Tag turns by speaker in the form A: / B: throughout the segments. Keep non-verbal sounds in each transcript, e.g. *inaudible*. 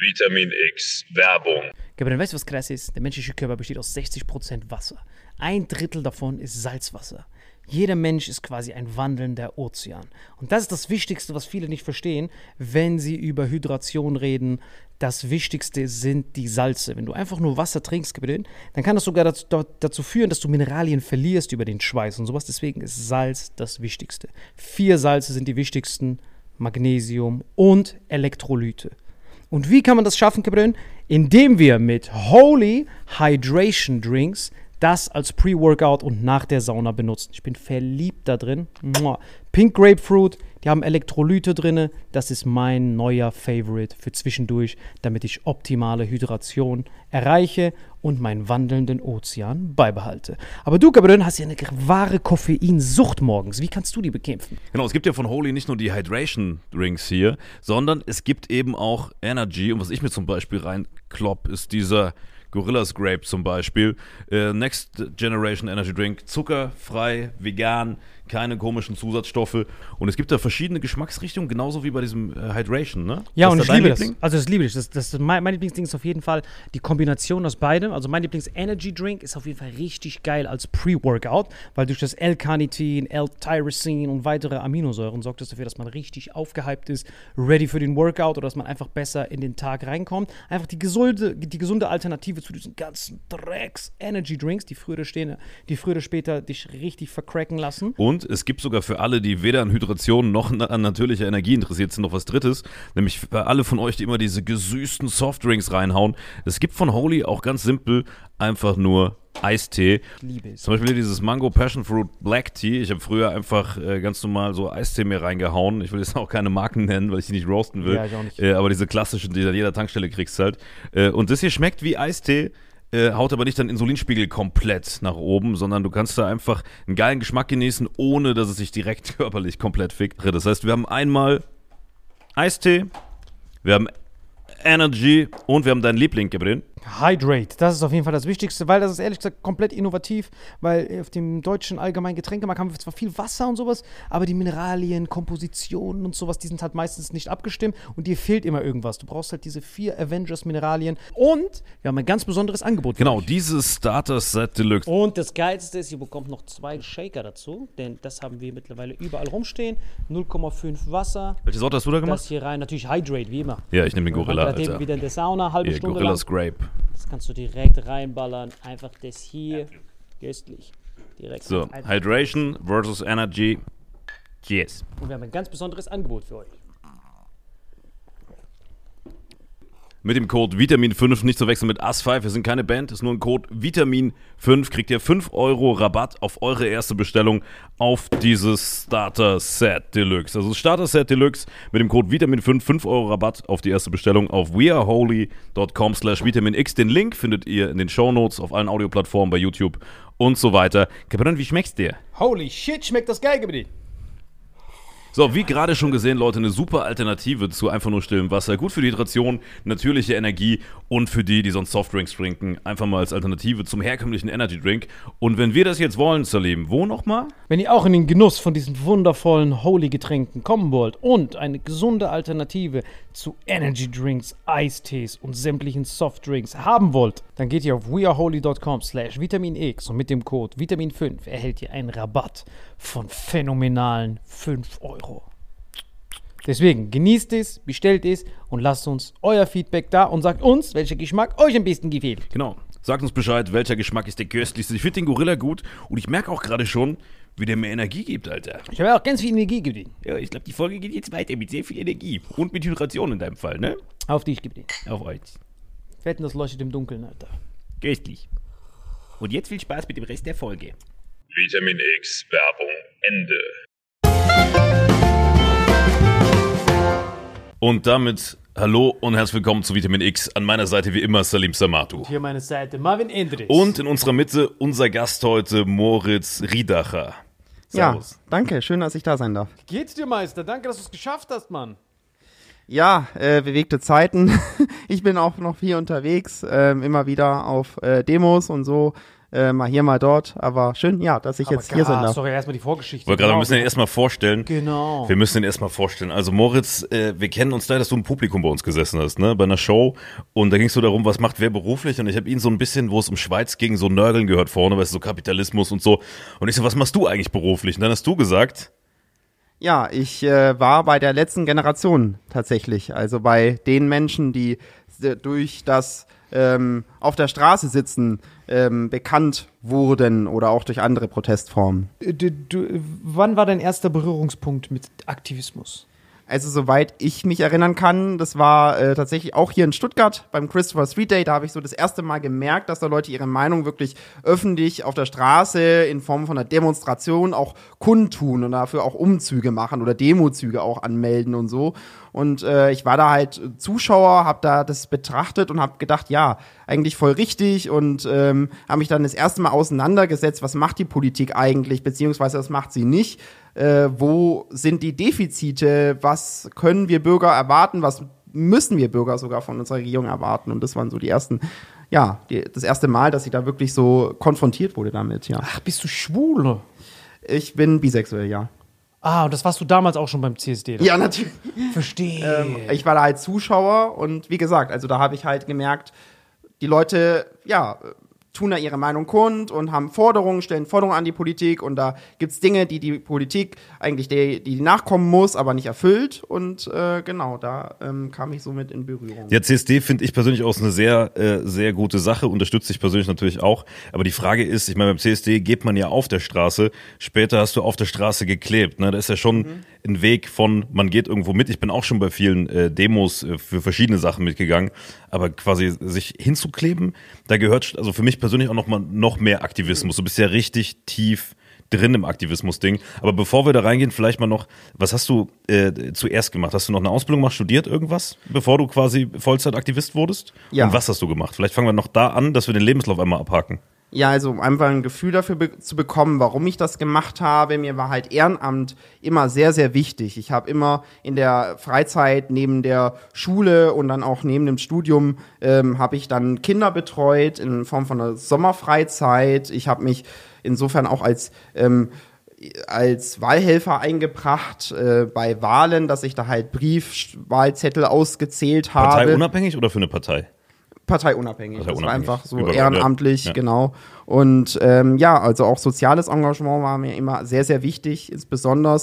A: Vitamin X Werbung.
B: Gabriel, weißt du, was krass ist? Der menschliche Körper besteht aus 60% Wasser. Ein Drittel davon ist Salzwasser. Jeder Mensch ist quasi ein wandelnder Ozean. Und das ist das Wichtigste, was viele nicht verstehen, wenn sie über Hydration reden. Das Wichtigste sind die Salze. Wenn du einfach nur Wasser trinkst, Gabriel, dann kann das sogar dazu, dazu führen, dass du Mineralien verlierst über den Schweiß und sowas. Deswegen ist Salz das Wichtigste. Vier Salze sind die wichtigsten. Magnesium und Elektrolyte. Und wie kann man das schaffen, Gabriel? Indem wir mit Holy Hydration Drinks das als Pre-Workout und nach der Sauna benutzen. Ich bin verliebt da drin. Pink Grapefruit, die haben Elektrolyte drin. Das ist mein neuer Favorite für zwischendurch, damit ich optimale Hydration erreiche und meinen wandelnden Ozean beibehalte. Aber du, Gabriel, hast ja eine wahre Koffeinsucht morgens. Wie kannst du die bekämpfen?
C: Genau, es gibt ja von Holy nicht nur die Hydration Drinks hier, sondern es gibt eben auch Energy. Und was ich mir zum Beispiel reinklopp, ist dieser Gorillas Grape zum Beispiel. Äh, Next Generation Energy Drink, zuckerfrei, vegan, keine komischen Zusatzstoffe. Und es gibt da verschiedene Geschmacksrichtungen, genauso wie bei diesem äh, Hydration, ne?
B: Ja, und ich liebe Liebling? das. Also das liebe ich. Das, das, mein, mein Lieblingsding ist auf jeden Fall die Kombination aus beidem. Also mein Lieblings-Energy-Drink ist auf jeden Fall richtig geil als Pre-Workout, weil durch das L-Carnitin, L-Tyrosin und weitere Aminosäuren sorgt das dafür, dass man richtig aufgehypt ist, ready für den Workout oder dass man einfach besser in den Tag reinkommt. Einfach die gesunde, die gesunde Alternative zu diesen ganzen Drecks-Energy-Drinks, die früher, stehen, die früher oder später dich richtig vercracken lassen.
C: Und und es gibt sogar für alle, die weder an Hydration noch an natürlicher Energie interessiert sind, noch was Drittes. Nämlich für alle von euch, die immer diese gesüßten Softdrinks reinhauen. Es gibt von Holy auch ganz simpel einfach nur Eistee. Liebe es. Zum Beispiel dieses Mango Passion Fruit Black Tea. Ich habe früher einfach äh, ganz normal so Eistee mir reingehauen. Ich will jetzt auch keine Marken nennen, weil ich die nicht roasten will. Ja, ich auch nicht. Äh, aber diese klassischen, die du an jeder Tankstelle kriegst halt. Äh, und das hier schmeckt wie Eistee äh, haut aber nicht deinen Insulinspiegel komplett nach oben, sondern du kannst da einfach einen geilen Geschmack genießen, ohne dass es sich direkt *laughs* körperlich komplett fickt. Das heißt, wir haben einmal Eistee, wir haben Energy und wir haben deinen Liebling, Gabriel.
B: Hydrate, das ist auf jeden Fall das Wichtigste, weil das ist ehrlich gesagt komplett innovativ, weil auf dem deutschen allgemeinen Getränkemarkt haben wir zwar viel Wasser und sowas, aber die Mineralien, Kompositionen und sowas, die sind halt meistens nicht abgestimmt und dir fehlt immer irgendwas. Du brauchst halt diese vier Avengers-Mineralien und wir haben ein ganz besonderes Angebot.
C: Genau, dieses Starter-Set Deluxe.
B: Und das Geilste ist, ihr bekommt noch zwei Shaker dazu, denn das haben wir mittlerweile überall rumstehen. 0,5 Wasser.
C: Welche Sorte hast du da gemacht?
B: Das hier rein, natürlich Hydrate, wie immer.
C: Ja, ich nehme den Gorilla.
B: Alter. wieder in der Sauna, halbe
C: yeah,
B: Stunde
C: Gorillas
B: lang.
C: Grape.
B: Das kannst du direkt reinballern. Einfach das hier. Köstlich. Direkt
C: so, Hydration versus Energy. Cheers.
B: Und wir haben ein ganz besonderes Angebot für euch.
C: Mit dem Code Vitamin5 nicht zu wechseln mit AS5. Wir sind keine Band, ist nur ein Code Vitamin5. Kriegt ihr 5 Euro Rabatt auf eure erste Bestellung auf dieses Starter Set Deluxe. Also Starter Set Deluxe mit dem Code Vitamin5 5 Euro Rabatt auf die erste Bestellung auf weareholy.com slash vitaminx. Den Link findet ihr in den Show Notes auf allen Audioplattformen bei YouTube und so weiter. Kapitän, wie schmeckt's dir?
B: Holy shit, schmeckt das geil, Gabriel.
C: So, wie gerade schon gesehen, Leute, eine super Alternative zu einfach nur stillem Wasser. Gut für die Hydration, natürliche Energie und für die, die sonst Softdrinks trinken, einfach mal als Alternative zum herkömmlichen Energy Drink. Und wenn wir das jetzt wollen, Salim, wo nochmal?
B: Wenn ihr auch in den Genuss von diesen wundervollen Holy-Getränken kommen wollt und eine gesunde Alternative zu Energy Drinks, Eistees und sämtlichen Softdrinks haben wollt, dann geht ihr auf weareholy.com slash vitaminx und mit dem Code Vitamin5 erhält ihr einen Rabatt von phänomenalen 5 Euro. Deswegen genießt es, bestellt es und lasst uns euer Feedback da und sagt uns, welcher Geschmack euch am besten gefällt.
C: Genau. Sagt uns Bescheid, welcher Geschmack ist der köstlichste. Ich finde den Gorilla gut und ich merke auch gerade schon, wie der mir Energie gibt, Alter.
B: Ich habe auch ganz viel Energie gegeben.
C: Ja, ich glaube, die Folge geht jetzt weiter mit sehr viel Energie. Und mit Hydration in deinem Fall, ne?
B: Auf dich, gib den.
C: Auf euch.
B: Wetten, das leuchtet im Dunkeln, Alter.
C: Köstlich. Und jetzt viel Spaß mit dem Rest der Folge.
A: Vitamin X Werbung Ende.
C: Und damit hallo und herzlich willkommen zu Vitamin X. An meiner Seite wie immer Salim Samatu.
B: Hier meine Seite Marvin Endres.
C: Und in unserer Mitte unser Gast heute Moritz Riedacher.
D: Servus. Ja, danke. Schön, dass ich da sein darf.
B: Wie geht's dir, Meister? Danke, dass du es geschafft hast, Mann.
D: Ja, äh, bewegte Zeiten. *laughs* ich bin auch noch viel unterwegs, äh, immer wieder auf äh, Demos und so. Äh, mal hier, mal dort. Aber schön, ja, dass ich jetzt hier sein darf.
B: Sorry, erstmal die Vorgeschichte.
C: Wollte gerade, wir
B: Genau.
C: müssen den erstmal vorstellen.
B: Genau.
C: Wir müssen den erstmal vorstellen. Also Moritz, äh, wir kennen uns da, dass du im Publikum bei uns gesessen hast, ne, bei einer Show. Und da ging es so darum, was macht wer beruflich. Und ich habe ihn so ein bisschen, wo es um Schweiz ging, so nörgeln gehört vorne, weißt du, so Kapitalismus und so. Und ich so, was machst du eigentlich beruflich? Und dann hast du gesagt,
D: Ja, ich äh, war bei der letzten Generation tatsächlich. Also bei den Menschen, die durch das ähm, auf der Straße sitzen ähm, bekannt wurden oder auch durch andere Protestformen.
B: Äh, Du, du, wann war dein erster Berührungspunkt mit Aktivismus?
D: Also soweit ich mich erinnern kann, das war äh, tatsächlich auch hier in Stuttgart beim Christopher Street Day, da habe ich so das erste Mal gemerkt, dass da Leute ihre Meinung wirklich öffentlich auf der Straße in Form von einer Demonstration auch kundtun und dafür auch Umzüge machen oder Demozüge auch anmelden und so. Und äh, ich war da halt Zuschauer, habe da das betrachtet und habe gedacht, ja, eigentlich voll richtig und ähm, habe mich dann das erste Mal auseinandergesetzt, was macht die Politik eigentlich, beziehungsweise was macht sie nicht äh, wo sind die Defizite, was können wir Bürger erwarten, was müssen wir Bürger sogar von unserer Regierung erwarten. Und das waren so die ersten, ja, die, das erste Mal, dass ich da wirklich so konfrontiert wurde damit, ja.
B: Ach, bist du schwul?
D: Ich bin bisexuell, ja.
B: Ah, und das warst du damals auch schon beim CSD. dann?
D: Ja, natürlich.
B: Verstehe.
D: Ähm, ich war da halt Zuschauer und wie gesagt, also da habe ich halt gemerkt, die Leute, ja, tun da ihre Meinung kund und haben Forderungen, stellen Forderungen an die Politik und da gibt's Dinge, die die Politik eigentlich die, die nachkommen muss, aber nicht erfüllt und äh, genau, da ähm, kam ich somit in Berührung.
C: Ja, CSD finde ich persönlich auch eine sehr, äh, sehr gute Sache, unterstütze ich persönlich natürlich auch. Aber die Frage ist, ich meine, beim CSD geht man ja auf der Straße, später hast du auf der Straße geklebt. Ne? Da ist ja schon ein Weg von, man geht irgendwo mit. Ich bin auch schon bei vielen äh, Demos äh, für verschiedene Sachen mitgegangen, aber quasi sich hinzukleben, da gehört also für mich persönlich auch noch mal noch mehr Aktivismus. Du bist ja richtig tief drin im Aktivismus-Ding. Aber bevor wir da reingehen, vielleicht mal noch, was hast du äh, zuerst gemacht? Hast du noch eine Ausbildung gemacht, studiert irgendwas, bevor du quasi Vollzeitaktivist wurdest?
D: Ja.
C: Und was hast du gemacht? Vielleicht fangen wir noch da an, dass wir den Lebenslauf einmal abhaken.
D: Ja, also um einfach ein Gefühl dafür be zu bekommen, warum ich das gemacht habe. Mir war halt Ehrenamt immer sehr, sehr wichtig. Ich habe immer in der Freizeit neben der Schule und dann auch neben dem Studium ähm, habe ich dann Kinder betreut in Form von einer Sommerfreizeit. Ich habe mich insofern auch als ähm, als Wahlhelfer eingebracht äh, bei Wahlen, dass ich da halt Briefwahlzettel ausgezählt habe.
C: Parteiunabhängig oder für eine Partei?
D: Parteiunabhängig. Das war einfach so
C: Überall,
D: ehrenamtlich,
C: ja.
D: genau. Und ähm, ja, also auch soziales Engagement war mir immer sehr, sehr wichtig, insbesondere.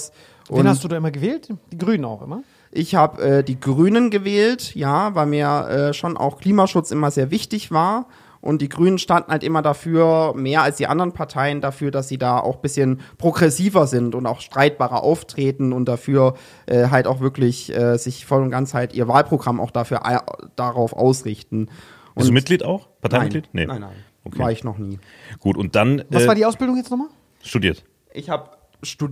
B: Wen
D: Und
B: hast du da immer gewählt? Die Grünen auch immer?
D: ich habe äh, die Grünen gewählt, ja, weil mir äh, schon auch Klimaschutz immer sehr wichtig war. Und die Grünen standen halt immer dafür, mehr als die anderen Parteien, dafür, dass sie da auch bisschen progressiver sind und auch streitbarer auftreten und dafür äh, halt auch wirklich äh, sich voll und ganz halt ihr Wahlprogramm auch dafür äh, darauf ausrichten.
C: Bist du
D: Und-
C: Mitglied auch? Parteimitglied?
D: Nein, nein, nein.
C: Okay.
D: War ich noch nie.
C: Gut, und dann
B: Was
C: äh,
B: war die Ausbildung jetzt nochmal?
C: studiert.
D: Ich habe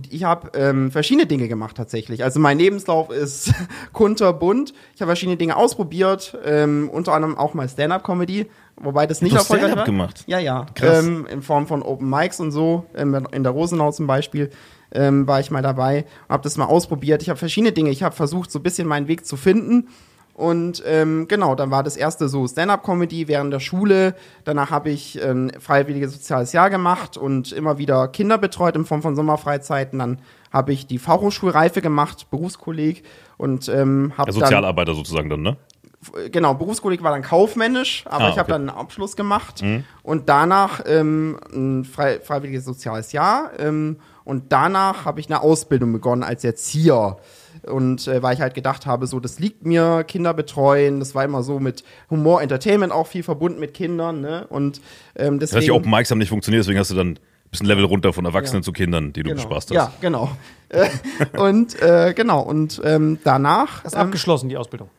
D: ich hab, ähm, verschiedene Dinge gemacht tatsächlich. Also mein Lebenslauf ist *laughs* kunterbunt. Ich habe verschiedene Dinge ausprobiert, ähm, unter anderem auch mal Stand-up-Comedy, wobei das nicht
C: Du
D: erfolgreich
C: Stand-up gemacht?
D: Ja, ja.
C: Krass.
D: Ähm, in Form von Open Mics und so. In der Rosenau zum Beispiel ähm, war ich mal dabei und habe das mal ausprobiert. Ich habe verschiedene Dinge. Ich habe versucht, so ein bisschen meinen Weg zu finden. Und ähm, genau, dann war das erste so Stand-up-Comedy während der Schule. Danach habe ich ähm, freiwilliges soziales Jahr gemacht und immer wieder Kinder betreut in Form von Sommerfreizeiten. Dann habe ich die Fachhochschulreife gemacht, Berufskolleg und ähm, habe
C: Der
D: dann
C: Sozialarbeiter sozusagen dann, ne?
D: genau, Berufskolleg war dann kaufmännisch, aber
C: Ah,
D: ich habe
C: okay.
D: dann einen Abschluss gemacht und danach ähm, ein frei, freiwilliges soziales Jahr ähm, und danach habe ich eine Ausbildung begonnen als Erzieher. Und äh, weil ich halt gedacht habe, so, das liegt mir, Kinder betreuen, das war immer so mit Humor, Entertainment auch viel verbunden mit Kindern, ne? Und ähm,
C: Das heißt,
D: deswegen.
C: die Open Mics haben nicht funktioniert, deswegen hast du dann ein bisschen Level runter von Erwachsenen
D: Ja.
C: zu Kindern, die du
D: genau.
C: bespaßt hast.
D: Ja, genau. *laughs* Und äh, genau, und ähm, danach.
B: Das ist
D: ähm,
B: abgeschlossen, die Ausbildung.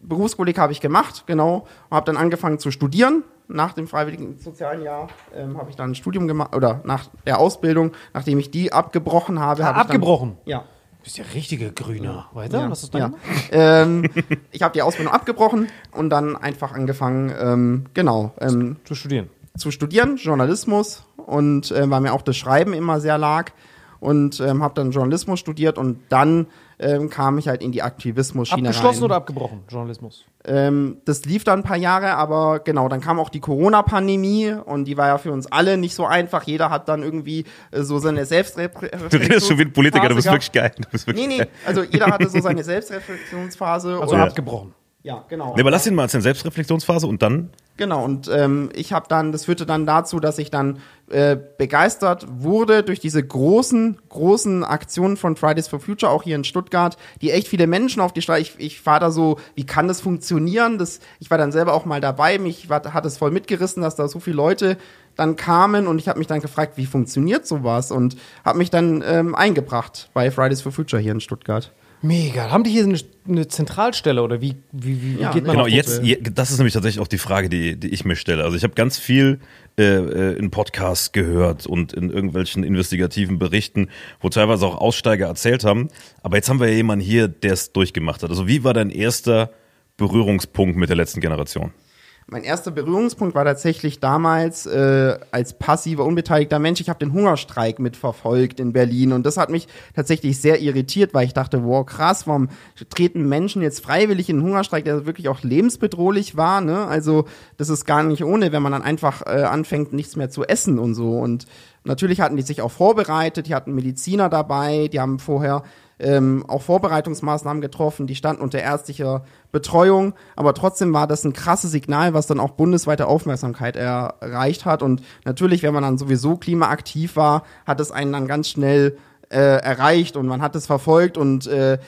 D: Berufskolleg habe ich gemacht, genau, und habe dann angefangen zu studieren. Nach dem freiwilligen sozialen Jahr ähm, habe ich dann ein Studium gemacht, oder nach der Ausbildung, nachdem ich die abgebrochen habe. Habe ich
B: abgebrochen?
D: Dann, ja.
B: Bist ja richtiger Grüner. Weiter?
D: ja,
B: Was ist
D: ja. *laughs* ähm, Ich habe die Ausbildung abgebrochen und dann einfach angefangen, ähm, genau, ähm,
B: Zu studieren.
D: zu studieren, Journalismus und äh, weil mir auch das Schreiben immer sehr lag und ähm, habe dann Journalismus studiert und dann ähm, kam ich halt in die Aktivismus-Schiene
B: Abgeschlossen
D: rein.
B: oder abgebrochen, Journalismus?
D: Ähm, das lief dann ein paar Jahre, aber genau, dann kam auch die Corona-Pandemie und die war ja für uns alle nicht so einfach. Jeder hat dann irgendwie äh, so seine Selbstreflexion.
C: Du redest schon wie ein Politiker, du bist
B: Phase
C: wirklich geil. Du bist wirklich
D: Nee, nee, also jeder hatte so seine *laughs* Selbstreflexionsphase.
B: Also
D: und,
B: abgebrochen.
D: Ja, genau.
C: Nee, aber lass ihn mal als eine Selbstreflexionsphase und dann.
D: Genau, und ähm, ich habe dann, das führte dann dazu, dass ich dann äh, begeistert wurde durch diese großen, großen Aktionen von Fridays for Future, auch hier in Stuttgart, die echt viele Menschen auf die Straße, ich, ich war da so, wie kann das funktionieren? Das, ich war dann selber auch mal dabei, mich war, hat es voll mitgerissen, dass da so viele Leute dann kamen und ich habe mich dann gefragt, wie funktioniert sowas? Und habe mich dann ähm, eingebracht bei Fridays for Future hier in Stuttgart.
B: Mega. Haben die hier eine, eine Zentralstelle oder wie, wie, wie, wie
D: Ja,
B: geht man
C: Genau, jetzt, je- das ist nämlich tatsächlich auch die Frage, die, die ich mir stelle. Also ich habe ganz viel äh, äh, in Podcasts gehört und in irgendwelchen investigativen Berichten, wo teilweise auch Aussteiger erzählt haben. Aber jetzt haben wir ja jemanden hier, der es durchgemacht hat. Also wie war dein erster Berührungspunkt mit der letzten Generation?
D: Mein erster Berührungspunkt war tatsächlich damals äh, als passiver, unbeteiligter Mensch. Ich habe den Hungerstreik mitverfolgt in Berlin und das hat mich tatsächlich sehr irritiert, weil ich dachte, wow, krass, warum treten Menschen jetzt freiwillig in den Hungerstreik, der wirklich auch lebensbedrohlich war. Ne? Also das ist gar nicht ohne, wenn man dann einfach äh, anfängt, nichts mehr zu essen und so. Und natürlich hatten die sich auch vorbereitet, die hatten Mediziner dabei, die haben vorher ähm, auch Vorbereitungsmaßnahmen getroffen, die standen unter ärztlicher Betreuung, aber trotzdem war das ein krasses Signal, was dann auch bundesweite Aufmerksamkeit erreicht hat und natürlich, wenn man dann sowieso klimaaktiv war, hat es einen dann ganz schnell äh, erreicht und man hat es verfolgt und äh,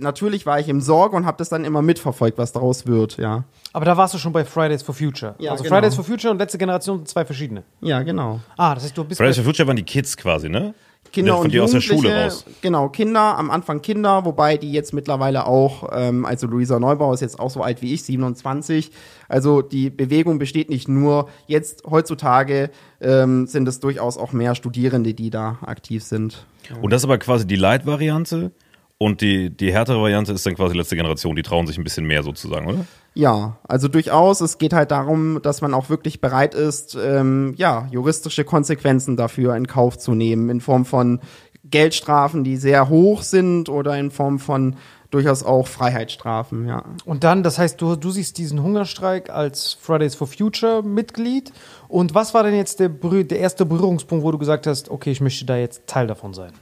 D: natürlich war ich im Sorge und habe das dann immer mitverfolgt, was daraus wird, ja.
B: Aber da warst du schon bei Fridays for Future.
D: Ja,
B: also
D: genau.
B: Fridays for Future und letzte Generation sind zwei verschiedene.
D: Ja, genau.
B: Ah, das heißt, du bist
C: Fridays for Future waren die Kids quasi, ne?
D: Kinder
C: Von
D: und
C: dir aus der
D: Jugendliche,
C: Schule raus.
D: Genau, Kinder, am Anfang Kinder, wobei die jetzt mittlerweile auch, ähm, also Luisa Neubauer ist jetzt auch so alt wie ich, 27. Also die Bewegung besteht nicht nur jetzt, heutzutage ähm, sind es durchaus auch mehr Studierende, die da aktiv sind.
C: Und das ist aber quasi die Light-Variante. Und die, die härtere Variante ist dann quasi letzte Generation. Die trauen sich ein bisschen mehr sozusagen, oder?
D: Ja, also durchaus. Es geht halt darum, dass man auch wirklich bereit ist, ähm, ja, juristische Konsequenzen dafür in Kauf zu nehmen, in Form von Geldstrafen, die sehr hoch sind, oder in Form von durchaus auch Freiheitsstrafen, ja.
B: und dann, das heißt, du, du siehst diesen Hungerstreik als Fridays for Future Mitglied. Und was war denn jetzt der, der erste Berührungspunkt, wo du gesagt hast, okay, ich möchte da jetzt Teil davon sein?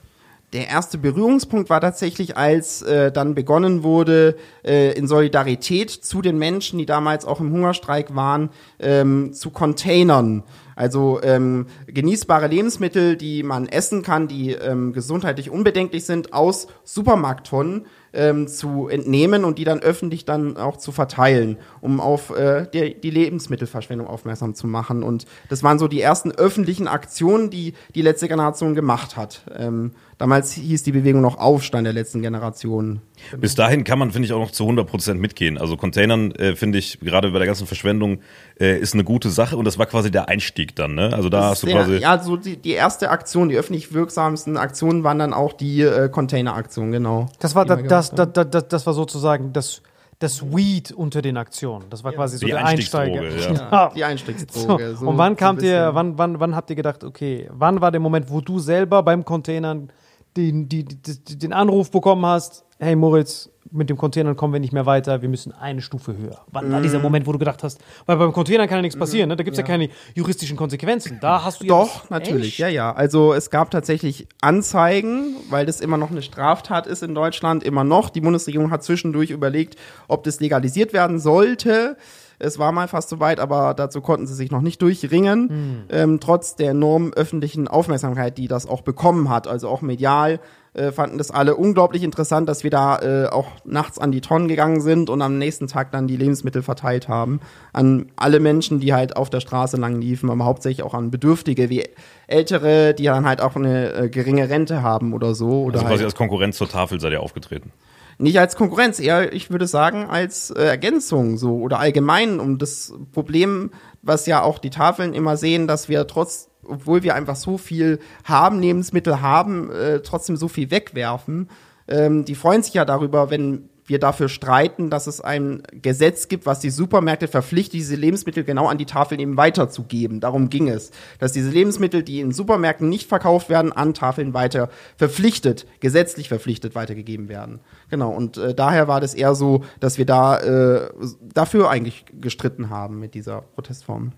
D: Der erste Berührungspunkt war tatsächlich, als äh, dann begonnen wurde, äh, in Solidarität zu den Menschen, die damals auch im Hungerstreik waren, ähm, zu Containern. Also ähm, genießbare Lebensmittel, die man essen kann, die ähm, gesundheitlich unbedenklich sind, aus Supermarkttonnen ähm, zu entnehmen und die dann öffentlich dann auch zu verteilen, um auf äh, die, die Lebensmittelverschwendung aufmerksam zu machen. Und das waren so die ersten öffentlichen Aktionen, die die letzte Generation gemacht hat. Ähm, damals hieß die Bewegung noch Aufstand der letzten Generation.
C: Bis dahin kann man, finde ich, auch noch zu 100% mitgehen. Also Containern, äh, finde ich, gerade bei der ganzen Verschwendung, äh, ist eine gute Sache. Und das war quasi der Einstieg dann, ne? Also da hast du
D: Sehr,
C: quasi...
D: ja, so die, die erste Aktion, die öffentlich wirksamsten Aktionen waren dann auch die äh, Container-Aktionen, genau.
B: Das war, da, das, da, da, das, das war sozusagen das, das Weed unter den Aktionen. Das war quasi so
C: Die
B: der Einsteiger.
C: Einstiegsdroge, ja.
B: Ja.
D: die Einstiegsdroge.
B: So. und wann
D: so
B: kamt ihr, wann, wann, wann habt ihr gedacht, okay, wann war der Moment, wo du selber beim Containern den, die, die, den Anruf bekommen hast, hey Moritz, mit dem Containern kommen wir nicht mehr weiter, wir müssen eine Stufe höher. Wann war
D: Mhm.
B: dieser Moment, wo du gedacht hast, weil beim Containern kann ja nichts passieren, ne? da gibt es ja. keine juristischen Konsequenzen. Da hast du ja
D: Doch, natürlich,
B: Echt?
D: ja, ja. Also es gab tatsächlich Anzeigen, weil das immer noch eine Straftat ist in Deutschland, immer noch. Die Bundesregierung hat zwischendurch überlegt, ob das legalisiert werden sollte. Es war mal fast soweit, aber dazu konnten sie sich noch nicht durchringen, ähm, trotz der enormen öffentlichen Aufmerksamkeit, die das auch bekommen hat. Also auch medial äh, fanden das alle unglaublich interessant, dass wir da äh, auch nachts an die Tonnen gegangen sind und am nächsten Tag dann die Lebensmittel verteilt haben an alle Menschen, die halt auf der Straße lang liefen, aber hauptsächlich auch an Bedürftige wie Ältere, die dann halt auch eine äh, geringe Rente haben oder so. Oder
C: Also quasi
D: halt
C: als Konkurrenz zur Tafel seid ihr aufgetreten.
D: Nicht als Konkurrenz, eher, ich würde sagen, als äh, Ergänzung so oder allgemein um das Problem, was ja auch die Tafeln immer sehen, dass wir trotz, obwohl wir einfach so viel haben, Lebensmittel haben, äh, trotzdem so viel wegwerfen. Ähm, die freuen sich ja darüber, wenn wir dafür streiten, dass es ein Gesetz gibt, was die Supermärkte verpflichtet, diese Lebensmittel genau an die Tafeln eben weiterzugeben. Darum ging es. Dass diese Lebensmittel, die in Supermärkten nicht verkauft werden, an Tafeln weiter verpflichtet, gesetzlich verpflichtet weitergegeben werden. Genau. Und äh, daher war das eher so, dass wir da äh, dafür eigentlich gestritten haben mit dieser Protestform.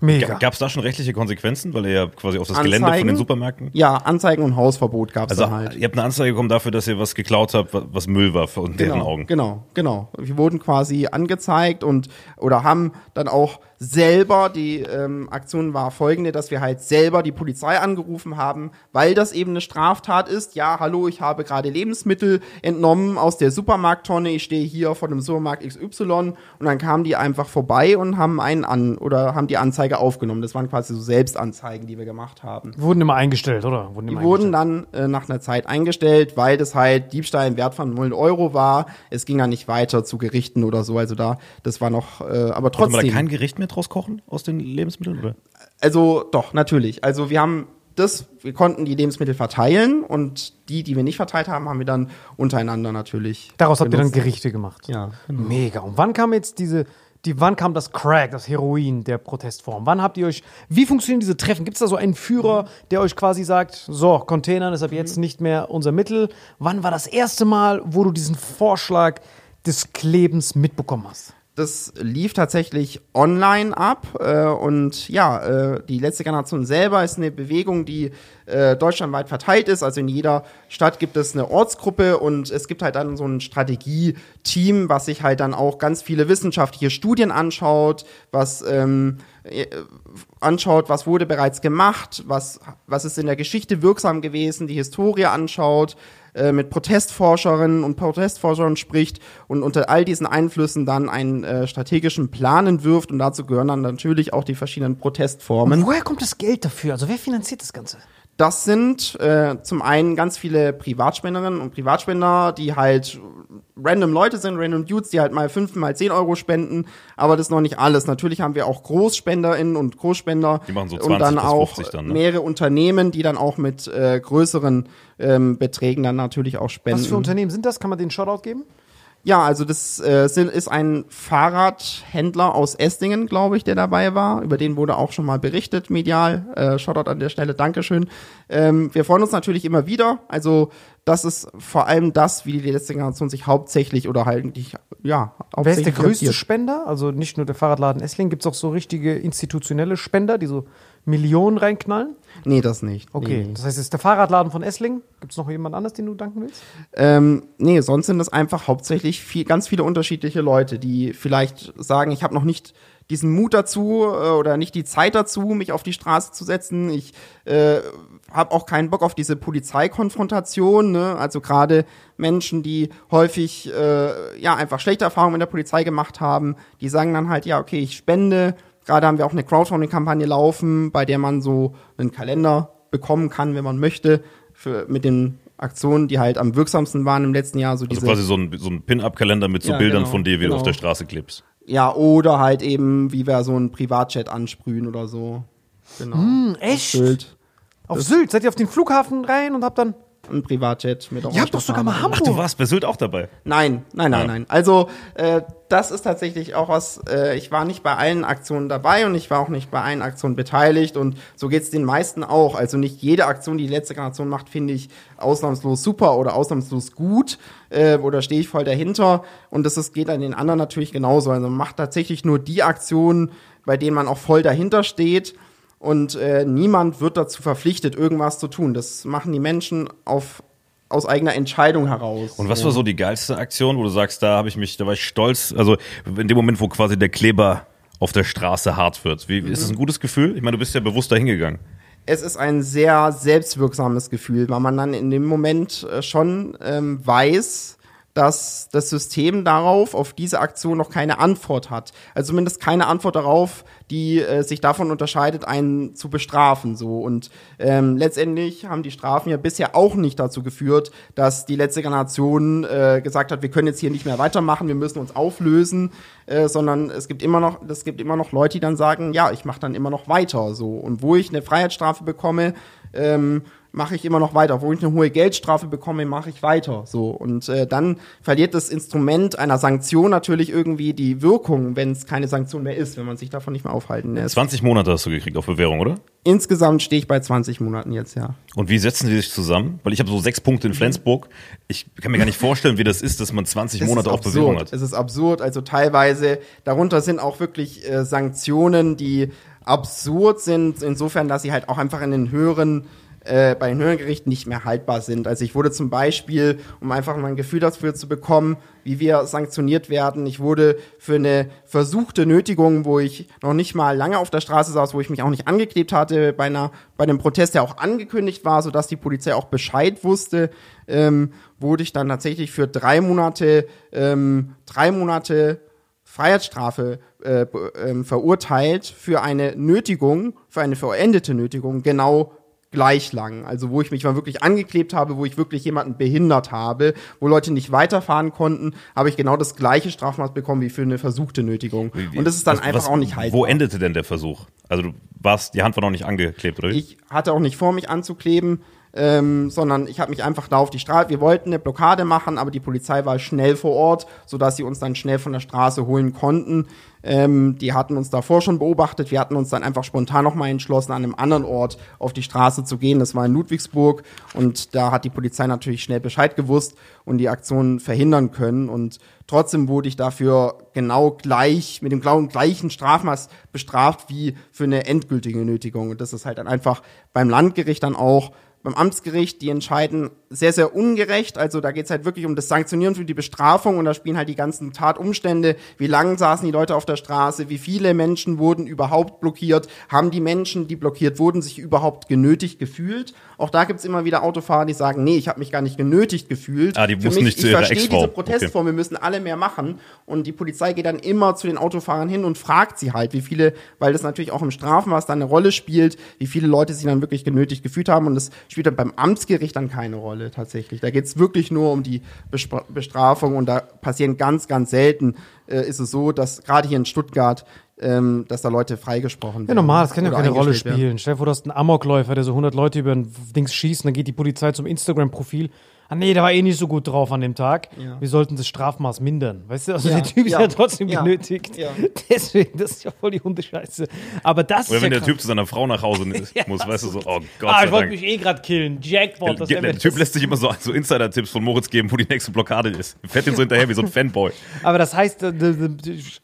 B: Mega.
C: Gab es da schon rechtliche Konsequenzen, weil ihr ja quasi auf das Gelände von den Supermärkten?
D: Ja, Anzeigen und Hausverbot gab es
C: Also
D: halt.
C: ihr habt eine Anzeige bekommen dafür, dass ihr was geklaut habt, wa- was Müll war in deren
D: genau,
C: Augen.
D: Genau, genau. Wir wurden quasi angezeigt und oder haben dann auch selber, die ähm, Aktion war folgende, dass wir halt selber die Polizei angerufen haben, weil das eben eine Straftat ist. Ja, hallo, ich habe gerade Lebensmittel entnommen aus der Supermarkttonne, ich stehe hier vor dem Supermarkt XY und dann kamen die einfach vorbei und haben einen an oder haben die Anzeige aufgenommen. Das waren quasi so Selbstanzeigen, die wir gemacht haben.
B: Wurden immer eingestellt, oder? Wurden
D: Die
B: immer
D: wurden
B: eingestellt.
D: dann äh, nach einer Zeit eingestellt, weil das halt Diebstahl im Wert von 0 Euro war. Es ging dann nicht weiter zu Gerichten oder so. Also da, das war noch, äh, aber
C: Konnte man da
D: trotzdem.
C: kein Gericht mehr draus kochen aus den Lebensmitteln? Oder?
D: Also doch, natürlich. Also wir haben das, wir konnten die Lebensmittel verteilen und die, die wir nicht verteilt haben, haben wir dann untereinander natürlich.
B: Daraus habt ihr dann
D: benutzt.
B: Gerichte gemacht.
D: Ja.
B: Mega. Und wann kam jetzt diese, die, wann kam das Crack, das Heroin der Protestform? Wann habt ihr euch, wie funktionieren diese Treffen? Gibt es da so einen Führer, der euch quasi sagt, so, Containern ist ab jetzt nicht mehr unser Mittel? Wann war das erste Mal, wo du diesen Vorschlag des Klebens mitbekommen hast?
D: Das lief tatsächlich online ab äh, und ja, äh, die letzte Generation selber ist eine Bewegung, die äh, deutschlandweit verteilt ist. Also in jeder Stadt gibt es eine Ortsgruppe und es gibt halt dann so ein Strategie-Team, was sich halt dann auch ganz viele wissenschaftliche Studien anschaut, was ähm, äh, anschaut, was wurde bereits gemacht, was, was ist in der Geschichte wirksam gewesen, die Historie anschaut, äh, mit Protestforscherinnen und Protestforschern spricht und unter all diesen Einflüssen dann einen äh, strategischen Plan entwirft und dazu gehören dann natürlich auch die verschiedenen Protestformen.
B: Woher kommt das Geld dafür? Also wer finanziert das Ganze?
D: Das sind äh, zum einen ganz viele Privatspenderinnen und Privatspender, die halt random Leute sind, random Dudes, die halt mal fünf, mal zehn Euro spenden, aber das ist noch nicht alles. Natürlich haben wir auch GroßspenderInnen und Großspender
C: Die machen so
D: und
C: 20
D: dann
C: bis
D: auch
C: 50 dann, ne?
D: mehrere Unternehmen, die dann auch mit äh, größeren ähm, Beträgen dann natürlich auch spenden.
B: Was für Unternehmen sind das? Kann man den Shoutout geben?
D: Ja, also das äh, ist ein Fahrradhändler aus Esslingen, glaube ich, der dabei war. Über den wurde auch schon mal berichtet, medial. Äh, Shoutout an der Stelle, Dankeschön. Ähm, wir freuen uns natürlich immer wieder. Also das ist vor allem das, wie die letzte Generation sich hauptsächlich oder halt nicht, ja,
B: Wer ist der größte
D: finanziert.
B: Spender? Also nicht nur der Fahrradladen Essling, gibt es auch so richtige institutionelle Spender, die so Millionen reinknallen?
D: Nee, das nicht.
B: Okay,
D: Nee.
B: das heißt, es ist der Fahrradladen von Essling. Gibt es noch jemand anderes, den du danken willst?
D: Ähm, nee, sonst sind es einfach hauptsächlich viel, ganz viele unterschiedliche Leute, die vielleicht sagen, ich habe noch nicht diesen Mut dazu äh, oder nicht die Zeit dazu, mich auf die Straße zu setzen. Ich äh, habe auch keinen Bock auf diese Polizeikonfrontation. Ne? Also gerade Menschen, die häufig äh, ja einfach schlechte Erfahrungen mit der Polizei gemacht haben, die sagen dann halt, ja, okay, ich spende. Gerade haben wir auch eine Crowdfunding-Kampagne laufen, bei der man so einen Kalender bekommen kann, wenn man möchte, für, mit den Aktionen, die halt am wirksamsten waren im letzten Jahr. So
C: Also
D: diese,
C: quasi so ein, so ein Pin-Up-Kalender mit so
D: Ja,
C: Bildern
D: genau,
C: von dir, wie du auf
D: genau.
C: der Straße klippst.
D: ja, oder halt eben, wie wir so einen Privatchat ansprühen oder so. Genau.
B: Hm, echt?
D: Sylt.
B: Auf Sylt? Seid ihr auf den Flughafen rein und habt dann.
D: Ein Privatchat mit
B: Ihr habt doch sogar mal
C: Ach,
B: Hamburg.
C: du warst bei Sylt auch dabei.
D: Nein, nein, nein,
C: Ja.
D: nein. Also äh, das ist tatsächlich auch was, äh, ich war nicht bei allen Aktionen dabei und ich war auch nicht bei allen Aktionen beteiligt und so geht's den meisten auch. Also nicht jede Aktion, die die letzte Generation macht, finde ich ausnahmslos super oder ausnahmslos gut äh, oder stehe ich voll dahinter und das ist, geht an den anderen natürlich genauso. Also man macht tatsächlich nur die Aktionen, bei denen man auch voll dahinter steht und äh, niemand wird dazu verpflichtet, irgendwas zu tun. Das machen die Menschen auf aus eigener Entscheidung heraus.
C: Und was war so die geilste Aktion, wo du sagst, da habe ich mich, da war ich stolz, also in dem Moment, wo quasi der Kleber auf der Straße hart wird. Wie, Ist das ein gutes Gefühl? Ich meine, du bist ja bewusst dahin gegangen.
D: es ist ein sehr selbstwirksames Gefühl, weil man dann in dem Moment äh, schon ähm, weiß, dass das System darauf, auf diese Aktion noch keine Antwort hat. Also zumindest keine Antwort darauf, die äh, sich davon unterscheidet, einen zu bestrafen. So und ähm, letztendlich haben die Strafen ja bisher auch nicht dazu geführt, dass die letzte Generation äh, gesagt hat, wir können jetzt hier nicht mehr weitermachen, wir müssen uns auflösen, äh, sondern es gibt immer noch, es gibt immer noch Leute, die dann sagen, ja, ich mache dann immer noch weiter. So und wo ich eine Freiheitsstrafe bekomme, ähm, mache ich immer noch weiter. Obwohl ich eine hohe Geldstrafe bekomme, mache ich weiter. So. Und äh, dann verliert das Instrument einer Sanktion natürlich irgendwie die Wirkung, wenn es keine Sanktion mehr ist, wenn man sich davon nicht mehr aufhalten lässt.
C: 20 Monate hast du gekriegt auf Bewährung, oder?
D: Insgesamt stehe ich bei 20 Monaten jetzt, ja.
C: Und wie setzen die sich zusammen? Weil ich habe so sechs Punkte in Flensburg. Ich kann mir gar nicht vorstellen, wie das ist, dass man 20
D: Es
C: Monate auf Bewährung hat.
D: Es ist absurd. Also teilweise, darunter sind auch wirklich äh, Sanktionen, die absurd sind, insofern, dass sie halt auch einfach in den höheren äh, bei den höheren Gerichten nicht mehr haltbar sind. Also ich wurde zum Beispiel, um einfach mal ein Gefühl dafür zu bekommen, wie wir sanktioniert werden, ich wurde für eine versuchte Nötigung, wo ich noch nicht mal lange auf der Straße saß, wo ich mich auch nicht angeklebt hatte, bei einer, bei einem Protest, der auch angekündigt war, sodass die Polizei auch Bescheid wusste, ähm, wurde ich dann tatsächlich für drei Monate, ähm, drei Monate Freiheitsstrafe äh, ähm, verurteilt für eine Nötigung, für eine verendete Nötigung, genau gleich lang. Also wo ich mich mal wirklich angeklebt habe, wo ich wirklich jemanden behindert habe, wo Leute nicht weiterfahren konnten, habe ich genau das gleiche Strafmaß bekommen wie für eine versuchte Nötigung. Und das ist dann
C: Was-
D: einfach
C: was-
D: auch nicht haltbar.
C: Wo endete denn der Versuch? Also du warst, die Hand war noch nicht angeklebt, oder?
D: Ich hatte auch nicht vor, mich anzukleben, ähm, sondern ich habe mich einfach da auf die Straße. Wir wollten eine Blockade machen, aber die Polizei war schnell vor Ort, sodass sie uns dann schnell von der Straße holen konnten. Ähm, die hatten uns davor schon beobachtet. Wir hatten uns dann einfach spontan nochmal entschlossen, an einem anderen Ort auf die Straße zu gehen. Das war in Ludwigsburg und da hat die Polizei natürlich schnell Bescheid gewusst und die Aktion verhindern können. Und trotzdem wurde ich dafür genau gleich, mit dem genau gleichen Strafmaß bestraft wie für eine endgültige Nötigung. Und das ist halt dann einfach beim Landgericht dann auch beim Amtsgericht, die entscheiden sehr, sehr ungerecht. Also da geht's halt wirklich um das Sanktionieren für die Bestrafung und da spielen halt die ganzen Tatumstände. Wie lang saßen die Leute auf der Straße? Wie viele Menschen wurden überhaupt blockiert? Haben die Menschen, die blockiert wurden, sich überhaupt genötigt gefühlt? Auch da gibt's immer wieder Autofahrer, die sagen, nee, ich habe mich gar nicht genötigt gefühlt.
C: Ah, die
D: Für
C: wussten
D: mich,
C: nicht zu
D: ich
C: ihrer
D: verstehe diese Protestform, wir müssen alle mehr machen. Und die Polizei geht dann immer zu den Autofahrern hin und fragt sie halt, wie viele, weil das natürlich auch im Strafmaß dann eine Rolle spielt, wie viele Leute sich dann wirklich genötigt gefühlt haben. Und das spielt dann beim Amtsgericht dann keine Rolle tatsächlich. Da geht's wirklich nur um die Bestrafung und da passieren ganz, ganz selten, äh, ist es so, dass gerade hier in Stuttgart, ähm, dass da Leute freigesprochen werden.
B: Ja, normal, das kann ja keine Rolle
D: eingestellt werden.
B: spielen. Stell dir vor, du hast einen Amokläufer, der so 100 Leute über ein Dings schießt, und dann geht die Polizei zum Instagram-Profil. Ah nee, der war eh nicht so gut drauf an dem Tag.
D: Ja.
B: Wir sollten das Strafmaß mindern. Weißt du, also
D: Ja,
B: der Typ ist
D: ja,
B: ja trotzdem
D: ja,
B: genötigt.
D: ja. *laughs*
B: Deswegen, das ist ja voll die Hundescheiße. Aber das
C: Oder
B: ist
C: wenn
B: ja
C: der Typ zu seiner Frau nach Hause *laughs* muss,
B: Ja,
C: weißt du so, oh Gott
B: ah, ich wollte mich eh gerade killen. Jackpot. Das
C: Der, der
B: mir
C: Typ lässt sich immer so, so Insider-Tipps von Moritz geben, wo die nächste Blockade ist. Fährt ihm so hinterher wie so ein Fanboy. *laughs*
B: Aber das heißt, äh,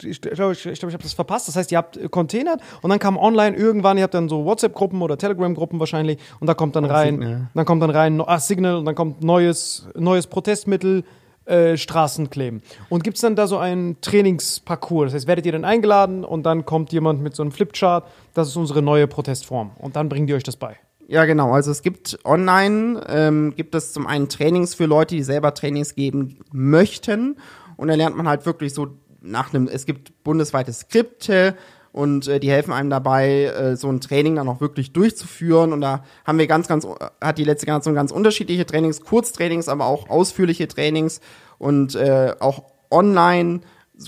B: ich glaube, ich, ich, glaub, ich habe das verpasst. Das heißt, ihr habt äh, containert und dann kam online irgendwann, ihr habt dann so WhatsApp-Gruppen oder Telegram-Gruppen wahrscheinlich und da kommt dann rein,
D: Signal.
B: dann kommt dann rein, ah, Signal und dann kommt neues, neues Protestmittel, äh, Straßenkleben. Und gibt es dann da so einen Trainingsparcours? Das heißt, werdet ihr dann eingeladen und dann kommt jemand mit so einem Flipchart, das ist unsere neue Protestform und dann bringt ihr euch das bei.
D: Ja, genau. Also es gibt online, ähm, gibt es zum einen Trainings für Leute, die selber Trainings geben möchten. Und da lernt man halt wirklich so nach einem, es gibt bundesweite Skripte und äh, die helfen einem dabei, äh, so ein Training dann auch wirklich durchzuführen. Und da haben wir ganz, ganz, hat die letzte Generation ganz unterschiedliche Trainings, Kurztrainings, aber auch ausführliche Trainings und äh, auch online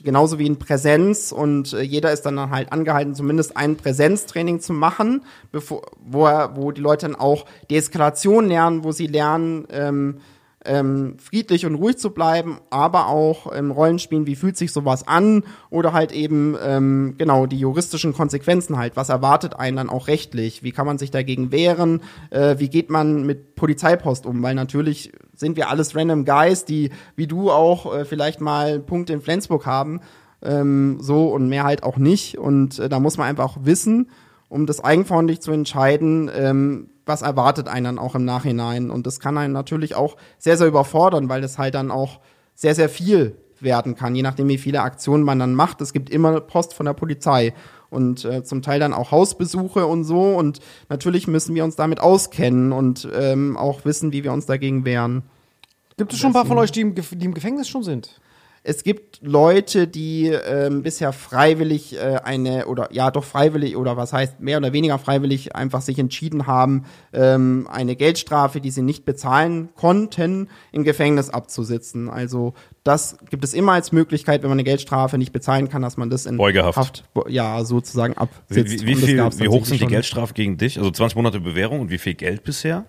D: genauso wie in Präsenz und äh, jeder ist dann halt angehalten, zumindest ein Präsenztraining zu machen, bevor, wo, er, wo die Leute dann auch Deeskalation lernen, wo sie lernen, ähm, ähm, friedlich und ruhig zu bleiben, aber auch im Rollenspielen, wie fühlt sich sowas an? Oder halt eben ähm, genau die juristischen Konsequenzen halt, was erwartet einen dann auch rechtlich, wie kann man sich dagegen wehren, äh, wie geht man mit Polizeipost um, weil natürlich sind wir alles random Guys, die wie du auch äh, vielleicht mal Punkte in Flensburg haben, ähm, so und mehr halt auch nicht. Und äh, da muss man einfach wissen, um das eigenverantwortlich zu entscheiden, ähm, was erwartet einen dann auch im Nachhinein. Und das kann einen natürlich auch sehr, sehr überfordern, weil das halt dann auch sehr, sehr viel werden kann, je nachdem, wie viele Aktionen man dann macht. Es gibt immer Post von der Polizei und äh, zum Teil dann auch Hausbesuche und so. Und natürlich müssen wir uns damit auskennen und ähm, auch wissen, wie wir uns dagegen wehren.
B: Gibt es schon ein paar von euch, die im, die im Gefängnis schon sind?
D: Es gibt Leute, die ähm, bisher freiwillig äh, eine oder ja doch freiwillig oder was heißt mehr oder weniger freiwillig einfach sich entschieden haben, ähm, eine Geldstrafe, die sie nicht bezahlen konnten, im Gefängnis abzusitzen. Also das gibt es immer als Möglichkeit, wenn man eine Geldstrafe nicht bezahlen kann, dass man das in
C: Beugehaft.
D: Haft, ja sozusagen
C: Wie,
D: absitzt.
C: wie, wie,
D: das
C: viel, wie hoch sind die
D: schon.
C: Geldstrafen gegen dich? Also 20 Monate Bewährung und wie viel Geld bisher?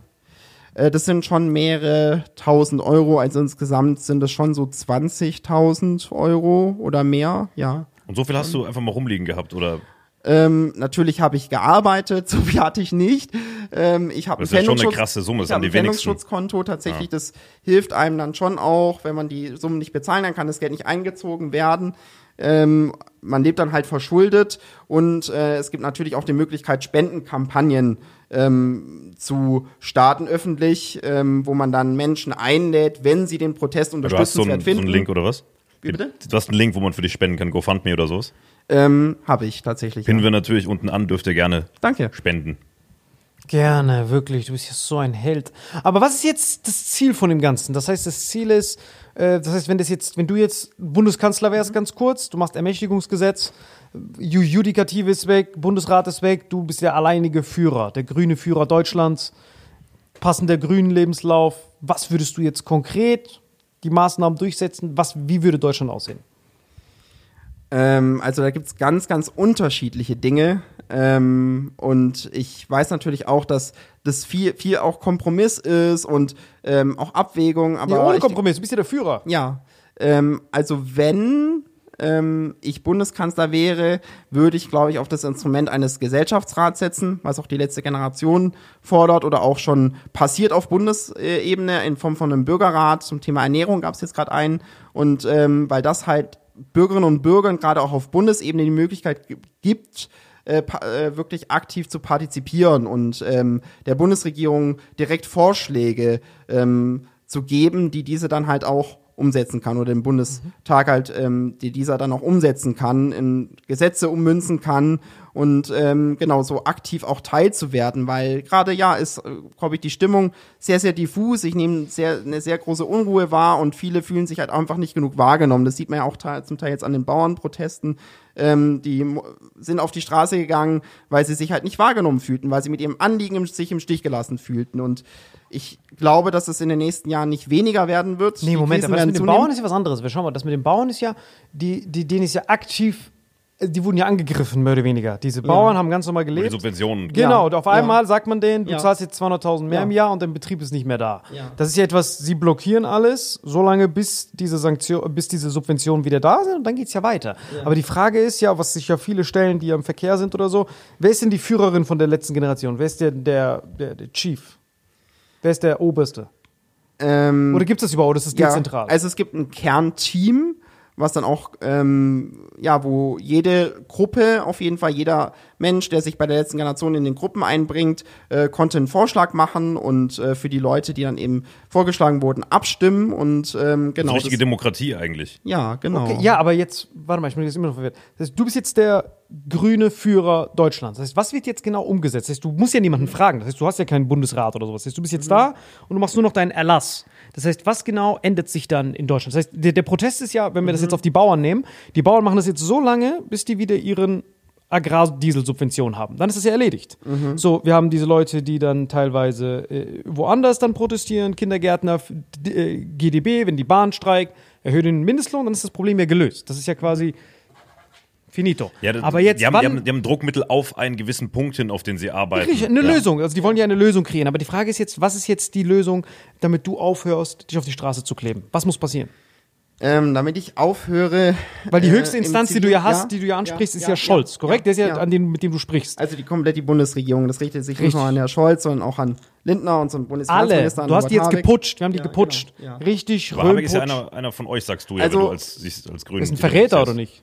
D: Äh, das sind schon mehrere tausend Euro, also insgesamt sind das schon so 20.000 Euro oder mehr, ja.
C: Und so viel hast du einfach mal rumliegen gehabt, oder?
D: Ähm, natürlich habe ich gearbeitet, *laughs* so viel hatte ich nicht. Ähm, ich habe
C: Das ist ja schon eine
D: Pfändungsschutz-
C: krasse Summe, die
D: ein. Pfändungsschutzkonto tatsächlich, das hilft einem dann schon auch, wenn man die Summen nicht bezahlen, dann kann das Geld nicht eingezogen werden. Ähm, man lebt dann halt verschuldet und äh, es gibt natürlich auch die Möglichkeit, Spendenkampagnen ähm, zu starten öffentlich, ähm, wo man dann Menschen einlädt, wenn sie den Protest
C: Du hast so
D: unterstützenswert
C: einen, so
D: finden.
C: einen Link oder was?
D: Wie bitte?
C: Du hast einen Link, wo man für dich spenden kann, GoFundMe oder sowas.
D: Ähm, habe ich tatsächlich.
C: Pinnen
D: Ja.
C: wir natürlich unten an, dürft ihr gerne
D: Danke.
C: spenden.
B: Gerne, wirklich. Du bist ja so ein Held. Aber was ist jetzt das Ziel von dem Ganzen? Das heißt, das Ziel ist, das heißt, wenn das jetzt, wenn du jetzt Bundeskanzler wärst, ganz kurz, du machst Ermächtigungsgesetz, Ju- Judikative ist weg, Bundesrat ist weg, du bist der alleinige Führer, der grüne Führer Deutschlands, passender grünen Lebenslauf. Was würdest du jetzt konkret die Maßnahmen durchsetzen? Was, wie würde Deutschland aussehen?
D: Ähm, also da gibt's ganz, ganz unterschiedliche Dinge. Ähm, und ich weiß natürlich auch, dass das viel, viel auch Kompromiss ist und ähm, auch Abwägung. Aber
B: Ja, ohne Kompromiss, du bist ja der Führer.
D: Ja, ähm, also wenn ähm, ich Bundeskanzler wäre, würde ich, glaube ich, auf das Instrument eines Gesellschaftsrats setzen, was auch die letzte Generation fordert oder auch schon passiert auf Bundesebene in Form von einem Bürgerrat. Zum Thema Ernährung gab es jetzt gerade einen. Und ähm, weil das halt Bürgerinnen und Bürgern gerade auch auf Bundesebene die Möglichkeit gi- gibt, äh, äh, wirklich aktiv zu partizipieren und ähm, der Bundesregierung direkt Vorschläge ähm, zu geben, die diese dann halt auch umsetzen kann oder dem Bundestag halt, ähm, die dieser dann auch umsetzen kann, in Gesetze ummünzen kann und ähm, genau so aktiv auch teilzuwerden, weil gerade ja ist, äh, glaube ich, die Stimmung sehr, sehr diffus. Ich nehme sehr, eine sehr große Unruhe wahr und viele fühlen sich halt einfach nicht genug wahrgenommen. Das sieht man ja auch zum Teil jetzt an den Bauernprotesten. Ähm, die sind auf die Straße gegangen, weil sie sich halt nicht wahrgenommen fühlten, weil sie mit ihrem Anliegen im, sich im Stich gelassen fühlten. Und ich glaube, dass es in den nächsten Jahren nicht weniger werden wird.
B: Nee, Moment, aber das mit den. Bauern ist ja was anderes. Wir schauen mal, das mit den Bauern ist ja, die, die, denen ist ja aktiv, die wurden ja angegriffen, mehr oder weniger. Diese Bauern haben ganz normal
C: Die
B: gelebt.
C: Subventionen.
B: Genau,
D: Ja,
B: und auf
D: ja.
B: einmal sagt man denen, du
D: Ja.
B: zahlst jetzt 200.000 mehr
D: Ja.
B: im Jahr und dein Betrieb ist nicht mehr da.
D: Ja.
B: Das ist ja etwas, sie blockieren alles, solange bis diese Sanktion, bis diese Subventionen wieder da sind und dann geht's ja weiter. Aber die Frage ist ja, was sich ja viele stellen, die ja im Verkehr sind oder so, wer ist denn die Führerin von der letzten Generation? Wer ist der, der, der, der Chief? Wer ist der Oberste?
D: Ähm,
B: Oder gibt es das überhaupt? Das ist
D: ja,
B: dezentral.
D: Also es gibt ein Kernteam, was dann auch, ähm, ja, wo jede Gruppe, auf jeden Fall jeder Mensch, der sich bei der letzten Generation in den Gruppen einbringt, äh, konnte einen Vorschlag machen und äh, für die Leute, die dann eben vorgeschlagen wurden, abstimmen und ähm, genau.
C: Also richtige
D: das-
C: Demokratie eigentlich.
D: ja, genau.
B: Okay, ja, aber jetzt, warte mal, ich bin jetzt immer noch verwirrt. Das heißt, du bist jetzt der grüne Führer Deutschlands. Das heißt, was wird jetzt genau umgesetzt? Das heißt, du musst ja niemanden fragen. Das heißt, du hast ja keinen Bundesrat oder sowas. Das heißt, du bist jetzt da und du machst nur noch deinen Erlass. Das heißt, was genau ändert sich dann in Deutschland? Das heißt, der, der Protest ist ja, wenn wir das jetzt auf die Bauern nehmen, die Bauern machen das jetzt so lange, bis die wieder ihren Agrardieselsubvention haben. Dann ist das ja erledigt. So, wir haben diese Leute, die dann teilweise äh, woanders dann protestieren, Kindergärtner, äh, GDB, wenn die Bahn streikt, erhöhen den Mindestlohn, dann ist das Problem ja gelöst. Das ist ja quasi finito.
C: Ja, das-
B: Aber jetzt,
C: die haben,
B: wann,
C: die, haben, die haben Druckmittel auf einen gewissen Punkt hin, auf den sie arbeiten.
B: Richtig, eine
C: ja.
B: Lösung. Also die wollen ja eine Lösung kreieren. Aber die Frage ist jetzt, was ist jetzt die Lösung, damit du aufhörst, dich auf die Straße zu kleben? Was muss passieren?
D: Ähm, damit ich aufhöre.
B: Weil die
D: äh,
B: höchste
D: im
B: Instanz, die du
D: Zivil-
B: ja hast, die du ja ansprichst, ist ja, Scholz, korrekt? Der ist ja,
D: ja.
B: an den, mit dem du sprichst.
D: Also die komplett die Bundesregierung. Das richtet sich
B: Richtig.
D: nicht nur an Herrn Scholz, sondern auch an Lindner und so einen
B: Alle.
D: Bundesfinanzminister. an
B: Du hast die jetzt geputscht. Wir haben die
D: Ja,
B: geputscht.
D: genau, ja.
B: Richtig,
C: Aber Habeck ist ja einer, einer von euch, sagst du ja,
D: Also-
C: wenn du als, als Grünen.
B: Ist ein Verräter oder nicht?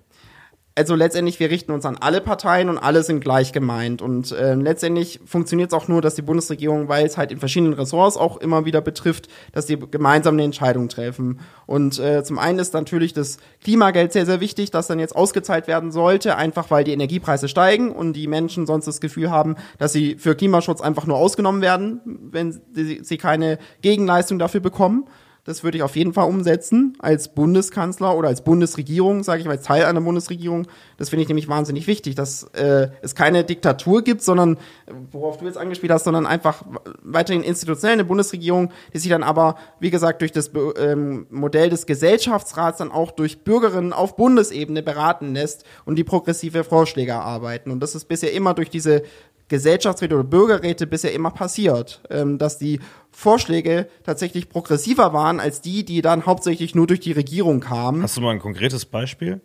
D: Also letztendlich, wir richten uns an alle Parteien und alle sind gleich gemeint. Und ähm, letztendlich funktioniert es auch nur, dass die Bundesregierung, weil es halt in verschiedenen Ressorts auch immer wieder betrifft, dass die gemeinsam eine Entscheidung treffen. Und äh, zum einen ist natürlich das Klimageld sehr, sehr wichtig, das dann jetzt ausgezahlt werden sollte, einfach weil die Energiepreise steigen und die Menschen sonst das Gefühl haben, dass sie für Klimaschutz einfach nur ausgenommen werden, wenn sie, sie keine Gegenleistung dafür bekommen. Das würde ich auf jeden Fall umsetzen als Bundeskanzler oder als Bundesregierung, sage ich mal, als Teil einer Bundesregierung. Das finde ich nämlich wahnsinnig wichtig, dass äh, es keine Diktatur gibt, sondern, worauf du jetzt angespielt hast, sondern einfach weiterhin institutionell eine Bundesregierung, die sich dann aber, wie gesagt, durch das ähm, Modell des Gesellschaftsrats dann auch durch Bürgerinnen auf Bundesebene beraten lässt und die progressive Vorschläge erarbeiten. Und das ist bisher immer durch diese Gesellschaftsräte oder Bürgerräte bisher immer passiert, ähm, dass die Vorschläge tatsächlich progressiver waren als die, die dann hauptsächlich nur durch die Regierung kamen.
C: Hast du mal ein konkretes Beispiel?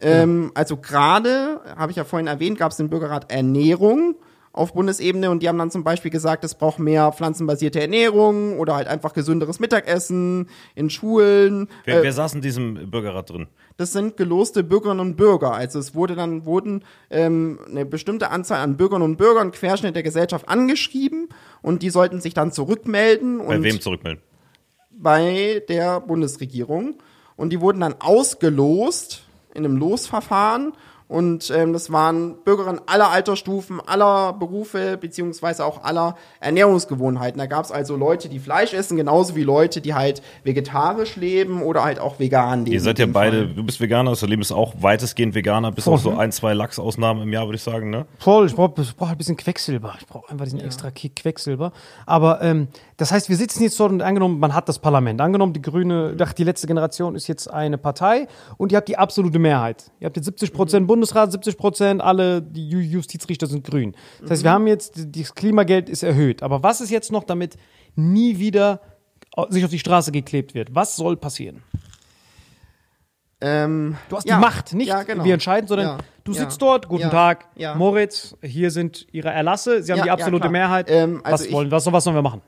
D: Ähm, also gerade, habe ich ja vorhin erwähnt, gab es den Bürgerrat Ernährung auf Bundesebene und die haben dann zum Beispiel gesagt, es braucht mehr pflanzenbasierte Ernährung oder halt einfach gesünderes Mittagessen in Schulen.
C: Wer,
D: Äh,
C: wer saß in diesem Bürgerrat drin?
D: Das sind geloste Bürgerinnen und Bürger. Also es wurde dann wurden ähm, eine bestimmte Anzahl an Bürgerinnen und Bürgern Querschnitt der Gesellschaft angeschrieben und die sollten sich dann zurückmelden
C: Bei wem zurückmelden?
D: bei der Bundesregierung. Und die wurden dann ausgelost in einem Losverfahren. Und ähm, das waren Bürgerinnen aller Altersstufen, aller Berufe, beziehungsweise auch aller Ernährungsgewohnheiten. Da gab es also Leute, die Fleisch essen, genauso wie Leute, die halt vegetarisch leben oder halt auch vegan leben.
C: Ihr seid ja beide,
D: Fall.
C: du bist Veganer, das Leben ist auch weitestgehend Veganer, bis auf so ein, zwei Lachsausnahmen im Jahr, würde ich sagen, ne?
B: Voll, ich brauche brauch ein bisschen Quecksilber. Ich brauche einfach diesen extra Kick Quecksilber. Aber ähm, das heißt, wir sitzen jetzt dort und angenommen, man hat das Parlament. Angenommen, die Grüne, ach, die letzte Generation ist jetzt eine Partei und ihr habt die absolute Mehrheit. Ihr habt jetzt 70 Prozent Bundesrat, 70 Prozent, alle die Ju- Justizrichter sind grün. Das heißt, wir haben jetzt, das Klimageld ist erhöht. Aber was ist jetzt noch, damit nie wieder sich auf die Straße geklebt wird? Was soll passieren?
D: Ähm,
B: Du hast
D: ja,
B: die Macht, nicht
D: ja, genau.
B: wir entscheiden, sondern
D: Ja,
B: du sitzt dort, guten Tag. Moritz, hier sind Ihre Erlasse, Sie haben die absolute. Mehrheit.
D: Ähm, also
B: was, wollen, was, was sollen wir machen?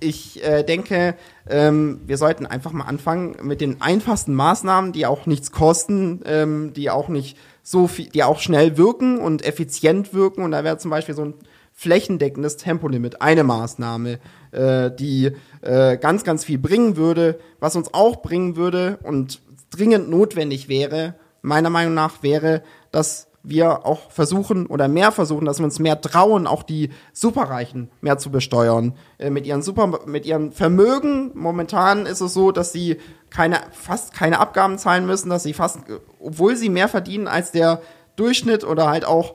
D: Ich äh, denke, ähm, wir sollten einfach mal anfangen mit den einfachsten Maßnahmen, die auch nichts kosten, ähm, die auch nicht so viel, die auch schnell wirken und effizient wirken. Und da wäre zum Beispiel so ein flächendeckendes Tempolimit eine Maßnahme, äh, die äh, ganz, ganz viel bringen würde. Was uns auch bringen würde und dringend notwendig wäre, meiner Meinung nach, wäre, dass wir auch versuchen oder mehr versuchen, dass wir uns mehr trauen, auch die Superreichen mehr zu besteuern. Äh, mit ihren Super, mit ihren Vermögen. Momentan ist es so, dass sie keine, fast keine Abgaben zahlen müssen, dass sie fast, obwohl sie mehr verdienen als der Durchschnitt oder halt auch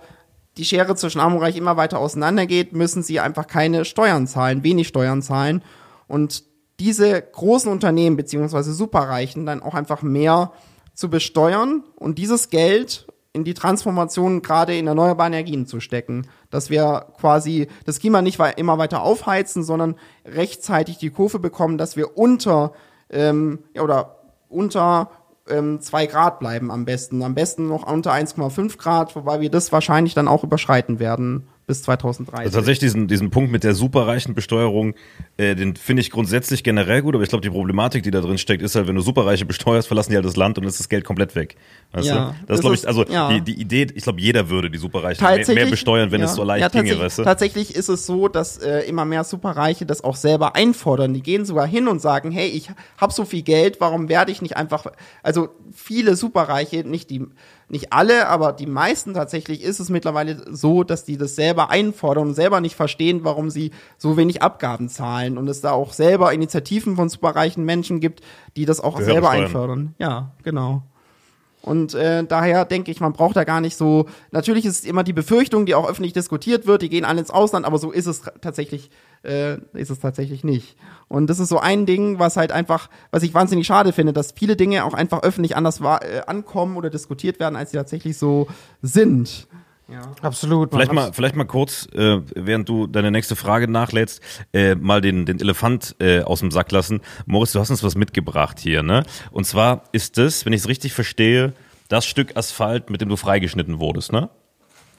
D: die Schere zwischen Arm und Reich immer weiter auseinandergeht, müssen sie einfach keine Steuern zahlen, wenig Steuern zahlen. Und diese großen Unternehmen beziehungsweise Superreichen dann auch einfach mehr zu besteuern und dieses Geld in die Transformation gerade in erneuerbare Energien zu stecken, dass wir quasi das Klima nicht immer weiter aufheizen, sondern rechtzeitig die Kurve bekommen, dass wir unter ähm, ja, oder unter ähm, 2 Grad bleiben am besten. Am besten noch unter 1,5 Grad, wobei wir das wahrscheinlich dann auch überschreiten werden bis 2030.
C: Also tatsächlich diesen, diesen Punkt mit der superreichen Besteuerung, äh, den finde ich grundsätzlich generell gut, aber ich glaube, die Problematik, die da drin steckt, ist halt, wenn du Superreiche besteuerst, verlassen die halt das Land und ist das Geld komplett weg. Weißt
D: Ja,
C: du? Das glaube ich, also
D: ja.
C: die, die Idee, ich glaube, jeder würde die Superreichen mehr, mehr besteuern, wenn
D: ja,
C: es so leicht
D: ja,
C: ginge,
D: tatsächlich-
C: weißt du?
D: Tatsächlich ist es so, dass äh, immer mehr Superreiche das auch selber einfordern. Die gehen sogar hin und sagen, hey, ich habe so viel Geld, warum werde ich nicht einfach, also viele Superreiche, nicht die, nicht alle, aber die meisten tatsächlich ist es mittlerweile so, dass die das selber einfordern und selber nicht verstehen, warum sie so wenig Abgaben zahlen und es da auch selber Initiativen von superreichen Menschen gibt, die das auch selber einfordern. Ja, genau. Und äh, daher denke ich, man braucht da gar nicht so. Natürlich ist es immer die Befürchtung, die auch öffentlich diskutiert wird, die gehen alle ins Ausland, aber so ist es tatsächlich, äh, ist es tatsächlich nicht. Und das ist so ein Ding, was halt einfach, was ich wahnsinnig schade finde, dass viele Dinge auch einfach öffentlich anders äh, ankommen oder diskutiert werden, als sie tatsächlich so sind.
B: Absolut.
C: Vielleicht mal, vielleicht mal kurz, äh, während du deine nächste Frage nachlädst, äh, mal den, den Elefant äh, aus dem Sack lassen. Moritz, du hast uns was mitgebracht hier, ne? Und zwar ist das, wenn ich es richtig verstehe, das Stück Asphalt, mit dem du freigeschnitten wurdest, ne?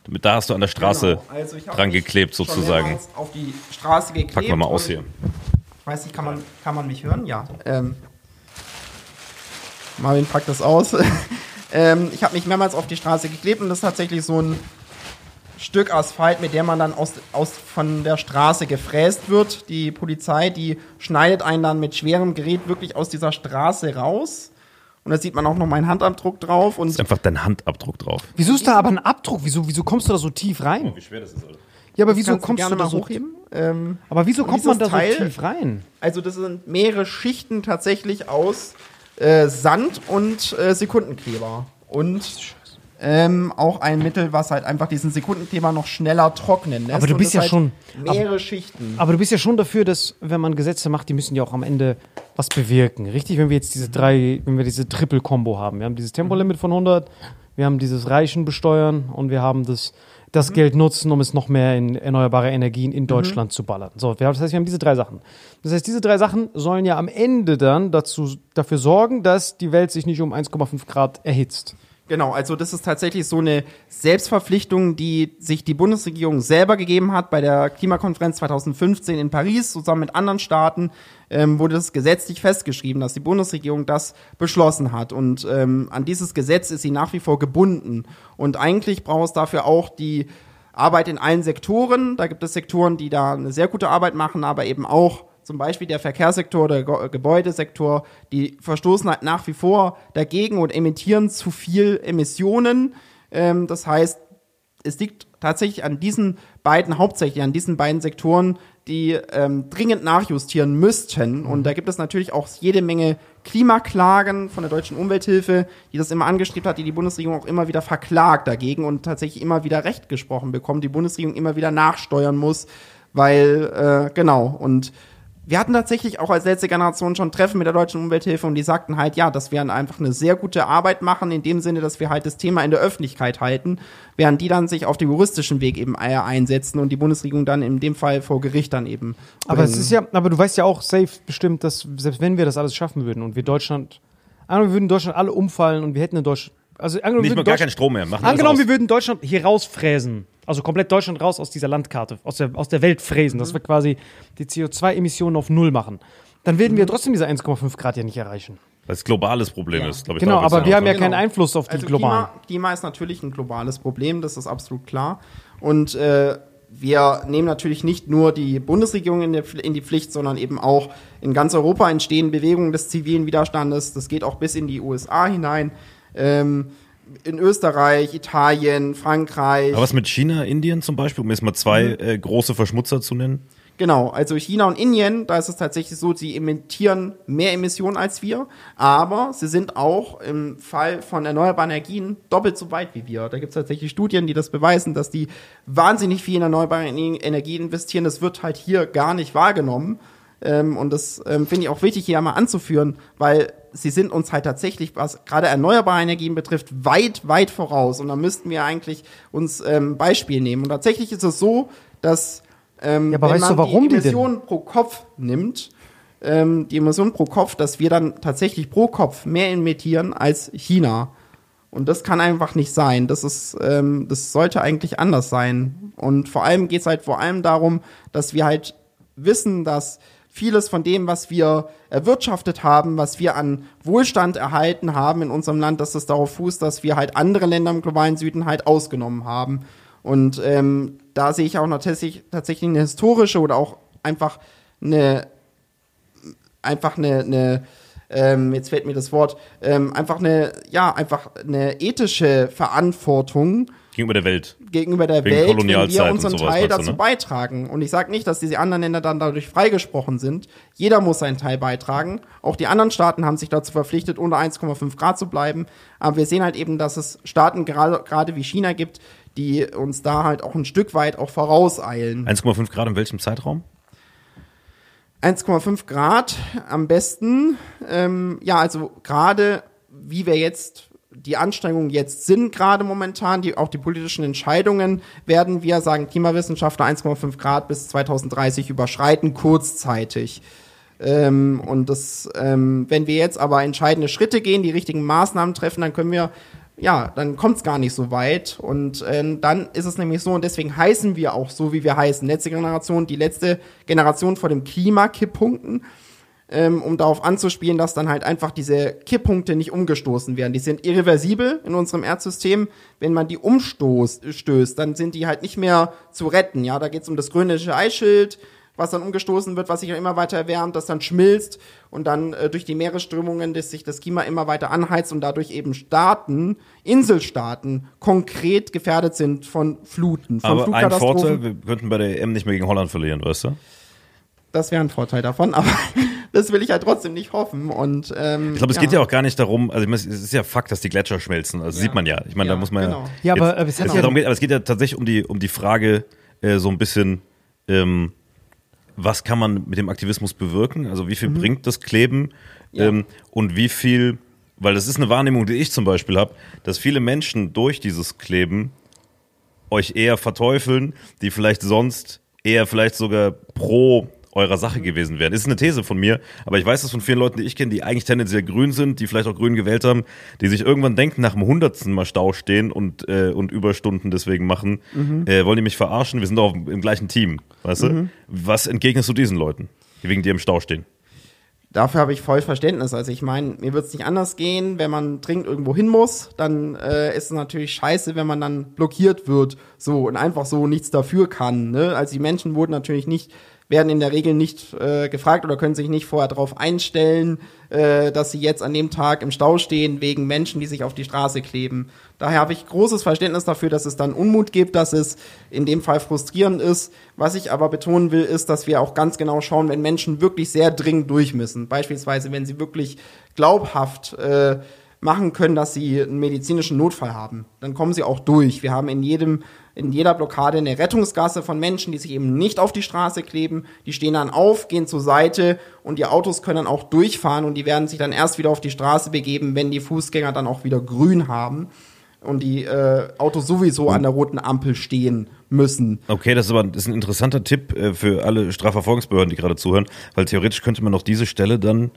C: Mit da hast du an der Straße
D: Genau. Also
C: dran geklebt sozusagen.
D: Auf die Straße geklebt.
C: Packen wir mal aus hier.
D: Ich weiß nicht, kann man, kann man mich hören? Ja. Ähm, Marvin packt das aus. *laughs* ähm, ich habe mich mehrmals auf die Straße geklebt und das ist tatsächlich so ein Stück Asphalt, mit dem man dann aus, aus von der Straße gefräst wird. Die Polizei, die schneidet einen dann mit schwerem Gerät wirklich aus dieser Straße raus. Und da sieht man auch noch meinen Handabdruck drauf. Und
C: Ist einfach dein Handabdruck drauf.
B: Wieso ist da aber ein Abdruck? Wieso, wieso kommst du da so tief rein?
C: Wie schwer das ist, Alter.
B: Ja, aber wieso kommst du da
D: mal
B: so
D: hochheben? Ähm,
B: Aber wieso kommt man da
D: dieses
B: so
D: Teil-
B: tief rein?
D: Also das sind mehrere Schichten tatsächlich aus äh, Sand und äh, Sekundenkleber. Und ähm, auch ein Mittel, was halt einfach diesen Sekundenthema noch schneller trocknen lässt.
B: Aber du bist ja schon-
D: Mehrere Schichten.
B: Aber du bist ja schon dafür, dass, wenn man Gesetze macht, die müssen ja auch am Ende was bewirken. Richtig? Wenn wir jetzt diese drei, wenn wir diese Triple-Kombo haben. Wir haben dieses Tempolimit von 100, wir haben dieses Reichen besteuern und wir haben das, das Geld nutzen, um es noch mehr in erneuerbare Energien in Deutschland zu ballern. So, das heißt, wir haben diese drei Sachen. Das heißt, diese drei Sachen sollen ja am Ende dann dazu, dafür sorgen, dass die Welt sich nicht um 1,5 Grad erhitzt.
D: Genau, also das ist tatsächlich so eine Selbstverpflichtung, die sich die Bundesregierung selber gegeben hat bei der Klimakonferenz 2015 in Paris, zusammen mit anderen Staaten, ähm, wurde das gesetzlich festgeschrieben, dass die Bundesregierung das beschlossen hat. Und ähm, an dieses Gesetz ist sie nach wie vor gebunden. Und eigentlich braucht es dafür auch die Arbeit in allen Sektoren. Da gibt es Sektoren, die da eine sehr gute Arbeit machen, aber eben auch zum Beispiel der Verkehrssektor, der Ge Gebäudesektor, die verstoßen halt nach wie vor dagegen und emittieren zu viel Emissionen. Ähm, das heißt, es liegt tatsächlich an diesen beiden, hauptsächlich an diesen beiden Sektoren, die ähm, dringend nachjustieren müssten. Und da gibt es natürlich auch jede Menge Klimaklagen von der Deutschen Umwelthilfe, die das immer angestrebt hat, die die Bundesregierung auch immer wieder verklagt dagegen und tatsächlich immer wieder Recht gesprochen bekommt, die Bundesregierung immer wieder nachsteuern muss, weil, äh, genau, und wir hatten tatsächlich auch als letzte Generation schon Treffen mit der Deutschen Umwelthilfe und die sagten halt, ja, dass wir einfach eine sehr gute Arbeit machen, in dem Sinne, dass wir halt das Thema in der Öffentlichkeit halten, während die dann sich auf dem juristischen Weg eben eher einsetzen und die Bundesregierung dann in dem Fall vor Gericht dann eben.
B: Aber es ist ja, aber du weißt ja auch safe bestimmt, dass selbst wenn wir das alles schaffen würden und wir Deutschland, angenommen, wir würden Deutschland alle umfallen und wir hätten in Deutschland, also angenommen,
C: Nicht
B: wir
C: mal
B: würden
C: gar keinen Strom mehr. Machen
B: Angenommen, wir würden Deutschland hier rausfräsen. Also komplett Deutschland raus aus dieser Landkarte, aus der, aus der Welt fräsen, dass wir quasi die CO2-Emissionen auf Null machen. Dann werden wir trotzdem diese 1,5 Grad ja nicht erreichen.
C: Weil es globales Problem ist, glaube ich.
B: Genau, aber wir haben ja
C: hinaus,
B: keinen
D: Genau.
B: Einfluss auf die
D: Also
B: globalen.
D: Klima, Klima ist natürlich ein globales Problem, das ist absolut klar. Und äh, wir nehmen natürlich nicht nur die Bundesregierung in, der, in die Pflicht, sondern eben auch in ganz Europa entstehen Bewegungen des zivilen Widerstandes. Das geht auch bis in die USA hinein. Ähm, in Österreich, Italien, Frankreich.
C: Aber was mit China, Indien zum Beispiel, um jetzt mal zwei
B: Mhm.
C: äh, große Verschmutzer zu nennen?
D: Genau, also China und Indien, da ist es tatsächlich so, sie emittieren mehr Emissionen als wir, aber sie sind auch im Fall von erneuerbaren Energien doppelt so weit wie wir. Da gibt es tatsächlich Studien, die das beweisen, dass die wahnsinnig viel in erneuerbare Ener- Energie investieren. Das wird halt hier gar nicht wahrgenommen. Ähm, und das ähm, finde ich auch wichtig hier einmal anzuführen, weil sie sind uns halt tatsächlich, was gerade erneuerbare Energien betrifft, weit, weit voraus. Und da müssten wir eigentlich uns ähm, Beispiel nehmen. Und tatsächlich ist es so, dass ähm,
B: Ja, aber
D: wenn
B: weißt du,
D: man
B: warum die?
D: Emissionen pro Kopf nimmt, ähm, die Emissionen pro Kopf, dass wir dann tatsächlich pro Kopf mehr emittieren als China. Und das kann einfach nicht sein. Das ist, ähm, das sollte eigentlich anders sein. Und vor allem geht es halt vor allem darum, dass wir halt wissen, dass vieles von dem, was wir erwirtschaftet haben, was wir an Wohlstand erhalten haben in unserem Land, dass es darauf fußt, dass wir halt andere Länder im globalen Süden halt ausgenommen haben. Und ähm, da sehe ich auch tatsächlich, tatsächlich eine historische oder auch einfach eine einfach eine, eine ähm, jetzt fällt mir das Wort, ähm, einfach eine, ja, einfach eine ethische Verantwortung
C: Gegenüber der Welt.
D: gegenüber der
C: Wegen
D: Welt, wenn wir unseren
C: sowas,
D: Teil
C: du,
D: dazu
C: ne?
D: beitragen. Und ich sage nicht, dass diese anderen Länder dann dadurch freigesprochen sind. Jeder muss seinen Teil beitragen. Auch die anderen Staaten haben sich dazu verpflichtet, unter 1,5 Grad zu bleiben. Aber wir sehen halt eben, dass es Staaten gerade gerade wie China gibt, die uns da halt auch ein Stück weit auch vorauseilen.
C: 1,5 Grad in welchem Zeitraum?
D: 1,5 Grad am besten. Ähm, ja, also gerade wie wir jetzt die Anstrengungen jetzt sind, gerade momentan, die, auch die politischen Entscheidungen, werden wir, sagen Klimawissenschaftler, 1,5 Grad bis 2030 überschreiten, kurzzeitig. Ähm, und das, ähm, wenn wir jetzt aber entscheidende Schritte gehen, die richtigen Maßnahmen treffen, dann können wir, ja, dann kommt es gar nicht so weit. Und ähm, dann ist es nämlich so, und deswegen heißen wir auch so, wie wir heißen. Letzte Generation, die letzte Generation vor dem Klimakipppunkten ähm, um darauf anzuspielen, dass dann halt einfach diese Kipppunkte nicht umgestoßen werden. Die sind irreversibel in unserem Erdsystem. Wenn man die umstößt, stößt, dann sind die halt nicht mehr zu retten. Ja, da geht es um das grönische Eisschild, was dann umgestoßen wird, was sich immer weiter erwärmt, das dann schmilzt und dann äh, durch die Meeresströmungen, dass sich das Klima immer weiter anheizt und dadurch eben Staaten, Inselstaaten, konkret gefährdet sind von Fluten, von
C: Aber ein. Vorteil, wir könnten bei der EM nicht mehr gegen Holland verlieren, weißt du?
D: Das wäre ein Vorteil davon, aber das will ich halt trotzdem nicht hoffen. Und, ähm,
C: Ich glaube, es geht ja auch gar nicht darum, also es ist ja Fakt, dass die Gletscher schmelzen. Also sieht man ja. Ich meine,
D: Ja,
C: da muss man
D: genau.
B: Ja, aber,
C: Jetzt-
B: es ja
C: darum geht, aber es geht ja tatsächlich um die, um die Frage, äh, so ein bisschen, ähm, was kann man mit dem Aktivismus bewirken? Also wie viel
B: Mhm.
C: bringt das Kleben? Ähm, und wie viel, weil das ist eine Wahrnehmung, die ich zum Beispiel habe, dass viele Menschen durch dieses Kleben euch eher verteufeln, die vielleicht sonst eher vielleicht sogar pro eurer Sache gewesen wären. Ist eine These von mir, aber ich weiß das von vielen Leuten, die ich kenne, die eigentlich tendenziell grün sind, die vielleicht auch grün gewählt haben, die sich irgendwann denken, nach dem hundertsten Mal Stau stehen und, äh, und Überstunden deswegen machen, äh, wollen die mich verarschen? Wir sind doch im gleichen Team, weißt du? Was entgegnest du diesen Leuten, die wegen dir im Stau stehen?
D: Dafür habe ich voll Verständnis. Also ich meine, mir wird es nicht anders gehen, wenn man dringend irgendwo hin muss, dann äh, ist es natürlich scheiße, wenn man dann blockiert wird, so und einfach so nichts dafür kann. Ne? Also die Menschen wurden natürlich nicht, werden in der Regel nicht äh, gefragt oder können sich nicht vorher darauf einstellen, äh, dass sie jetzt an dem Tag im Stau stehen wegen Menschen, die sich auf die Straße kleben. Daher habe ich großes Verständnis dafür, dass es dann Unmut gibt, dass es in dem Fall frustrierend ist. Was ich aber betonen will, ist, dass wir auch ganz genau schauen, wenn Menschen wirklich sehr dringend durch müssen. Beispielsweise, wenn sie wirklich glaubhaft äh, machen können, dass sie einen medizinischen Notfall haben, dann kommen sie auch durch. Wir haben in jedem in jeder Blockade eine Rettungsgasse von Menschen, die sich eben nicht auf die Straße kleben. Die stehen dann auf, gehen zur Seite und die Autos können dann auch durchfahren und die werden sich dann erst wieder auf die Straße begeben, wenn die Fußgänger dann auch wieder grün haben und die äh, Autos sowieso an der roten Ampel stehen müssen.
C: Okay, das ist aber das ist ein interessanter Tipp äh, für alle Strafverfolgungsbehörden, die gerade zuhören, weil theoretisch könnte man doch diese Stelle dann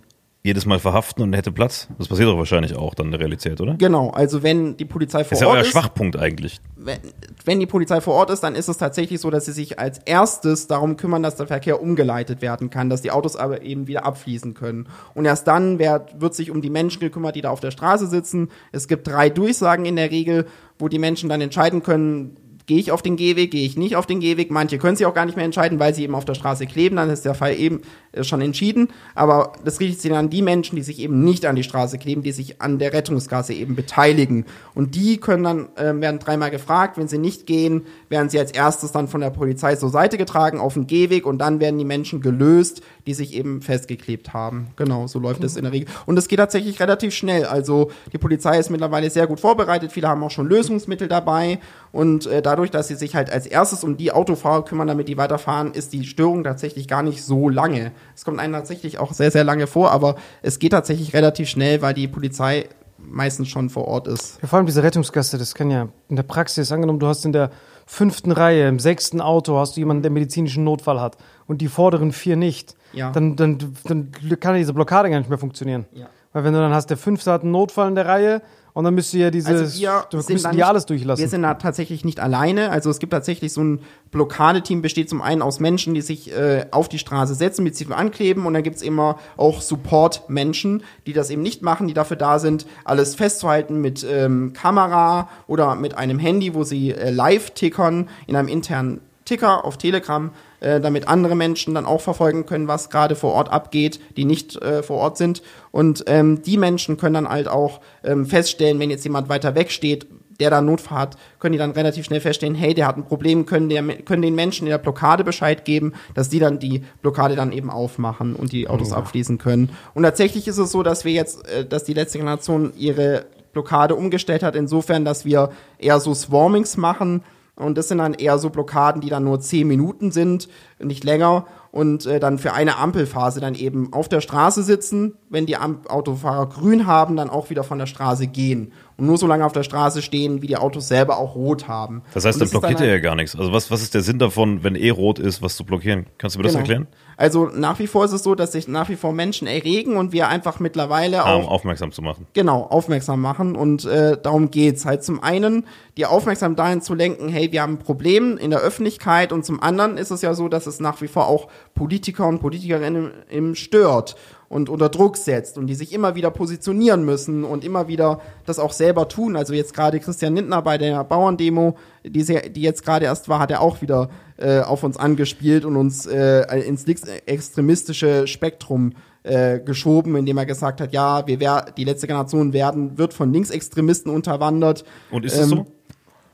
C: jedes Mal verhaften und hätte Platz. Das passiert doch wahrscheinlich auch dann in der Realität, oder?
D: Genau, also wenn die Polizei vor
C: Das ist ja
D: Ort
C: euer
D: ist,
C: Schwachpunkt eigentlich.
D: wenn, wenn die Polizei vor Ort ist, dann ist es tatsächlich so, dass sie sich als erstes darum kümmern, dass der Verkehr umgeleitet werden kann, dass die Autos aber eben wieder abfließen können. Und erst dann wird, wird sich um die Menschen gekümmert, die da auf der Straße sitzen. Es gibt drei Durchsagen in der Regel, wo die Menschen dann entscheiden können, gehe ich auf den Gehweg, gehe ich nicht auf den Gehweg. Manche können sich auch gar nicht mehr entscheiden, weil sie eben auf der Straße kleben, dann ist der Fall eben äh, schon entschieden. Aber das richtet sich dann an die Menschen, die sich eben nicht an die Straße kleben, die sich an der Rettungsgasse eben beteiligen. Und die können dann, äh, werden dreimal gefragt, wenn sie nicht gehen, werden sie als erstes dann von der Polizei zur Seite getragen auf den Gehweg und dann werden die Menschen gelöst, die sich eben festgeklebt haben. Genau, so läuft es in der Regel. Und es geht tatsächlich relativ schnell. Also die Polizei ist mittlerweile sehr gut vorbereitet, viele haben auch schon Lösungsmittel dabei und äh, dadurch, dass sie sich halt als erstes um die Autofahrer kümmern, damit die weiterfahren, ist die Störung tatsächlich gar nicht so lange. Es kommt einem tatsächlich auch sehr, sehr lange vor, aber es geht tatsächlich relativ schnell, weil die Polizei meistens schon vor Ort ist.
B: Ja, vor allem diese Rettungsgasse, das kann ja in der Praxis, angenommen, du hast in der fünften Reihe, im sechsten Auto, hast du jemanden, der medizinischen Notfall hat und die vorderen vier nicht,
D: Ja.
B: dann, dann, dann kann ja diese Blockade gar nicht mehr funktionieren.
D: Ja.
B: Weil wenn du dann hast, der fünfte hat einen Notfall in der Reihe und dann müsst ihr ja dieses,
D: Also wir
B: du müsst
D: nicht-
B: alles durchlassen.
D: Wir sind da tatsächlich nicht alleine. Also es gibt tatsächlich so ein Blockadeteam, besteht zum einen aus Menschen, die sich äh, auf die Straße setzen, beziehungsweise ankleben und dann gibt's immer auch Support-Menschen, die das eben nicht machen, die dafür da sind, alles festzuhalten mit ähm, Kamera oder mit einem Handy, wo sie äh, live tickern in einem internen Ticker auf Telegram, äh, damit andere Menschen dann auch verfolgen können, was gerade vor Ort abgeht, die nicht äh, vor Ort sind. Und ähm, die Menschen können dann halt auch ähm, feststellen, wenn jetzt jemand weiter weg steht, der da Notfall hat, können die dann relativ schnell feststellen, hey, der hat ein Problem, können, der, können den Menschen in der Blockade Bescheid geben, dass die dann die Blockade dann eben aufmachen und die Autos abschließen können. Und tatsächlich ist es so, dass wir jetzt, äh, dass die letzte Generation ihre Blockade umgestellt hat, insofern, dass wir eher so Swarmings machen, und das sind dann eher so Blockaden, die dann nur 10 Minuten sind, nicht länger. Und äh, dann für eine Ampelphase dann eben auf der Straße sitzen, wenn die Am Autofahrer grün haben, dann auch wieder von der Straße gehen. Und nur so lange auf der Straße stehen, wie die Autos selber auch rot haben.
C: Das heißt,
D: Und
C: dann blockiert ihr ja gar nichts. Also was, was ist der Sinn davon, wenn eh rot ist, was zu blockieren? Kannst du mir das
D: Genau.
C: erklären?
D: Also nach wie vor ist es so, dass sich nach wie vor Menschen erregen und wir einfach mittlerweile
C: Ah, um
D: auch
C: aufmerksam zu machen.
D: Genau, aufmerksam machen und äh, darum geht's halt zum einen, die Aufmerksamkeit dahin zu lenken, hey, wir haben ein Problem in der Öffentlichkeit und zum anderen ist es ja so, dass es nach wie vor auch Politiker und Politikerinnen im stört und unter Druck setzt und die sich immer wieder positionieren müssen und immer wieder das auch selber tun. Also jetzt gerade Christian Lindner bei der Bauerndemo, die, die jetzt gerade erst war, hat er auch wieder äh, auf uns angespielt und uns äh, ins linksextremistische Spektrum äh, geschoben, indem er gesagt hat, ja, wir wär, die letzte Generation werden, wird von Linksextremisten unterwandert.
C: Und ist es
D: Ähm,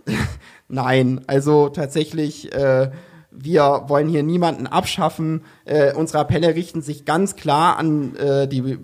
C: so? *laughs*
D: Nein, also tatsächlich äh, wir wollen hier niemanden abschaffen. Äh, unsere Appelle richten sich ganz klar an äh, die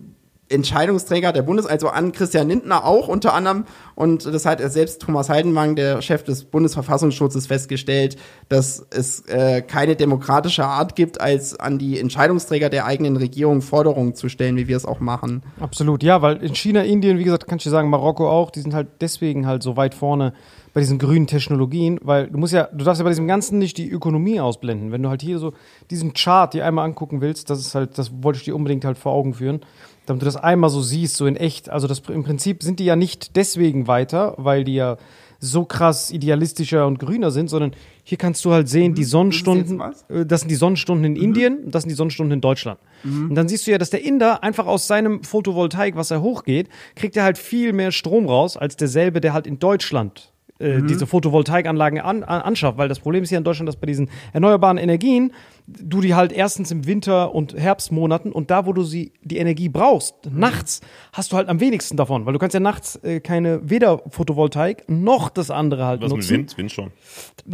D: Entscheidungsträger der Bundes, also an Christian Lindner auch unter anderem. Und das hat er selbst Thomas Heidenwang, der Chef des Bundesverfassungsschutzes, festgestellt, dass es äh, keine demokratische Art gibt, als an die Entscheidungsträger der eigenen Regierung Forderungen zu stellen, wie wir es auch machen.
B: Absolut, ja, weil in China, Indien, wie gesagt, kann ich dir sagen, Marokko auch, die sind halt deswegen halt so weit vorne bei diesen grünen Technologien, weil du musst ja, du darfst ja bei diesem Ganzen nicht die Ökonomie ausblenden. Wenn du halt hier so diesen Chart dir einmal angucken willst, das ist halt, das wollte ich dir unbedingt halt vor Augen führen, damit du das einmal so siehst, so in echt. Also das im Prinzip sind die ja nicht deswegen weiter, weil die ja so krass idealistischer und grüner sind, sondern hier kannst du halt sehen, die Sonnenstunden,
D: Das
B: äh, das sind die Sonnenstunden in Indien und das sind die Sonnenstunden in Deutschland. Und dann siehst du ja, dass der Inder einfach aus seinem Photovoltaik, was er hochgeht, kriegt er halt viel mehr Strom raus, als derselbe, der halt in Deutschland äh, diese Photovoltaikanlagen an, an, anschafft. Weil das Problem ist hier in Deutschland, dass bei diesen erneuerbaren Energien du die halt erstens im Winter- und Herbstmonaten und da, wo du sie die Energie brauchst, nachts, hast du halt am wenigsten davon. Weil du kannst ja nachts äh, keine weder Photovoltaik noch das andere halt
C: Was
B: nutzen.
C: mit Wind? Wind schon.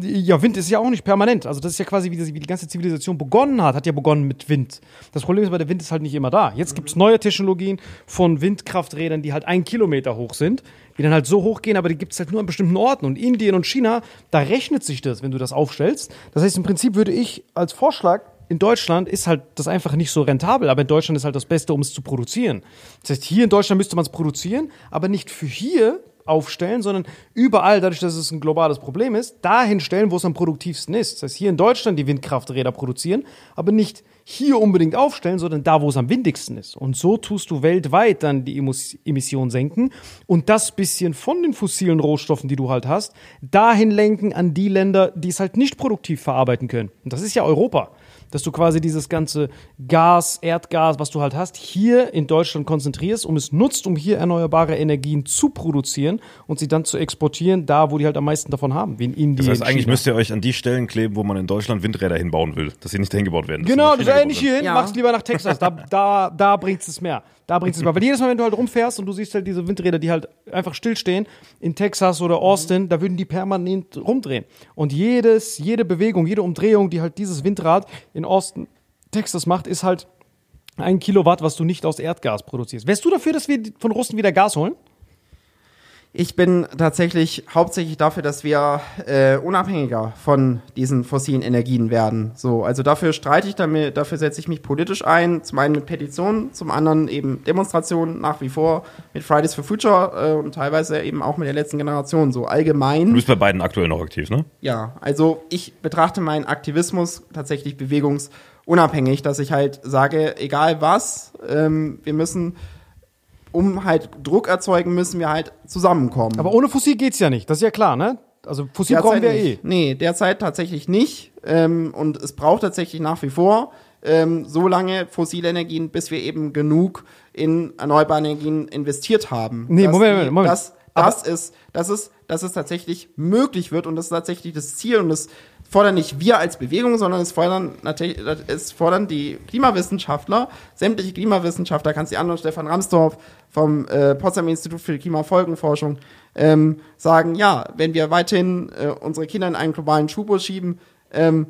B: Ja, Wind ist ja auch nicht permanent. Also das ist ja quasi, wie, das, wie die ganze Zivilisation begonnen hat, hat ja begonnen mit Wind. Das Problem ist, bei der Wind ist halt nicht immer da. Jetzt gibt's neue Technologien von Windkrafträdern, die halt ein Kilometer hoch sind, die dann halt so hoch gehen, aber die gibt's halt nur an bestimmten Orten. Und Indien und China, da rechnet sich das, wenn du das aufstellst. Das heißt, im Prinzip würde ich als Vorschlag, in Deutschland ist halt das einfach nicht so rentabel, aber in Deutschland ist halt das Beste, um es zu produzieren. Das heißt, hier in Deutschland müsste man es produzieren, aber nicht für hier aufstellen, sondern überall, dadurch, dass es ein globales Problem ist, dahin stellen, wo es am produktivsten ist. Das heißt, hier in Deutschland die Windkrafträder produzieren, aber nicht hier unbedingt aufstellen, sondern da, wo es am windigsten ist. Und so tust du weltweit dann die Emissionen senken und das bisschen von den fossilen Rohstoffen, die du halt hast, dahin lenken an die Länder, die es halt nicht produktiv verarbeiten können. Und das ist ja Europa dass du quasi dieses ganze Gas, Erdgas, was du halt hast, hier in Deutschland konzentrierst, um es nutzt, um hier erneuerbare Energien zu produzieren und sie dann zu exportieren, da wo die halt am meisten davon haben, wie in Indien.
C: Das heißt, eigentlich
B: China.
C: müsst ihr euch an die Stellen kleben, wo man in Deutschland Windräder hinbauen will, dass sie nicht dahin gebaut werden.
B: Genau, du sei nicht hier hin,
D: Ja.
B: mach's lieber nach Texas. Da, da, da bringt's es mehr. Da bringt's es mehr. Weil jedes Mal, wenn du halt rumfährst und du siehst halt diese Windräder, die halt einfach stillstehen, in Texas oder Austin, da würden die permanent rumdrehen. Und jedes, jede Bewegung, jede Umdrehung, die halt dieses Windrad in Austin, Texas macht, ist halt ein Kilowatt, was du nicht aus Erdgas produzierst. Wärst du dafür, dass wir von Russen wieder Gas holen?
D: Ich bin tatsächlich hauptsächlich dafür, dass wir äh, unabhängiger von diesen fossilen Energien werden. So, also dafür streite ich damit, dafür setze ich mich politisch ein. Zum einen mit Petitionen, zum anderen eben Demonstrationen nach wie vor mit Fridays for Future äh, und teilweise eben auch mit der letzten Generation. So allgemein.
C: Du bist bei beiden aktuell noch aktiv, ne?
D: Ja, also ich betrachte meinen Aktivismus tatsächlich bewegungsunabhängig, dass ich halt sage, egal was, ähm, wir müssen, um halt Druck erzeugen, müssen wir halt zusammenkommen.
B: Aber ohne Fossil geht's ja nicht. Das ist ja klar, ne? Also Fossil brauchen wir eh.
D: nicht. Nee, derzeit tatsächlich nicht. Ähm, und es braucht tatsächlich nach wie vor ähm, so lange fossile Energien, bis wir eben genug in erneuerbare Energien investiert haben.
B: Nee, Moment, Moment, Moment.
D: Das, das ist, das ist, dass es tatsächlich möglich wird und das ist tatsächlich das Ziel und das fordern nicht wir als Bewegung, sondern es fordern natürlich, es fordern die Klimawissenschaftler, sämtliche Klimawissenschaftler, kannst die anderen, Stefan Ramsdorf vom äh, Potsdam Institut für Klimafolgenforschung, ähm, sagen, ja, wenn wir weiterhin äh, unsere Kinder in einen globalen Schulbus schieben, ähm,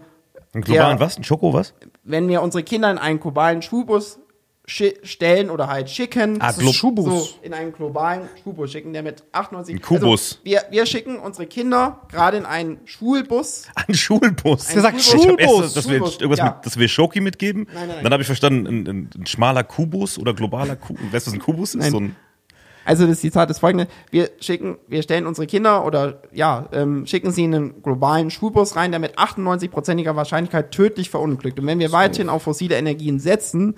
C: Einen globalen
D: Ja.
C: was? Ein Schoko was?
D: wenn wir unsere Kinder in einen globalen Schulbus schi stellen oder halt schicken,
C: Ah,
B: Schubus.
D: so in einen globalen Schulbus schicken, der mit 98
C: Ein Kubus.
D: Also, wir, wir schicken unsere Kinder gerade in einen Schulbus.
C: Ein Schulbus.
B: Der sagt
D: Schulbus.
C: Ich hab erst, dass wir,
D: Schulbus,
C: irgendwas
D: ja.
C: mit, dass wir Schoki mitgeben.
D: Nein, nein, nein.
C: Dann habe ich verstanden, ein, ein, ein schmaler Kubus oder globaler Kubus. Weißt du, was ein Kubus ist? So ein,
D: Also das Zitat ist folgende: Wir schicken, wir stellen unsere Kinder oder ja ähm, schicken sie in einen globalen Schulbus rein, der mit 98-prozentiger Wahrscheinlichkeit tödlich verunglückt. Und wenn wir weiterhin auf fossile Energien setzen,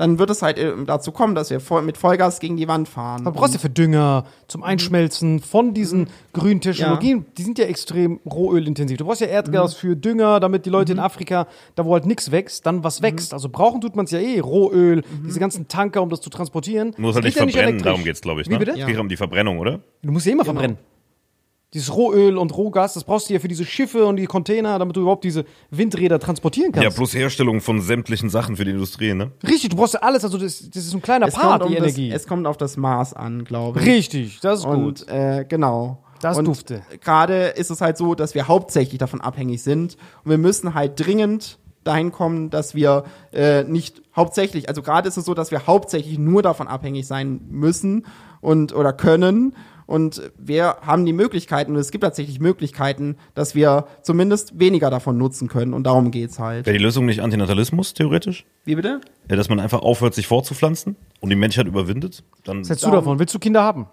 D: dann wird es halt äh, dazu kommen, dass wir voll, mit Vollgas gegen die Wand fahren.
B: Man brauchst ja für Dünger, zum Einschmelzen von diesen grünen Technologien. Die sind ja extrem rohölintensiv. Du brauchst ja Erdgas für Dünger, damit die Leute in Afrika, da wo halt nichts wächst, dann was wächst. Also brauchen tut man es ja eh. Rohöl, diese ganzen Tanker, um das zu transportieren.
C: muss halt nicht
B: geht ja
C: verbrennen,
B: elektrisch.
C: darum geht's, glaube ich.
B: Wie
C: Ne?
B: bitte?
C: Es geht um die Verbrennung, oder?
B: Du musst ja immer verbrennen. Dieses Rohöl und Rohgas, das brauchst du ja für diese Schiffe und die Container, damit du überhaupt diese Windräder transportieren kannst.
C: Ja, plus Herstellung von sämtlichen Sachen für die Industrie, ne?
B: Richtig, du brauchst ja alles. Also das, das ist ein kleiner
D: es
B: Part,
D: kommt, um
B: die
D: das,
B: Energie.
D: es kommt auf das Maß an, glaube ich.
B: Richtig, das ist gut.
D: Und äh, genau.
B: Das
D: und
B: dufte.
D: Gerade ist es halt so, dass wir hauptsächlich davon abhängig sind. Und wir müssen halt dringend dahin kommen, dass wir äh, nicht hauptsächlich, also gerade ist es so, dass wir hauptsächlich nur davon abhängig sein müssen und oder können. Und wir haben die Möglichkeiten, und es gibt tatsächlich Möglichkeiten, dass wir zumindest weniger davon nutzen können. Und darum geht's halt.
C: Wäre die Lösung nicht Antinatalismus, theoretisch?
D: Wie bitte?
C: Ja, dass man einfach aufhört, sich fortzupflanzen und die Menschheit überwindet? Dann
B: Was hältst du davon? Willst du Kinder haben?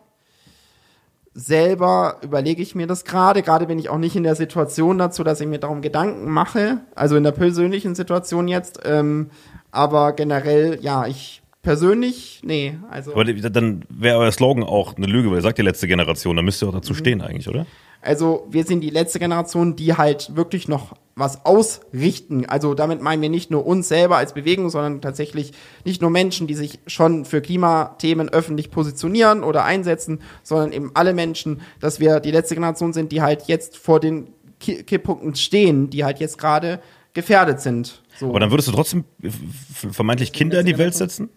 D: selber überlege ich mir das gerade. Gerade bin ich auch nicht in der Situation dazu, dass ich mir darum Gedanken mache. Also in der persönlichen Situation jetzt. Ähm, aber generell, ja, ich persönlich, nee. Also,
C: Aber dann wäre euer Slogan auch eine Lüge, weil ihr sagt die letzte Generation, da müsst ihr auch dazu stehen eigentlich, oder?
D: also wir sind die letzte Generation, die halt wirklich noch was ausrichten. Also damit meinen wir nicht nur uns selber als Bewegung, sondern tatsächlich nicht nur Menschen, die sich schon für Klimathemen öffentlich positionieren oder einsetzen, sondern eben alle Menschen, dass wir die letzte Generation sind, die halt jetzt vor den Ki- Kipppunkten stehen, die halt jetzt gerade gefährdet sind. So.
C: Aber dann würdest du trotzdem vermeintlich Kinder in die Welt setzen?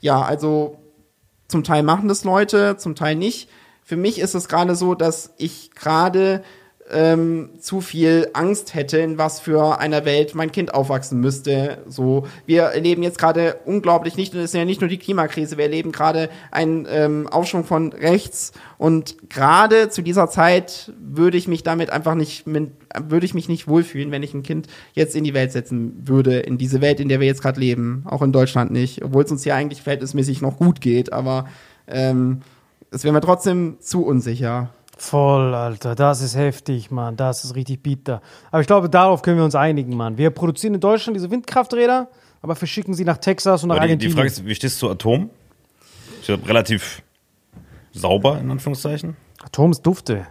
D: Ja, also zum Teil machen das Leute, zum Teil nicht. Für mich ist es gerade so, dass ich gerade ähm, zu viel Angst hätte, in was für einer Welt mein Kind aufwachsen müsste. So, wir erleben jetzt gerade unglaublich nicht, und es ist ja nicht nur die Klimakrise, wir erleben gerade einen ähm, Aufschwung von rechts und gerade zu dieser Zeit würde ich mich damit einfach nicht, würde ich mich nicht wohlfühlen, wenn ich ein Kind jetzt in die Welt setzen würde, in diese Welt, in der wir jetzt gerade leben, auch in Deutschland nicht, obwohl es uns hier eigentlich verhältnismäßig noch gut geht, aber ähm, es wäre mir trotzdem zu unsicher.
B: Voll, Alter, das ist heftig, Mann. Das ist richtig bitter. Aber ich glaube, darauf können wir uns einigen, Mann. Wir produzieren in Deutschland diese Windkrafträder, aber verschicken sie nach Texas und nach
C: Aber die, die
B: Argentinien.
C: Frage ist, wie stehst du zu Atom? Ist ja relativ sauber, in Anführungszeichen.
B: Atom ist dufte.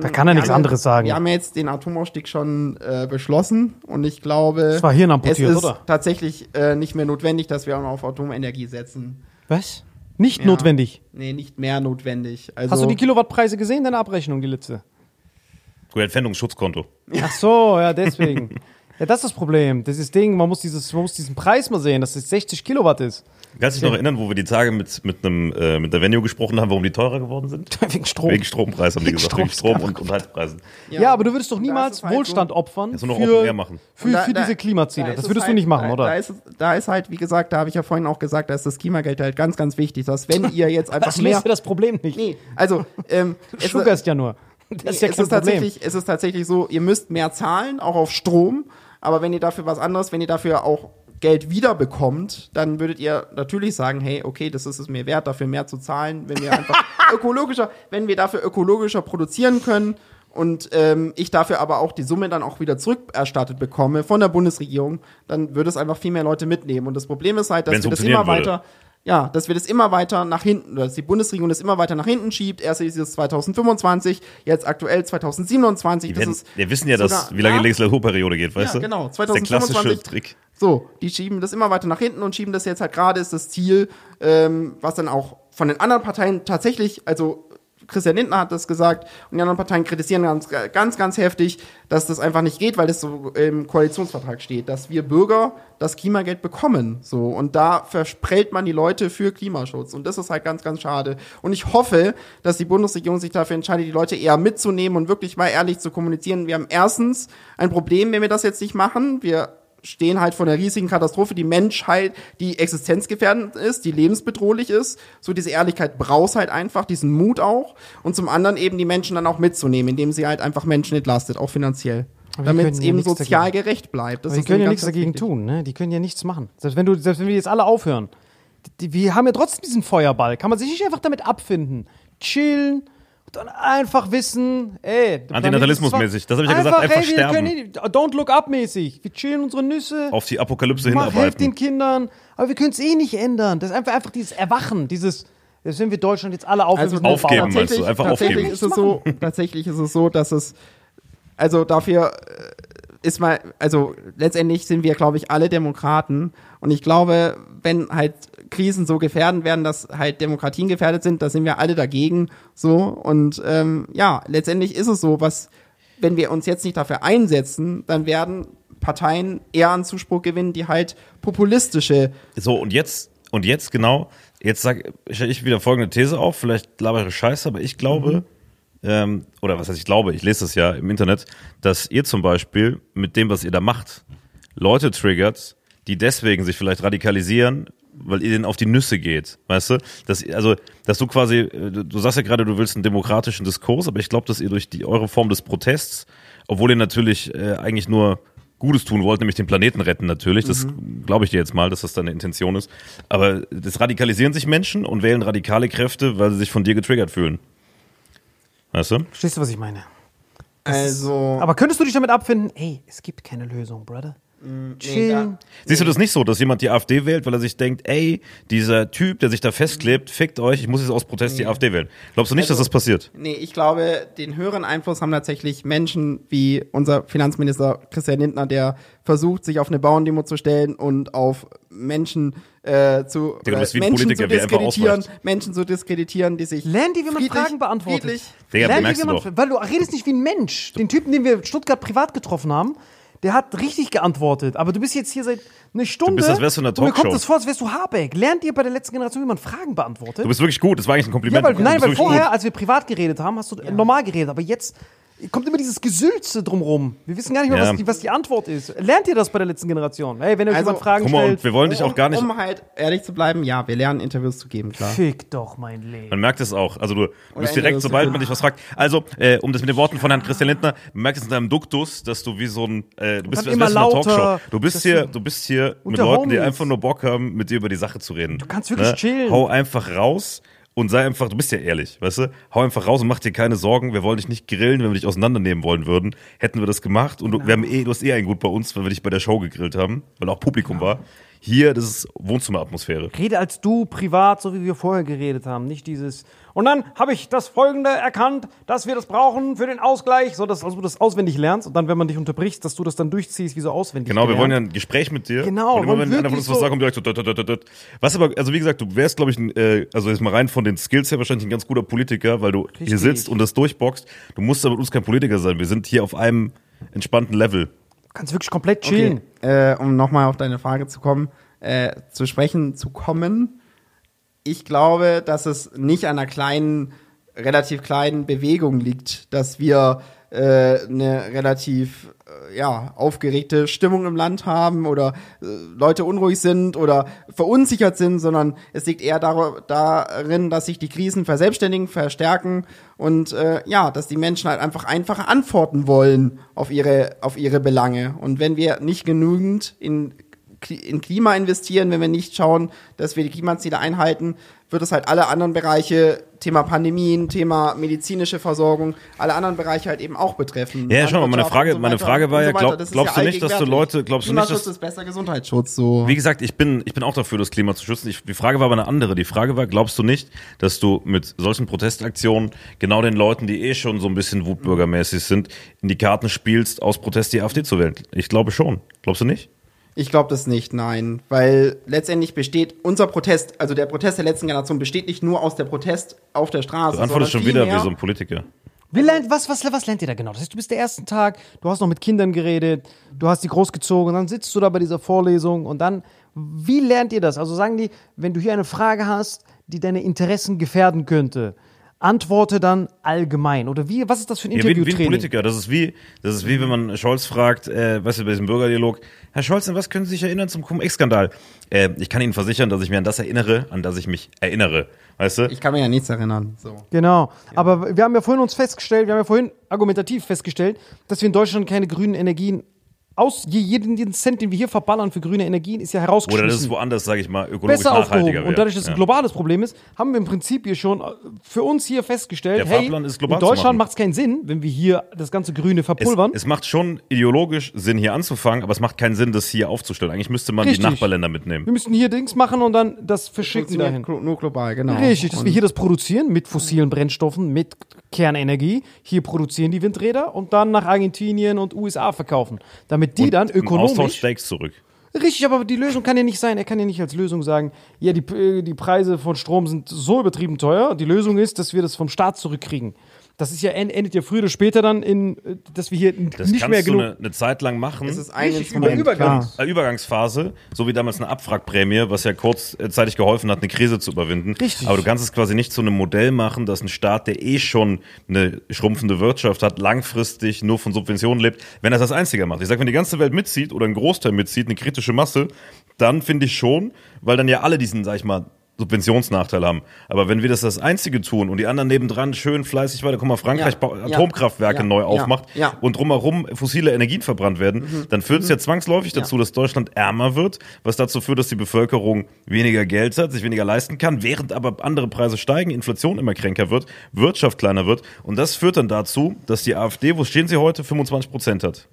B: Da kann er nichts
D: haben-
B: anderes sagen.
D: Wir haben jetzt den Atomausstieg schon äh, beschlossen und ich glaube,
B: Das war hirnamputiert,
D: es ist
B: oder?
D: tatsächlich äh, nicht mehr notwendig, dass wir auch noch auf Atomenergie setzen.
B: Was? Nicht
D: Ja.
B: notwendig.
D: Nee, nicht mehr notwendig. Also,
B: Hast du die Kilowattpreise gesehen, deine Abrechnung, die letzte?
C: Gut, Entfernungsschutzkonto.
B: Ach so, ja, deswegen. *laughs* ja, das ist das Problem. Das ist das Ding, man muss, dieses, man muss diesen Preis mal sehen, dass es 60 Kilowatt ist.
C: Kannst du dich noch erinnern, wo wir die Tage mit, mit, einem, äh, mit der Venue gesprochen haben, warum die teurer geworden sind? *laughs*
B: Wegen Strom.
C: Wegen Strompreis, haben die gesagt.
B: Strom.
C: Wegen Strom und, und Heizpreisen.
B: ja. aber du würdest doch niemals
D: ist es halt
B: Wohlstand
D: so-
B: opfern
C: du noch
B: für,
C: machen.
B: für,
D: da-
B: für
D: da-
B: diese Klimaziele.
D: da
B: Das
D: ist
B: würdest
D: es
B: du nicht machen, oder?
D: Da ist, es- da ist halt, wie gesagt, da habe ich ja vorhin auch gesagt, da ist das Klimageld halt ganz, ganz wichtig, dass wenn ihr jetzt einfach
B: das
D: mehr...
B: löst ja das Problem nicht.
D: Nee, also, ähm,
B: Du *laughs*
D: es-
B: schuggerst ja nur. Das ist ja
D: es,
B: kein
D: ist
B: Problem.
D: tatsächlich, es ist tatsächlich so, ihr müsst mehr zahlen, auch auf Strom, aber wenn ihr dafür was anderes, wenn ihr dafür auch Geld wiederbekommt, dann würdet ihr natürlich sagen, hey, okay, das ist es mir wert, dafür mehr zu zahlen, wenn wir einfach *laughs* ökologischer, wenn wir dafür ökologischer produzieren können und ähm, ich dafür aber auch die Summe dann auch wieder zurückerstattet bekomme von der Bundesregierung, dann würde es einfach viel mehr Leute mitnehmen. Und das Problem ist halt, dass
C: Wenn's
D: wir das immer
C: würde.
D: weiter ja, dass wir das immer weiter nach hinten, dass die Bundesregierung das immer weiter nach hinten schiebt. Erst ist es 2025, jetzt aktuell 2027.
C: Die
D: das
C: werden,
D: ist
C: wir wissen ja, dass,
D: sogar-
C: wie lange
D: Ja.
C: die Legislaturperiode geht, weißt
D: Ja,
C: du?
D: genau.
C: Das ist der klassische
D: 2025.
C: Trick.
D: So, die schieben das immer weiter nach hinten und schieben das jetzt halt gerade ist das Ziel, ähm, was dann auch von den anderen Parteien tatsächlich, also Christian Lindner hat das gesagt und die anderen Parteien kritisieren ganz, ganz, ganz heftig, dass das einfach nicht geht, weil das so im Koalitionsvertrag steht, dass wir Bürger das Klimageld bekommen. So und da versprellt man die Leute für Klimaschutz und das ist halt ganz, ganz schade. Und ich hoffe, dass die Bundesregierung sich dafür entscheidet, die Leute eher mitzunehmen und wirklich mal ehrlich zu kommunizieren. Wir haben erstens ein Problem, wenn wir das jetzt nicht machen. Wir stehen halt vor einer riesigen Katastrophe, die Menschheit, die existenzgefährdend ist, die lebensbedrohlich ist. So diese Ehrlichkeit braucht halt einfach, diesen Mut auch. Und zum anderen eben die Menschen dann auch mitzunehmen, indem sie halt einfach Menschen entlastet, auch finanziell.
B: Aber
D: Damit es eben sozial
B: dagegen.
D: gerecht bleibt. Das
B: Aber die können ja nichts dagegen
D: wichtig.
B: tun, ne? Die können ja nichts machen. Selbst wenn du, selbst wenn wir jetzt alle aufhören, die, wir haben ja trotzdem diesen Feuerball. Kann man sich nicht einfach damit abfinden, chillen und dann einfach wissen, ey,
C: Antinatalismusmäßig. Das hab ich ja gesagt, einfach
B: ey, wir
C: sterben.
B: können Don't look up mäßig. Wir chillen unsere Nüsse.
C: Auf die Apokalypse
B: Mach, helft den
C: hinarbeiten.
B: Kindern. Aber wir können es eh nicht ändern. Das ist einfach, einfach dieses Erwachen, dieses, selbst wenn wir Deutschland jetzt alle aufhören,
D: Also
B: sind
C: aufgeben, meinst du?
D: Tatsächlich-
C: Einfach
D: tatsächlich
C: aufgeben.
D: Ist es so, tatsächlich ist es so, dass es, also dafür äh, ist mal, also letztendlich sind wir, glaube ich, alle Demokraten. Und ich glaube, wenn halt Krisen so gefährden werden, dass halt Demokratien gefährdet sind, da sind wir alle dagegen. So. Und ähm, ja, letztendlich ist es so, was, wenn wir uns jetzt nicht dafür einsetzen, dann werden Parteien eher an Zuspruch gewinnen, die halt populistische
C: So, und jetzt, und jetzt genau, jetzt sag, stelle ich wieder folgende These auf, vielleicht labere ich Scheiße, aber ich glaube, ähm, oder was heißt ich glaube, ich lese das ja im Internet, dass ihr zum Beispiel mit dem, was ihr da macht, Leute triggert, die deswegen sich vielleicht radikalisieren, weil ihr denen auf die Nüsse geht, weißt du? Dass, also, dass du quasi, äh, du, sagst ja gerade, du willst einen demokratischen Diskurs, aber ich glaube, dass ihr durch die eure Form des Protests, obwohl ihr natürlich äh, eigentlich nur Gutes tun wollt, nämlich den Planeten retten natürlich. Das glaube ich dir jetzt mal, dass das deine Intention ist. Aber das radikalisieren sich Menschen und wählen radikale Kräfte, weil sie sich von dir getriggert fühlen. Weißt du?
B: Verstehst du, was ich meine?
D: Also,
B: Aber könntest du dich damit abfinden? Ey, es gibt keine Lösung, Brother. Chillen.
C: Siehst du das nicht so, dass jemand die AfD wählt, weil er sich denkt, ey, dieser Typ, der sich da festklebt, fickt euch, ich muss jetzt aus Protest die AfD wählen. Glaubst du nicht, dass
D: Also-
C: das passiert?
D: nee, ich glaube, den höheren Einfluss haben tatsächlich Menschen wie unser Finanzminister Christian Lindner, der versucht, sich auf eine Bauerndemo zu stellen und auf Menschen äh, zu,
C: Digga, ein
D: Menschen
C: Politiker,
D: zu
C: er
D: diskreditieren. Menschen zu diskreditieren, die sich
B: Lern dir, wie man Fragen beantwortet.
C: Digga,
B: Lern dir,
C: merkst
B: wie man,
C: doch.
B: weil du redest nicht wie ein Mensch. Den Typen, den wir in Stuttgart privat getroffen haben, der hat richtig geantwortet. Aber du bist jetzt hier seit einer Stunde.
C: bist, als wärst du in einer
B: Und mir kommt
C: Talkshow.
B: das vor, als wärst du Habeck. Lernt ihr bei der letzten Generation, wie man Fragen beantwortet?
C: Du bist wirklich gut, das war eigentlich ein
B: ja,
C: Kompliment.
B: weil,
C: Du
B: nein, weil vorher,
C: gut.
B: als wir privat geredet haben, hast du normal geredet. Aber jetzt kommt immer dieses Gesülze drumrum. Wir wissen gar nicht mehr,
C: Ja.
B: was, die, was die Antwort ist. Lernt ihr das bei der letzten Generation? Hey, wenn euch
D: Also,
B: jemand Fragen
C: Guck mal,
B: stellt,
C: und wir wollen dich auch gar nicht.
D: Um halt ehrlich zu bleiben, ja, wir lernen Interviews zu geben, klar.
B: fick doch mein Leben.
C: Man merkt es auch. Also du, du bist direkt, sobald man dich was fragt. Also, äh, um das mit den Worten von Herrn Christian Lindner, man merkt es in deinem Duktus, dass du wie so ein, äh, du bist,
B: immer
C: du
B: lauter,
C: Talkshow. Du bist hier,
B: du-
C: du bist hier mit Leuten, die
B: Homies.
C: einfach nur Bock haben, mit dir über die Sache zu reden. Du
B: kannst wirklich chillen.
C: Hau einfach raus. Und sei einfach, du bist ja ehrlich, weißt du? Hau einfach raus und mach dir keine Sorgen. Wir wollen dich nicht grillen, wenn wir dich auseinandernehmen wollen würden. Hätten wir das gemacht. Und du, wir haben eh, du hast eh einen gut bei uns, weil wir dich bei der Show gegrillt haben, weil auch Publikum war. Hier, das ist Wohnzimmeratmosphäre.
B: Rede als du privat, so wie wir vorher geredet haben. Nicht dieses. Und dann habe ich das Folgende erkannt, dass wir das brauchen für den Ausgleich, so dass also du das auswendig lernst und dann, wenn man dich unterbricht, dass du das dann durchziehst, wie so auswendig.
C: Genau, wir
B: gelernt.
C: wollen ja ein Gespräch mit dir.
B: Genau,
C: Und immer wenn einer von uns was sagt, kommt direkt so. dut, dut, dut, dut. Was aber, also wie gesagt, du wärst, glaube ich, ein, äh, also jetzt mal rein von den Skills her wahrscheinlich ein ganz guter Politiker, weil du hier
B: Richtig.
C: sitzt und das durchboxt. Du musst aber mit uns kein Politiker sein. Wir sind hier auf einem entspannten Level.
B: Kannst wirklich komplett chillen.
D: Okay, äh, um nochmal auf deine Frage zu kommen, äh, zu sprechen zu kommen. Ich glaube, dass es nicht an einer kleinen, relativ kleinen Bewegung liegt, dass wir eine relativ äh, ja, aufgeregte Stimmung im Land haben oder äh, Leute unruhig sind oder verunsichert sind, sondern es liegt eher dar darin, dass sich die Krisen verselbstständigen, verstärken und äh, ja, dass die Menschen halt einfach einfache Antworten wollen auf ihre, auf ihre Belange. Und wenn wir nicht genügend in in Klima investieren, wenn wir nicht schauen, dass wir die Klimaziele einhalten, wird es halt alle anderen Bereiche, Thema Pandemien, Thema medizinische Versorgung, alle anderen Bereiche halt eben auch betreffen.
C: Ja, schau mal, meine Frage-
D: so
C: meine Frage war ja,
D: so weiter.
C: glaub- glaubst du nicht, dass du. Leute- glaubst du nicht,
D: Klimaschutz
C: dass-
D: ist besser Gesundheitsschutz, so.
C: Wie gesagt, ich bin, ich bin auch dafür, das Klima zu schützen. Ich, die Frage war aber eine andere. Die Frage war, glaubst du nicht, dass du mit solchen Protestaktionen genau den Leuten, die eh schon so ein bisschen wutbürgermäßig sind, in die Karten spielst, aus Protest die AfD zu wählen? Ich glaube schon. Glaubst du nicht?
D: Ich glaube das nicht, nein. Weil letztendlich besteht unser Protest, also der Protest der letzten Generation besteht nicht nur aus der Protest auf der Straße.
C: Du antwortest schon wieder wie so ein Politiker.
B: Wie lernt, was, was, was lernt ihr da genau? Das heißt, du bist der ersten Tag, du hast noch mit Kindern geredet, du hast die großgezogen und dann sitzt du da bei dieser Vorlesung und dann, wie lernt ihr das? Also sagen die, wenn du hier eine Frage hast, die deine Interessen gefährden könnte, antworte dann allgemein. Oder wie, was ist das für ein
C: Ja, wie, wie ein? Politiker. Das ist wie, das ist wie, wenn man Scholz fragt, äh, weißt du, bei diesem Bürgerdialog, Herr Scholz, an was können Sie sich erinnern zum Cum-Ex-Skandal? Äh, ich kann Ihnen versichern, dass ich mir an das erinnere, an das ich mich erinnere. Weißt du?
D: Ich kann mich ja nichts erinnern. So.
B: Genau. Aber wir haben ja vorhin uns festgestellt, wir haben ja vorhin argumentativ festgestellt, dass wir in Deutschland keine grünen Energien aus, je- jeden, Cent, den wir hier verballern für grüne Energien, ist ja herausgeschmissen.
C: Oder das ist woanders, sage ich mal, ökologisch
B: besser
C: nachhaltiger wäre.
B: Und dadurch, dass es
C: Ja.
B: ein globales Problem ist, haben wir im Prinzip hier schon äh, für uns hier festgestellt,
C: Der
B: hey,
C: Fahrplan ist global
B: in. Deutschland macht es keinen Sinn, wenn wir hier das ganze Grüne
C: Es,
B: verpulvern.
C: es macht schon ideologisch Sinn, hier anzufangen, aber es macht keinen Sinn, das hier aufzustellen. Eigentlich müsste man
B: Richtig.
C: die Nachbarländer
B: wir
C: mitnehmen.
B: müssen hier Dings machen und dann das verschicken dahin.
D: nur global, genau.
B: Richtig, dass
D: Und
B: wir hier das produzieren mit fossilen Brennstoffen, mit Kernenergie, hier produzieren die Windräder und dann nach Argentinien und USA verkaufen, damit die dann
C: Im Austausch
B: ökonomisch
C: Steaks zurück.
B: Richtig, aber die Lösung kann ja nicht sein. Er kann ja nicht als Lösung sagen, ja, die, äh, die Preise von Strom sind so übertrieben teuer. Die Lösung ist, dass wir das vom Staat zurückkriegen. Das ist ja en- endet ja früher oder später dann in, dass wir hier
C: Das
B: nicht
C: kannst
B: mehr
C: du
B: genug.
C: eine, eine Zeit lang machen.
D: Es ist ein
B: Richtig,
D: Instrument,
B: über Übergang.
C: Eine Übergangsphase, so wie damals eine Abwrackprämie, was ja kurzzeitig geholfen hat, eine Krise zu überwinden.
B: Richtig.
C: Aber du kannst es quasi nicht zu einem Modell machen, dass ein Staat, der eh schon eine schrumpfende Wirtschaft hat, langfristig nur von Subventionen lebt, wenn er das als einziger macht. Ich sag, wenn die ganze Welt mitzieht oder ein Großteil mitzieht, eine kritische Masse, dann finde ich schon, weil dann ja alle diesen, sag ich mal, Subventionsnachteil haben. Aber wenn wir das als Einzige tun und die anderen nebendran schön fleißig weiter, guck mal, Frankreich
D: Ja,
C: Atomkraftwerke
D: ja,
C: neu
D: ja,
C: aufmacht.
D: Mhm.
C: und drumherum fossile Energien verbrannt werden, dann führt es ja zwangsläufig dazu, dass Deutschland ärmer wird, was dazu führt, dass die Bevölkerung weniger Geld hat, sich weniger leisten kann, während aber andere Preise steigen, Inflation immer kränker wird, Wirtschaft kleiner wird. Und das führt dann dazu, dass die AfD, wo stehen sie heute, 25 Prozent hat.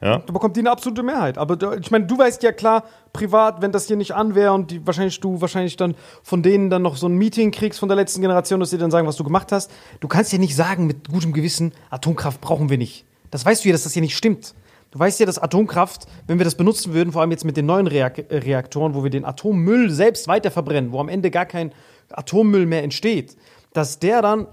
C: Ja?
B: Da bekommt die eine absolute Mehrheit. Aber ich meine, du weißt ja klar, privat, wenn das hier nicht an wäre und die, wahrscheinlich du wahrscheinlich dann von denen dann noch so ein Meeting kriegst von der letzten Generation, dass sie dann sagen, was du gemacht hast. Du kannst ja nicht sagen mit gutem Gewissen, Atomkraft brauchen wir nicht. Das weißt du ja, dass das hier nicht stimmt. Du weißt ja, dass Atomkraft, wenn wir das benutzen würden, vor allem jetzt mit den neuen Reak äh, Reaktoren, wo wir den Atommüll selbst weiter verbrennen, wo am Ende gar kein Atommüll mehr entsteht, dass der dann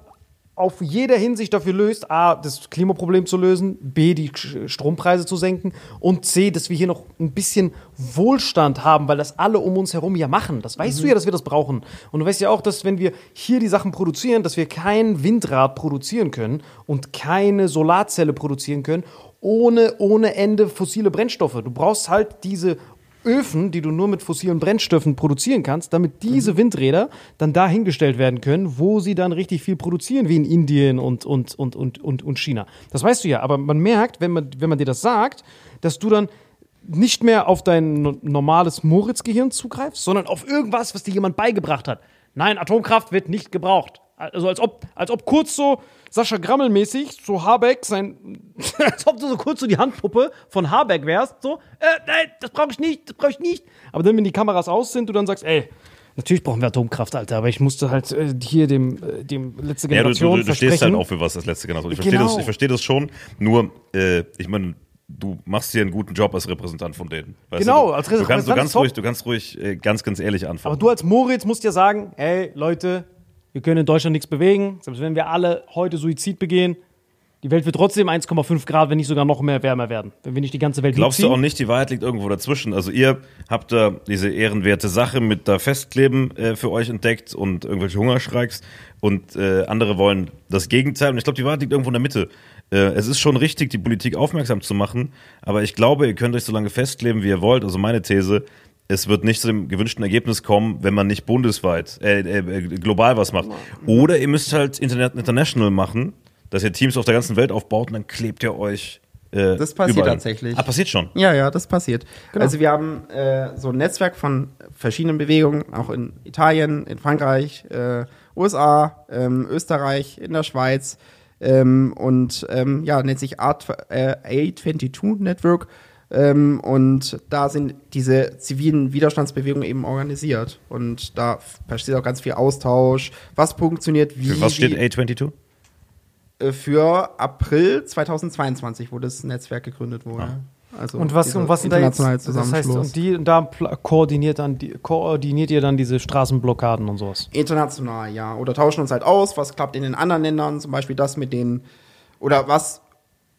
B: auf jeder Hinsicht dafür löst, A, das Klimaproblem zu lösen, B, die Strompreise zu senken und C, dass wir hier noch ein bisschen Wohlstand haben, weil das alle um uns herum ja machen. Das weißt du ja, dass wir das brauchen. Und du weißt ja auch, dass wenn wir hier die Sachen produzieren, dass wir kein Windrad produzieren können und keine Solarzelle produzieren können, ohne, ohne Ende fossile Brennstoffe. Du brauchst halt diese Öfen, die du nur mit fossilen Brennstoffen produzieren kannst, damit diese Windräder dann da hingestellt werden können, wo sie dann richtig viel produzieren, wie in Indien und, und, und, und, und, und China. Das weißt du ja, aber man merkt, wenn man, wenn man dir das sagt, dass du dann nicht mehr auf dein no- normales Moritz-Gehirn zugreifst, sondern auf irgendwas, was dir jemand beigebracht hat. Nein, Atomkraft wird nicht gebraucht. Also als ob, als ob kurz so Sascha Grammel-mäßig, so Habeck, sein, *laughs* als ob du so kurz so die Handpuppe von Habeck wärst, so, äh, nein, das brauche ich nicht, das brauche ich nicht. Aber dann, wenn die Kameras aus sind, du dann sagst, ey, natürlich brauchen wir Atomkraft, Alter, aber ich musste halt äh, hier dem, äh, dem letzte
C: Ja, du,
B: Generation
C: du, du stehst halt
B: versprechen.
C: auch für was das letzte Generation. Ich verstehe
B: Genau.
C: das, ich verstehe das schon. Nur, äh, ich meine, du machst hier einen guten Job als Repräsentant von denen. Weißt
B: Genau,
C: du?
B: als
C: du kannst, du
B: Repräsentant
C: kannst
B: ist top.
C: ruhig, du kannst ruhig äh, ganz, ganz ehrlich antworten.
B: Aber du als Moritz musst ja sagen, ey, Leute, wir können in Deutschland nichts bewegen. Selbst wenn wir alle heute Suizid begehen, die Welt wird trotzdem 1,5 Grad, wenn nicht sogar noch mehr wärmer werden. Wenn wir nicht die ganze Welt
C: Glaubst du
B: mitziehen.
C: auch nicht, die Wahrheit liegt irgendwo dazwischen? Also ihr habt da diese ehrenwerte Sache mit da Festkleben äh, für euch entdeckt und irgendwelche Hungerstreiks und äh, andere wollen das Gegenteil. Und ich glaube, die Wahrheit liegt irgendwo in der Mitte. Äh, es ist schon richtig, die Politik aufmerksam zu machen, aber ich glaube, ihr könnt euch so lange festkleben, wie ihr wollt. Also meine These, es wird nicht zu dem gewünschten Ergebnis kommen, wenn man nicht bundesweit, äh, äh, global was macht. Oder ihr müsst halt internet international machen, dass ihr Teams auf der ganzen Welt aufbaut und dann klebt ihr euch. Äh,
D: Das passiert
C: überall.
D: tatsächlich.
C: Ah, passiert schon.
D: Ja, ja, das passiert.
B: Genau.
D: Also wir haben äh, so ein Netzwerk von verschiedenen Bewegungen, auch in Italien, in Frankreich, äh, USA, ähm, Österreich, in der Schweiz ähm, und ähm, ja, nennt sich Art, äh, A22 Network. Ähm, und da sind diese zivilen Widerstandsbewegungen eben organisiert. Und da passiert auch ganz viel Austausch. Was funktioniert wie?
C: Für was steht
D: wie,
C: A22?
D: äh, Für April 2022, wo das Netzwerk gegründet wurde. Also
B: und was, und was sind da jetzt? Das heißt, und die, und da koordiniert, dann die, koordiniert ihr dann diese Straßenblockaden und sowas.
D: International, ja. Oder tauschen uns halt aus, was klappt in den anderen Ländern, zum Beispiel das mit den, oder was,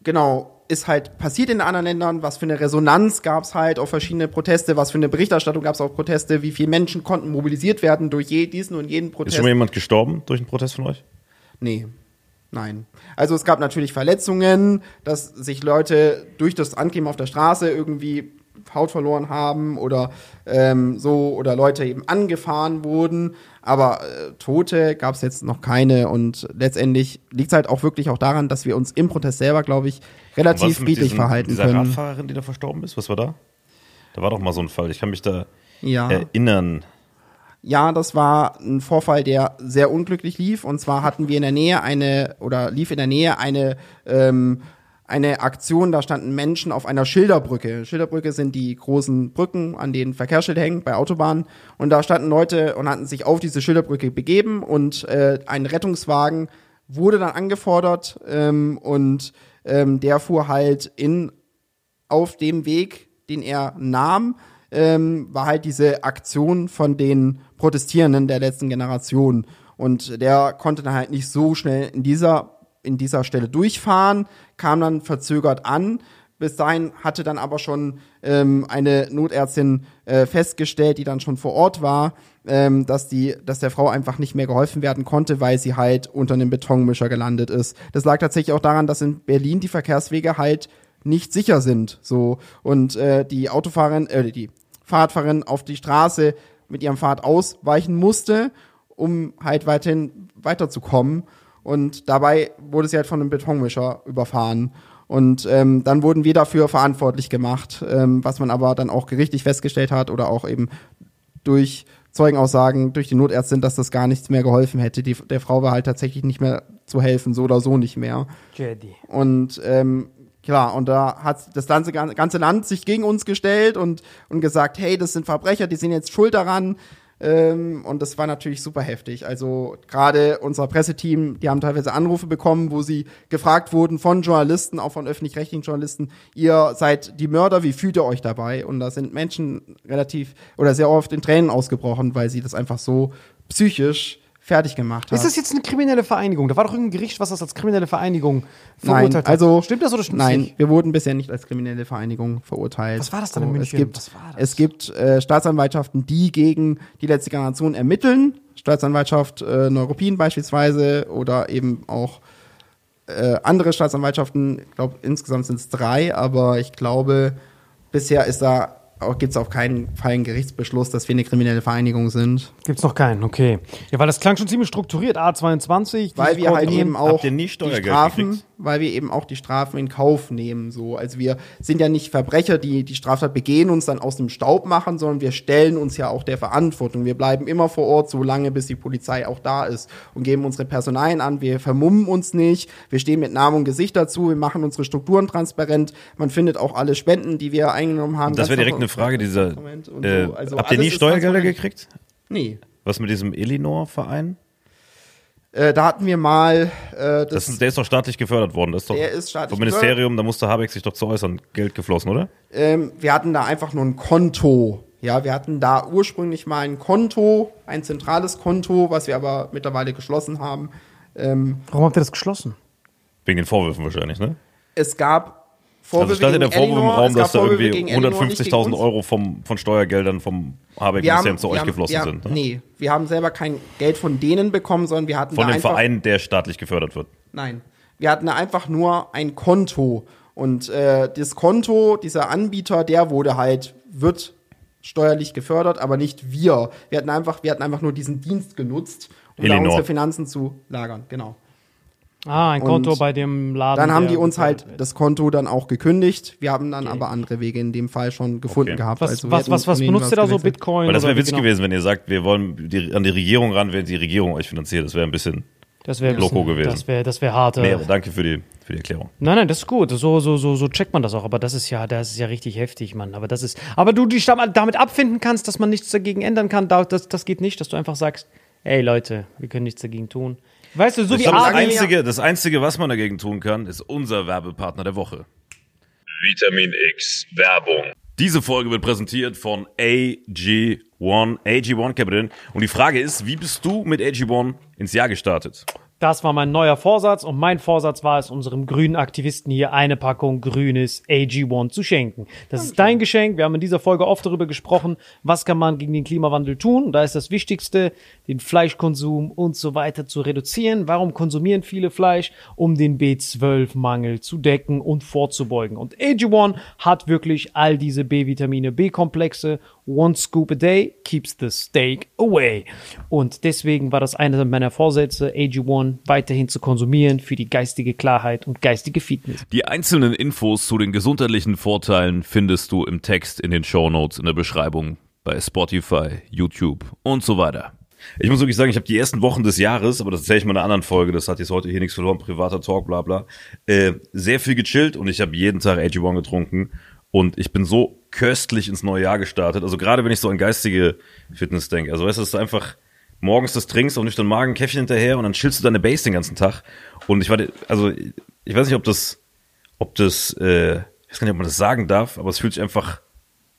D: genau, ist halt passiert in anderen Ländern, was für eine Resonanz gab es halt auf verschiedene Proteste, was für eine Berichterstattung gab es auf Proteste, wie viele Menschen konnten mobilisiert werden durch je, diesen und jeden
C: Ist
D: Protest.
C: schon mal jemand gestorben durch einen Protest von euch?
D: Nee. Nein. Also es gab natürlich Verletzungen, dass sich Leute durch das Ankleben auf der Straße irgendwie Haut verloren haben oder ähm, so oder Leute eben angefahren wurden. Aber äh, Tote gab es jetzt noch keine und letztendlich liegt es halt auch wirklich auch daran, dass wir uns im Protest selber, glaube ich, relativ friedlich
C: diesen-
D: verhalten
C: dieser
D: können.
C: Radfahrerin, die da verstorben ist, was war da? Da war doch mal so ein Fall. Ich kann mich da
D: Ja.
C: erinnern.
D: Ja, das war ein Vorfall, der sehr unglücklich lief. Und zwar hatten wir in der Nähe eine, oder lief in der Nähe eine, ähm, eine Aktion, da standen Menschen auf einer Schilderbrücke. Schilderbrücke sind die großen Brücken, an denen Verkehrsschilder hängen bei Autobahnen. Und da standen Leute und hatten sich auf diese Schilderbrücke begeben und äh, ein Rettungswagen wurde dann angefordert ähm, und ähm, der fuhr halt in auf dem Weg, den er nahm, ähm, war halt diese Aktion von den Protestierenden der letzten Generation. Und der konnte dann halt nicht so schnell in dieser in dieser Stelle durchfahren, kam dann verzögert an. Bis dahin hatte dann aber schon ähm, eine Notärztin äh, festgestellt, die dann schon vor Ort war, ähm, dass die, dass der Frau einfach nicht mehr geholfen werden konnte, weil sie halt unter einem Betonmischer gelandet ist. Das lag tatsächlich auch daran, dass in Berlin die Verkehrswege halt nicht sicher sind. So und äh, die Autofahrerin, äh, die Fahrradfahrerin auf die Straße mit ihrem Fahrrad ausweichen musste, um halt weiterhin weiterzukommen. Und dabei wurde sie halt von einem Betonmischer überfahren. Und ähm, dann wurden wir dafür verantwortlich gemacht, ähm, was man aber dann auch gerichtlich festgestellt hat oder auch eben durch Zeugenaussagen durch die Notärztin, dass das gar nichts mehr geholfen hätte. Die, der Frau war halt tatsächlich nicht mehr zu helfen, so oder so nicht mehr.
B: Jedi.
D: Und ähm, klar, und da hat das ganze, ganze Land sich gegen uns gestellt und, und gesagt, hey, das sind Verbrecher, die sind jetzt schuld daran. Ähm, und das war natürlich super heftig. Also gerade unser Presseteam, die haben teilweise Anrufe bekommen, wo sie gefragt wurden von Journalisten, auch von öffentlich-rechtlichen Journalisten, ihr seid die Mörder, wie fühlt ihr euch dabei? Und da sind Menschen relativ oder sehr oft in Tränen ausgebrochen, weil sie das einfach so psychisch fertig gemacht hat.
B: Ist das jetzt eine kriminelle Vereinigung? Da war doch irgendein Gericht, was das als kriminelle Vereinigung
D: Nein,
B: verurteilt
D: also
B: hat. Stimmt das oder stimmt das
D: Nein,
B: nicht?
D: wir wurden bisher nicht als kriminelle Vereinigung verurteilt.
B: Was war das dann in München?
D: Es gibt,
B: das?
D: Es gibt äh, Staatsanwaltschaften, die gegen die letzte Generation ermitteln. Staatsanwaltschaft äh, Neuruppin beispielsweise oder eben auch äh, andere Staatsanwaltschaften. Ich glaube, insgesamt sind es drei, aber ich glaube, bisher ist da gibt es auf keinen Fall einen Gerichtsbeschluss, dass wir eine kriminelle Vereinigung sind.
B: Gibt's noch keinen, okay. Ja, weil das klang schon ziemlich strukturiert, A22.
D: Weil wir halt eben auch
C: Habt ihr nie
D: die
C: Steuergeld
D: Strafen,
C: gekriegt?
D: Weil wir eben auch die Strafen in Kauf nehmen. So, also wir sind ja nicht Verbrecher, die die Straftat begehen, uns dann aus dem Staub machen, sondern wir stellen uns ja auch der Verantwortung. Wir bleiben immer vor Ort, so lange bis die Polizei auch da ist und geben unsere Personalien an. Wir vermummen uns nicht. Wir stehen mit Namen und Gesicht dazu. Wir machen unsere Strukturen transparent. Man findet auch alle Spenden, die wir eingenommen haben.
C: Das wäre direkt eine Frage dieser.
D: Und
C: Äh,
D: so. Also
C: habt ihr nie Steuergelder gekriegt?
D: Nee.
C: Was mit diesem Elinor-Verein?
D: Äh, da hatten wir mal äh,
C: Das,
D: das,
C: ist- der ist doch staatlich gefördert worden. Das ist doch
D: Der ist staatlich
C: vom Ministerium, da musste Habeck sich doch zu äußern, Geld geflossen, oder?
D: ähm, wir hatten da einfach nur ein Konto. Ja, wir hatten da ursprünglich mal ein Konto, ein zentrales Konto, was wir aber mittlerweile geschlossen haben. Ähm,
B: Warum habt ihr das geschlossen?
C: Wegen den Vorwürfen wahrscheinlich, ne?
D: es gab Vorwürfe
C: Also stand in der Vorwurf im
D: Elinor,
C: Raum,
D: es gab
C: dass da irgendwie
D: gegen Elinor, nicht gegen
C: 150.000
D: uns.
C: Euro vom, von Steuergeldern vom Habeck-Ministerium
D: haben,
C: zu euch
D: haben,
C: geflossen
D: wir,
C: sind. Ne?
D: Nee, wir haben selber kein Geld von denen bekommen, sondern wir hatten
C: Von
D: da
C: dem
D: einfach,
C: Verein, der staatlich gefördert wird.
D: Nein, wir hatten da einfach nur ein Konto und äh, das Konto dieser Anbieter, der wurde halt wird steuerlich gefördert, aber nicht wir. Wir hatten einfach, wir hatten einfach nur diesen Dienst genutzt, um da
C: Elinor.
D: unsere Finanzen zu lagern. Genau.
B: Ah, ein Konto
D: Und
B: bei dem Laden.
D: Dann haben die uns halt
B: wird.
D: das Konto dann auch gekündigt. Wir haben dann aber andere Wege in dem Fall schon gefunden
C: Okay.
D: gehabt.
B: Was,
D: Also
B: was, was, was benutzt ihr da so? Bitcoin?
C: Weil das wäre witzig
B: genau?
C: gewesen, wenn ihr sagt, wir wollen die, an die Regierung ran, wenn die Regierung euch finanziert. Das wäre ein bisschen.
B: Das wäre
C: Loco gewesen.
B: Das wäre das wär hart.
C: Nee, danke für die, für die Erklärung.
B: Nein, nein, das ist gut. So, so, so, so checkt man das auch. Aber das ist ja, das ist ja richtig heftig, Mann. Aber das ist, aber du dich damit damit abfinden kannst, dass man nichts dagegen ändern kann, da- das, das geht nicht, dass du einfach sagst, ey Leute, wir können nichts dagegen tun. Weißt du, so
C: Ich
B: wie
C: glaube, das, Einzige, das Einzige, was man dagegen tun kann, ist unser Werbepartner der Woche.
A: Vitamin X Werbung.
C: Diese Folge wird präsentiert von AG1, AG1 Capital. Und die Frage ist, wie bist du mit AG1 ins Jahr gestartet?
B: Das war mein neuer Vorsatz und mein Vorsatz war es, unserem grünen Aktivisten hier eine Packung grünes AG1 zu schenken. Das ist dein Geschenk. Wir haben in dieser Folge oft darüber gesprochen, was kann man gegen den Klimawandel tun. Da ist das Wichtigste, den Fleischkonsum und so weiter zu reduzieren. Warum konsumieren viele Fleisch? Um den B12-Mangel zu decken und vorzubeugen. Und AG1 hat wirklich all diese B-Vitamine, B-Komplexe. One scoop a day keeps the steak away. Und deswegen war das einer meiner Vorsätze, AG1 weiterhin zu konsumieren für die geistige Klarheit und geistige Fitness.
C: Die einzelnen Infos zu den gesundheitlichen Vorteilen findest du im Text in den Shownotes in der Beschreibung bei Spotify, YouTube und so weiter. Ich muss wirklich sagen, ich habe die ersten Wochen des Jahres, aber das erzähle ich mal in einer anderen Folge, das hat jetzt heute hier nichts verloren, privater Talk, bla bla, äh, sehr viel gechillt und ich habe jeden Tag AG1 getrunken und ich bin so köstlich ins neue Jahr gestartet. Also gerade wenn ich so an geistige Fitness denke. Also weißt du, dass du einfach morgens das trinkst auf nüchtern Magen, Käffchen hinterher und dann chillst du deine Base den ganzen Tag. Und ich war, also ich weiß nicht, ob das, ob das, äh, ich weiß gar nicht, ob man das sagen darf, aber es fühlt sich einfach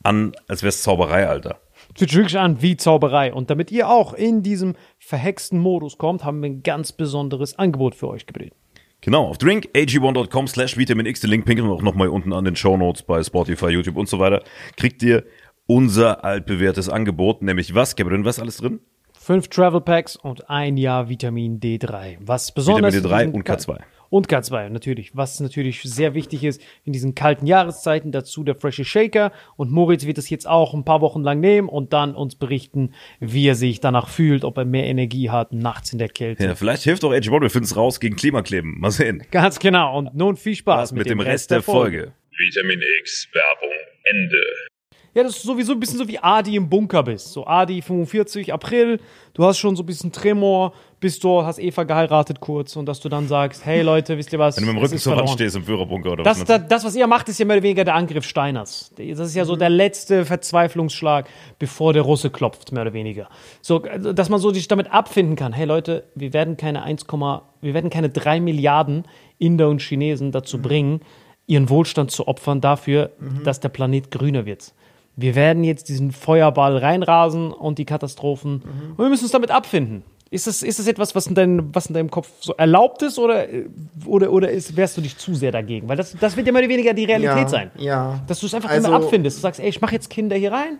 C: an, als wäre es Zauberei, Alter.
B: Fühlt sich wirklich an wie Zauberei. Und damit ihr auch in diesem verhexten Modus kommt, haben wir ein ganz besonderes Angebot für euch gebildet.
C: Genau, auf drinkag1.com slash Vitamin X, den Link pinkeln wir auch nochmal unten an den Show Notes bei Spotify, YouTube und so weiter, kriegt ihr unser altbewährtes Angebot, nämlich was, Kevin, was alles drin?
B: Fünf Travel Packs und ein Jahr Vitamin D3. Was besonders.
C: Vitamin D3
B: in diesen
C: und K2.
B: Und K2, natürlich. Was natürlich sehr wichtig ist in diesen kalten Jahreszeiten, dazu der frische Shaker. Und Moritz wird es jetzt auch ein paar Wochen lang nehmen und dann uns berichten, wie er sich danach fühlt, ob er mehr Energie hat nachts in der Kälte.
C: Ja, vielleicht hilft auch Edge wir finden es raus gegen Klimakleben. Mal sehen.
B: Ganz genau. Und nun viel Spaß
C: mit, dem Rest der Folge.
A: Vitamin X Werbung Ende.
B: Ja, das ist sowieso ein bisschen so wie Adi im Bunker bist. So Adi 45 April, du hast schon so ein bisschen Tremor, bist du, hast Eva geheiratet kurz und dass du dann sagst, hey Leute, wisst ihr was?
C: Wenn du mit dem Rücken zur Wand stehst im Führerbunker oder
B: Das,
C: was?
B: das, das, was ihr macht, ist ja mehr oder weniger der Angriff Steiners. Das ist ja so der letzte Verzweiflungsschlag, bevor der Russe klopft, mehr oder weniger. So, also, dass man so sich damit abfinden kann. Hey Leute, wir werden keine 1, wir werden keine 3 Milliarden Inder und Chinesen dazu bringen, ihren Wohlstand zu opfern dafür, dass der Planet grüner wird. Wir werden jetzt diesen Feuerball reinrasen und die Katastrophen. Und wir müssen uns damit abfinden. Ist das, ist das etwas, was in, deinem, was in deinem Kopf so erlaubt ist oder, oder, oder ist, wärst du dich zu sehr dagegen? Weil das, das wird ja mehr oder weniger die Realität
D: ja,
B: sein.
D: Ja.
B: Dass du es einfach
D: Also-
B: immer abfindest. Du sagst, ey, ich mache jetzt Kinder hier rein,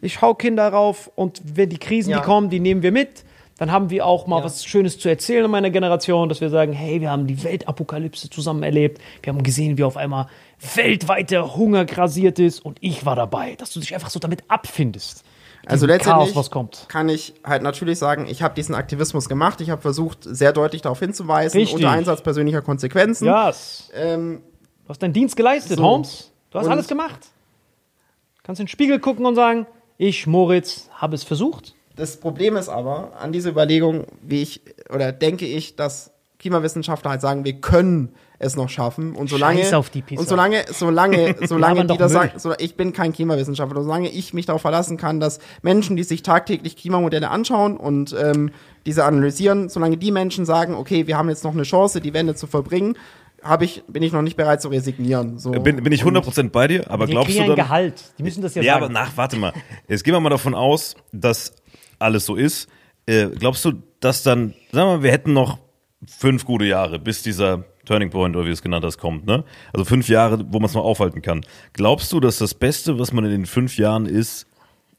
B: ich hau Kinder rauf und wenn die Krisen,
D: Ja.
B: die kommen, die nehmen wir mit. Dann haben wir auch mal
D: Ja.
B: was Schönes zu erzählen in meiner Generation, dass wir sagen, hey, wir haben die Weltapokalypse zusammen erlebt. Wir haben gesehen, wie auf einmal weltweiter Hunger grasiert ist und ich war dabei. Dass du dich einfach so damit abfindest.
D: Also letztendlich
B: Chaos, was kommt.
D: kann ich halt natürlich sagen, ich habe diesen Aktivismus gemacht. Ich habe versucht, sehr deutlich darauf hinzuweisen,
B: Richtig.
D: unter Einsatz persönlicher Konsequenzen.
B: Ja,
D: Ähm,
B: du hast deinen Dienst geleistet,
D: So.
B: Holmes. Du hast
D: Und-
B: alles gemacht. Kannst in den Spiegel gucken und sagen, ich, Moritz, habe es versucht.
D: Das Problem ist aber an dieser Überlegung, wie ich oder denke ich, dass Klimawissenschaftler halt sagen, wir können es noch schaffen und solange
B: Scheiß auf die
D: und solange solange *laughs* solange die das sagen, so, ich bin kein Klimawissenschaftler, solange ich mich darauf verlassen kann, dass Menschen, die sich tagtäglich Klimamodelle anschauen und ähm, diese analysieren, solange die Menschen sagen, okay, wir haben jetzt noch eine Chance, die Wende zu vollbringen, habe ich bin ich noch nicht bereit zu resignieren. So.
C: bin, bin ich 100% bei dir, aber
B: Die
C: glaubst du dann...
B: Gehalt. Die müssen das ja,
C: Ja,
B: sagen.
C: aber nach, warte mal. Jetzt gehen wir mal davon aus, dass alles so ist. Äh, glaubst du, dass dann, sagen wir mal, wir hätten noch fünf gute Jahre, bis dieser Turning Point oder wie es genannt hast, kommt, ne? Also fünf Jahre, wo man es noch aufhalten kann. Glaubst du, dass das Beste, was man in den fünf Jahren ist,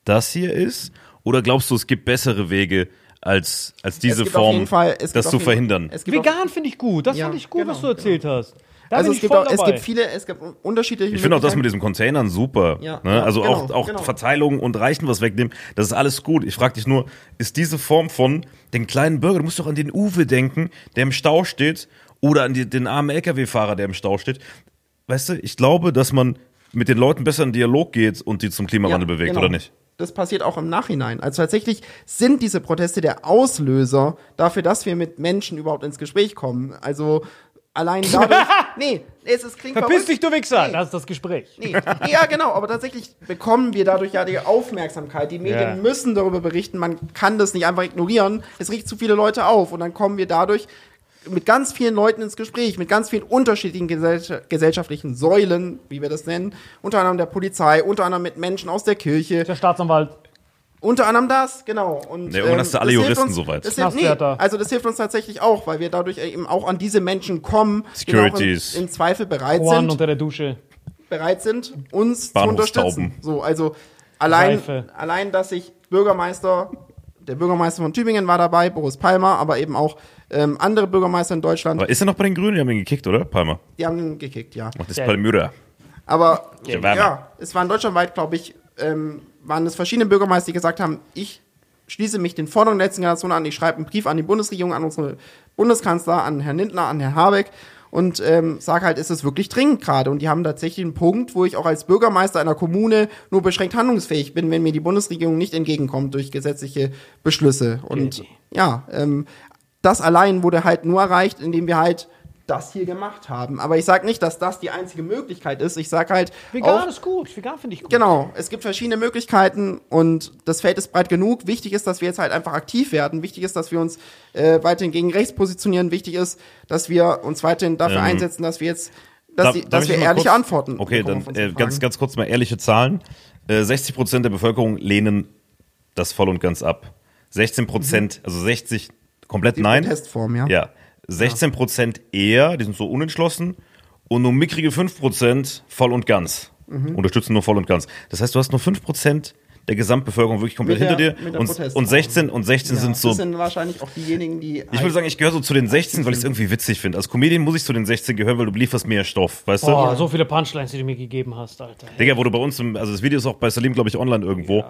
C: das hier ist? Oder glaubst du, es gibt bessere Wege, als, als diese Form,
D: Fall-
C: das zu verhindern?
D: Es gibt auch-
B: Vegan finde ich gut. Das
D: Ja,
B: fand ich gut,
D: genau,
B: was du erzählt hast. Da
D: also
B: bin
D: es
B: ich
D: gibt,
B: voll
D: auch, es gibt viele, es gibt unterschiedliche
C: Ich finde auch das mit diesem Containern super.
D: Ja,
C: ne? Also
D: genau,
C: auch, auch
D: genau.
C: Verteilung und Reichen was wegnehmen, das ist alles gut. Ich frage dich nur, ist diese Form von den kleinen Bürger, du musst doch an den Uwe denken, der im Stau steht, oder an die, den armen LKW-Fahrer, der im Stau steht. Weißt du, ich glaube, dass man mit den Leuten besser in Dialog geht und die zum Klimawandel
D: Ja,
C: bewegt,
D: genau.
C: oder nicht?
D: Das passiert auch im Nachhinein. Also tatsächlich sind diese Proteste der Auslöser dafür, dass wir mit Menschen überhaupt ins Gespräch kommen. Also allein *laughs* dadurch. Nee, es ist klingt
B: Verpiss
D: verrückt.
B: dich, du Wichser!
D: Nee.
B: Das ist das Gespräch.
D: Nee, nee, ja, genau, aber tatsächlich bekommen wir dadurch ja die Aufmerksamkeit. Die Medien
B: Ja.
D: müssen darüber berichten, man kann das nicht einfach ignorieren. Es regt zu viele Leute auf und dann kommen wir dadurch mit ganz vielen Leuten ins Gespräch, mit ganz vielen unterschiedlichen gesell gesellschaftlichen Säulen, wie wir das nennen, unter anderem der Polizei, unter anderem mit Menschen aus der Kirche,
B: Der Staatsanwalt.
D: Unter anderem das, genau. Und,
C: Ja, irgendwann hast du alle
D: das hilft
C: Juristen
D: uns,
C: soweit.
D: Das hilft, nee, also das hilft uns tatsächlich auch, weil wir dadurch eben auch an diese Menschen kommen, die auch im,
C: Securities.
D: im Zweifel bereit
B: Juan
D: sind
B: unter der Dusche.
D: bereit sind, uns zu unterstützen. So, also allein, allein, dass sich Bürgermeister, der Bürgermeister von Tübingen war dabei, Boris Palmer, aber eben auch ähm, andere Bürgermeister in Deutschland,
C: Aber ist er noch bei den Grünen? Die haben ihn gekickt, oder? Palmer.
D: die haben ihn gekickt, ja.
C: Ach, das ist Palmyra.
D: Aber ja, es waren deutschlandweit, glaube ich, ähm, waren es verschiedene Bürgermeister, die gesagt haben, ich schließe mich den Forderungen der letzten Generation an, ich schreibe einen Brief an die Bundesregierung, an unsere Bundeskanzler, an Herrn Lindner, an Herrn Habeck und ähm, sage halt, ist es wirklich dringend gerade. Und die haben tatsächlich einen Punkt, wo ich auch als Bürgermeister einer Kommune nur beschränkt handlungsfähig bin, wenn mir die Bundesregierung nicht entgegenkommt durch gesetzliche Beschlüsse. Und
B: Okay.
D: ja, ähm, das allein wurde halt nur erreicht, indem wir halt das hier gemacht haben. Aber ich sage nicht, dass das die einzige Möglichkeit ist. Ich sage halt,
B: Vegan
D: auch,
B: ist gut. Vegan finde ich gut.
D: Genau, es gibt verschiedene Möglichkeiten und das Feld ist breit genug. Wichtig ist, dass wir jetzt halt einfach aktiv werden. Wichtig ist, dass wir uns äh, weiterhin gegen rechts positionieren. Wichtig ist, dass wir uns weiterhin dafür
C: Ähm,
D: einsetzen, dass wir jetzt, dass,
C: Darf-
D: die, dass wir
C: mal
D: ehrliche
C: kurz-
D: Antworten
C: Okay,
D: bekommen
C: dann äh, ganz, ganz kurz mal ehrliche Zahlen. Äh, 60 Prozent der Bevölkerung lehnen das voll und ganz ab. 16 Prozent, also 60 komplett
D: Die
C: nein.
D: Protestform, ja.
C: Ja. 16% eher, die sind so unentschlossen, und nur mickrige 5% voll und ganz.
D: Mhm.
C: Unterstützen nur voll und ganz. Das heißt, du hast nur 5% der Gesamtbevölkerung wirklich komplett
D: der-
C: hinter dir und, und 16 und 16
D: Ja,
C: sind so
D: Das sind wahrscheinlich auch diejenigen, die.
C: ich würde sagen, ich gehöre so zu den 16, weil ich es irgendwie witzig finde. Als Comedian muss ich zu den 16 gehören, weil du lieferst mir Stoff, weißt du?
B: Boah, so viele Punchlines, die du mir gegeben hast, Alter.
C: Digga, wo du bei uns, im, also das Video ist auch bei Salim, glaube ich, online irgendwo.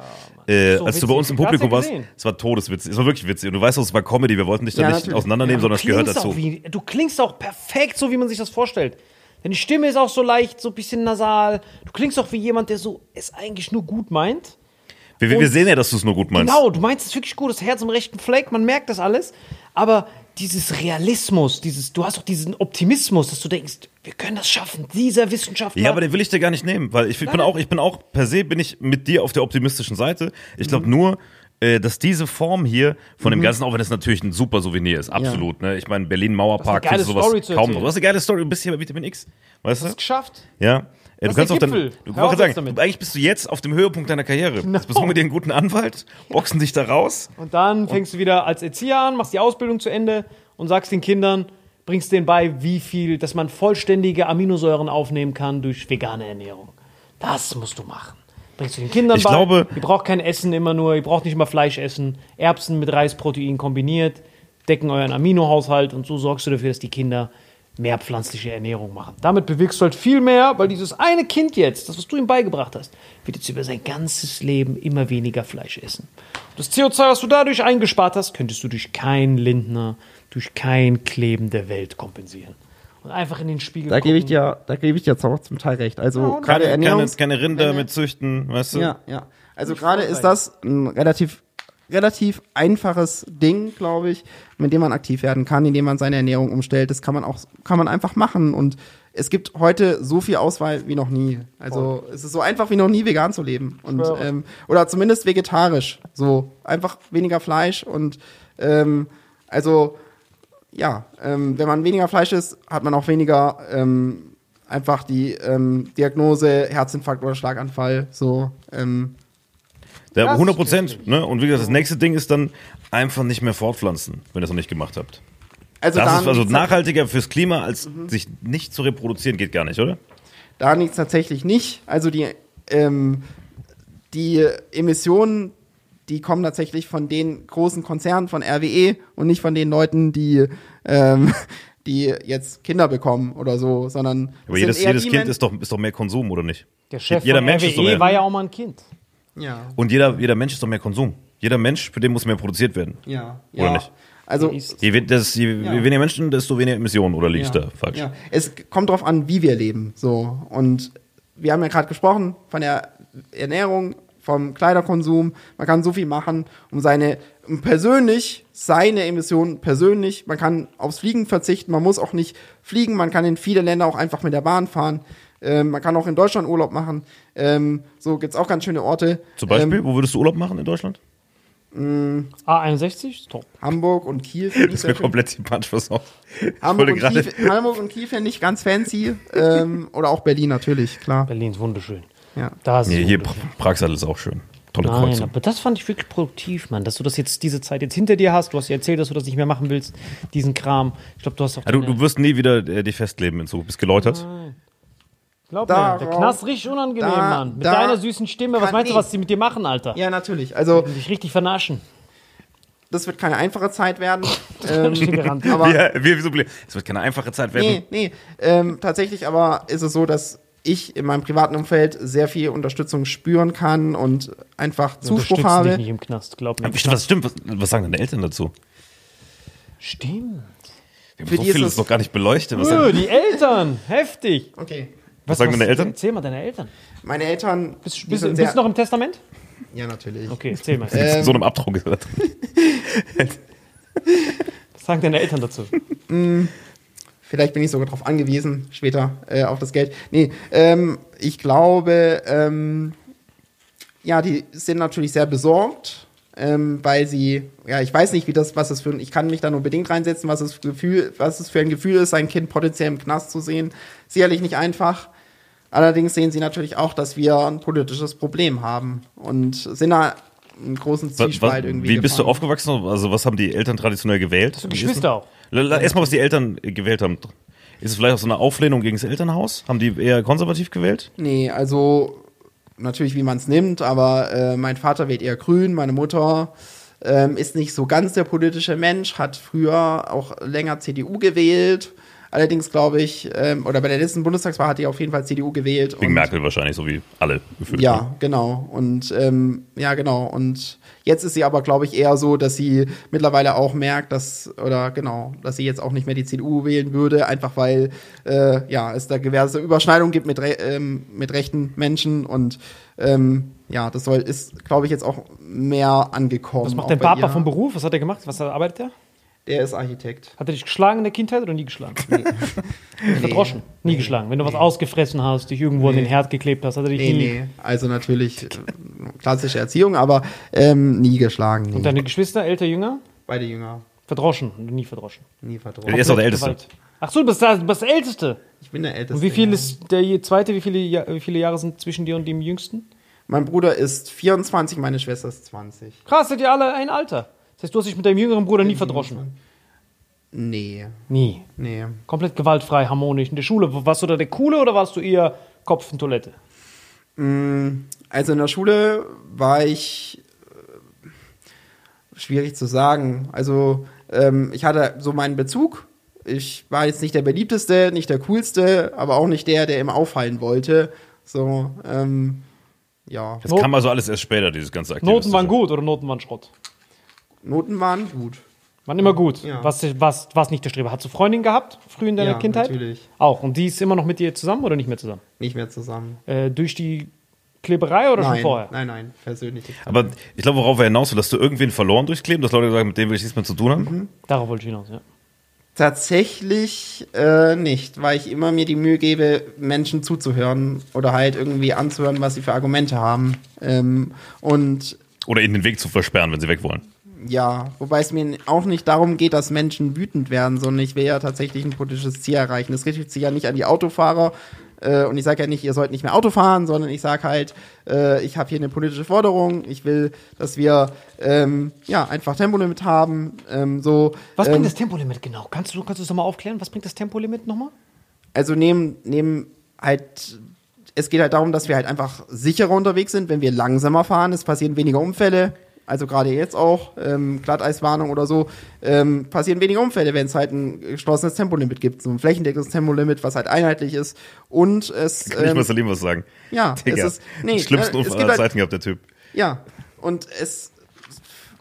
C: äh,
B: So
C: als du bei
B: witzig.
C: uns im Publikum
B: ja
C: warst, es war todeswitzig. Es war wirklich witzig. Und du weißt auch, es war Comedy. Wir wollten dich da
D: Ja,
C: nicht auseinandernehmen, sondern es gehört dazu.
B: Wie, du klingst auch perfekt, so wie man sich das vorstellt. Deine Stimme ist auch so leicht, so ein bisschen nasal. Du klingst auch wie jemand, der so es eigentlich nur gut meint.
C: Wir, wir sehen ja, dass du es nur gut meinst.
B: Genau, du meinst es wirklich gut, das Herz im rechten Fleck, man merkt das alles. Aber dieses Realismus, dieses, du hast auch diesen Optimismus, dass du denkst, wir können das schaffen. Dieser Wissenschaftler.
C: Ja, aber den will ich dir gar nicht nehmen, weil ich, ich bin auch, ich bin auch, per se bin ich mit dir auf der optimistischen Seite. Ich glaube
B: Mhm.
C: nur, äh, dass diese Form hier von dem Ganzen, auch wenn es natürlich ein super Souvenir ist, absolut. Ne? Ich meine, Berlin Mauerpark, findest du sowas
B: Story
C: kaum noch. Du hast eine geile Story, du bist hier bei Vitamin X. Weißt du?
B: es geschafft.
C: Ja. Du kannst auch dann, du sagen,
B: damit.
C: eigentlich bist du jetzt auf dem Höhepunkt deiner Karriere.
B: Genau.
C: Jetzt besuchen wir dir einen guten Anwalt, boxen dich da raus.
B: Und dann fängst du wieder als Erzieher an, machst die Ausbildung zu Ende und sagst den Kindern, bringst denen bei, wie viel, dass man vollständige Aminosäuren aufnehmen kann durch vegane Ernährung. Das musst du machen. Bringst du den Kindern
C: Ich
B: bei.
C: glaube-
B: ihr braucht kein Essen immer nur, ihr braucht nicht immer Fleisch essen. Erbsen mit Reisprotein kombiniert, decken euren Aminohaushalt und so sorgst du dafür, dass die Kinder mehr pflanzliche Ernährung machen. Damit bewirkst du halt viel mehr, weil dieses eine Kind jetzt, das, was du ihm beigebracht hast, wird jetzt über sein ganzes Leben immer weniger Fleisch essen. Das CO2, was du dadurch eingespart hast, könntest du durch keinen Lindner, durch kein Kleben der Welt kompensieren. Und einfach in den Spiegel
D: Da gebe ich dir, da gebe ich dir jetzt auch zum Teil recht. Also
B: und
D: gerade
C: Keine, keine,
D: Ernährungs
C: keine Rinder mit züchten, weißt du?
D: Ja, ja. Also gerade ist das ein relativ relativ einfaches Ding, glaube ich, mit dem man aktiv werden kann, indem man seine Ernährung umstellt. Das kann man auch kann man einfach machen und es gibt heute so viel Auswahl wie noch nie. Also es ist so einfach wie noch nie vegan zu leben und ähm, oder zumindest vegetarisch. So einfach weniger Fleisch und ähm, also ja, ähm, wenn man weniger Fleisch isst, hat man auch weniger ähm, einfach die ähm, Diagnose Herzinfarkt oder Schlaganfall. So ähm,
C: Ja,
B: Das
C: 100 Prozent. Ne? Und wie gesagt, das nächste Ding ist dann einfach nicht mehr fortpflanzen, wenn ihr es noch nicht gemacht habt.
D: also
C: Das
D: da
C: ist also nachhaltiger fürs Klima, als
B: Mhm.
C: sich nicht zu reproduzieren, geht gar nicht, oder?
D: Da liegt es tatsächlich nicht. Also die, ähm, die Emissionen, die kommen tatsächlich von den großen Konzernen von RWE und nicht von den Leuten, die, ähm, *laughs* die jetzt Kinder bekommen oder so, sondern
C: Aber
D: es
C: jedes, jedes Kind ist doch, ist doch mehr Konsum, oder nicht?
B: Der Chef
C: Jeder
B: von
C: Mensch ist so
B: RWE
C: mehr-
B: war ja auch mal ein Kind.
D: Ja,
C: Und jeder, jeder Mensch ist doch mehr Konsum. Jeder Mensch, für den muss mehr produziert werden.
D: ja,
C: Oder
D: ja.
C: nicht?
D: Also
C: Je, das, je, je weniger Menschen, desto weniger Emissionen, oder liege ich da falsch?
D: Ja. Es kommt drauf an, wie wir leben. So. Und wir haben ja gerade gesprochen von der Ernährung, vom Kleiderkonsum. Man kann so viel machen, um seine um persönlich seine Emissionen persönlich. Man kann aufs Fliegen verzichten. Man muss auch nicht fliegen. Man kann in viele Länder auch einfach mit der Bahn fahren. Ähm, man kann auch in Deutschland Urlaub machen. Ähm, so gibt's auch ganz schöne Orte.
C: Zum Beispiel,
D: Ähm,
C: wo würdest du Urlaub machen in Deutschland?
B: A61, top.
D: Hamburg und Kiel. *laughs* finde ich
C: Das
D: schön.
C: komplett die Punch versaut.
D: Hamburg und, Kiel, Hamburg und Kiel finde ich ganz fancy. ähm, oder auch Berlin natürlich, klar.
B: Berlin ist wunderschön.
D: Ja.
B: Da ist es
C: Nee, hier
B: wunderschön.
C: Pra- Pragsattel ist auch schön. Tolle
B: Nein,
C: Kreuzung.
B: aber das fand ich wirklich produktiv, Mann, dass du das jetzt diese Zeit jetzt hinter dir hast. Du hast ja erzählt, dass du das nicht mehr machen willst, diesen Kram. Ich glaube, du hast auch.
C: Ja, du, du wirst nie wieder äh, dich festleben in Zukunft. Bist geläutert.
B: Glaub mir,
D: Darauf-
B: der Knast richtig unangenehm,
D: da-
B: Mann. Mit
D: da
B: deiner süßen Stimme. Was meinst du, was die mit dir machen, Alter?
D: Ja, natürlich. Also,
B: Die dich richtig vernaschen.
D: das wird keine einfache Zeit werden. *laughs* ähm,
B: Ich bin gerannt.
D: aber
C: wie, wie so, es wird keine einfache Zeit werden.
D: nee, nee. Ähm, tatsächlich aber ist es so, dass ich in meinem privaten Umfeld sehr viel Unterstützung spüren kann und einfach Zuspruch habe.
B: dich nicht im Knast, glaub mir.
C: Was stimmt? Was, was sagen deine Eltern dazu?
B: Stimmt.
C: Wir
D: Für
C: haben so
D: die ist
C: viel
D: es-
C: das noch gar nicht beleuchtet. Was sagen,
B: die Eltern, heftig.
D: Okay.
C: Was sagen deine Eltern?
B: Erzähl mal deine Eltern.
D: Meine Eltern.
B: Bist, bist, bist du noch im Testament?
D: Ja, natürlich.
B: Okay, erzähl mal.
D: Ähm,
C: so einem Abdruck gesagt.
B: Was *laughs* sagen deine Eltern dazu?
D: Vielleicht bin ich sogar darauf angewiesen, später äh, auf das Geld. Nee, ähm, ich glaube, ähm, ja, die sind natürlich sehr besorgt, ähm, weil sie, ja, ich weiß nicht, wie das, was es für ein, ich kann mich da nur bedingt reinsetzen, was es, Gefühl, was es für ein Gefühl ist, sein Kind potenziell im Knast zu sehen. Sicherlich nicht einfach. Allerdings sehen sie natürlich auch, dass wir ein politisches Problem haben und sind da einen großen Zwiespalt
C: was,
D: irgendwie.
C: wie bist du aufgewachsen? Also, was haben die Eltern traditionell gewählt? Ist
B: Geschwister auch?
C: Erstmal, was die Eltern äh, gewählt haben. Ist es vielleicht auch so eine Auflehnung gegen das Elternhaus? Haben die eher konservativ gewählt?
D: Nee, also natürlich, wie man es nimmt, aber äh, mein Vater wählt eher grün, meine Mutter ähm, ist nicht so ganz der politische Mensch, hat früher auch länger CDU gewählt. Allerdings glaube ich, ähm, oder bei der letzten Bundestagswahl hat die auf jeden Fall CDU gewählt.
C: Wegen
D: und-
C: Merkel wahrscheinlich, so wie alle gefühlt. ne?
D: Ja, genau. Und ähm, ja, genau. Und jetzt ist sie aber, glaube ich, eher so, dass sie mittlerweile auch merkt, dass, oder genau, dass sie jetzt auch nicht mehr die CDU wählen würde, einfach weil äh, ja, es da diverse Überschneidungen gibt mit, re ähm, mit rechten Menschen und ähm, ja, das soll, ist, glaube ich, jetzt auch mehr angekommen.
B: Was macht
D: bei
B: Papa
D: ihr.
B: vom Beruf? Was hat er gemacht? Was arbeitet er?
D: Der ist Architekt.
B: Hat er dich geschlagen in der Kindheit oder nie geschlagen? *laughs* Nee. Verdroschen? Nie geschlagen. Wenn du was ausgefressen hast, dich irgendwo in den Herd geklebt hast, hat er dich
D: Nee,
B: nie.
D: nee. Also natürlich äh, klassische Erziehung, aber ähm, nie geschlagen. Nee.
B: Und deine Geschwister, älter, jünger?
D: Beide Jünger.
B: Verdroschen. Nie verdroschen.
D: Nie
C: Er
D: verdroschen.
C: ist auch der Älteste.
B: Gewalt. Ach so, du bist, der- du bist der Älteste.
D: Ich bin der Älteste.
B: Und wie viel
D: ja.
B: ist der zweite? Wie viele, wie viele Jahre sind zwischen dir und dem Jüngsten?
D: Mein Bruder ist 24, meine Schwester ist 20.
B: Krass, seid ihr alle ein Alter. Das heißt, du hast dich mit deinem jüngeren Bruder nie verdroschen.
D: Nee,
B: Nie.
D: nee.
B: Komplett gewaltfrei, harmonisch. In der Schule, warst du da der Coole oder warst du eher Kopf in Toilette?
D: Also in der Schule war ich äh, schwierig zu sagen. Also ähm, ich hatte so meinen Bezug. Ich war jetzt nicht der beliebteste, nicht der coolste, aber auch nicht der, der immer auffallen wollte. So, ähm, ja.
C: Das
B: Not-
C: kam also alles erst später, dieses ganze
B: Noten waren gut oder Noten waren Schrott?
D: Noten waren gut.
B: Waren immer gut.
D: Ja.
B: Was, was, was nicht der Streber. Hast du Freundin gehabt, früh in deiner
D: Ja,
B: Kindheit?
D: natürlich.
B: Auch. Und die ist immer noch mit dir zusammen oder nicht mehr zusammen?
D: Nicht mehr zusammen.
B: Äh, durch die Kleberei oder schon
D: Nein,
B: vorher?
D: nein, nein, persönlich.
C: Aber ich glaube, worauf er hinaus will, dass du irgendwen verloren durchkleben, dass Leute sagen, mit dem will ich nichts mehr zu tun haben.
D: Mhm.
B: Darauf wollte ich hinaus, ja.
D: Tatsächlich äh, nicht, weil ich immer mir die Mühe gebe, Menschen zuzuhören oder halt irgendwie anzuhören, was sie für Argumente haben. Ähm, und
C: Oder ihnen den Weg zu versperren, wenn sie weg wollen.
D: Ja, wobei es mir auch nicht darum geht, dass Menschen wütend werden, sondern ich will ja tatsächlich ein politisches Ziel erreichen. Das richtet sich ja nicht an die Autofahrer. Äh, und ich sage ja nicht, ihr sollt nicht mehr Auto fahren, sondern ich sage halt, äh, ich habe hier eine politische Forderung. Ich will, dass wir ähm, ja einfach Tempolimit haben. Ähm, so,
B: Was
D: ähm,
B: bringt das Tempolimit genau? Kannst du, kannst du das nochmal aufklären? Was bringt das Tempolimit nochmal?
D: also nehmen, nehmen halt, es geht halt darum, dass wir halt einfach sicherer unterwegs sind, wenn wir langsamer fahren. Es passieren weniger Unfälle. Also gerade jetzt auch, ähm, Glatteiswarnung oder so, ähm, passieren weniger Unfälle, wenn es halt ein geschlossenes Tempolimit gibt. So ein flächendeckendes Tempolimit, was halt einheitlich ist. Und es,
C: Kann ich
D: ähm,
C: mal Salim was sagen?
D: ja, *laughs*
C: Digga,
D: es ist, nee,
C: den schlimmsten
D: äh, es
C: Unfall
D: gibt
C: aller
D: halt,
C: Zeiten gehabt, der Typ.
D: ja, und es,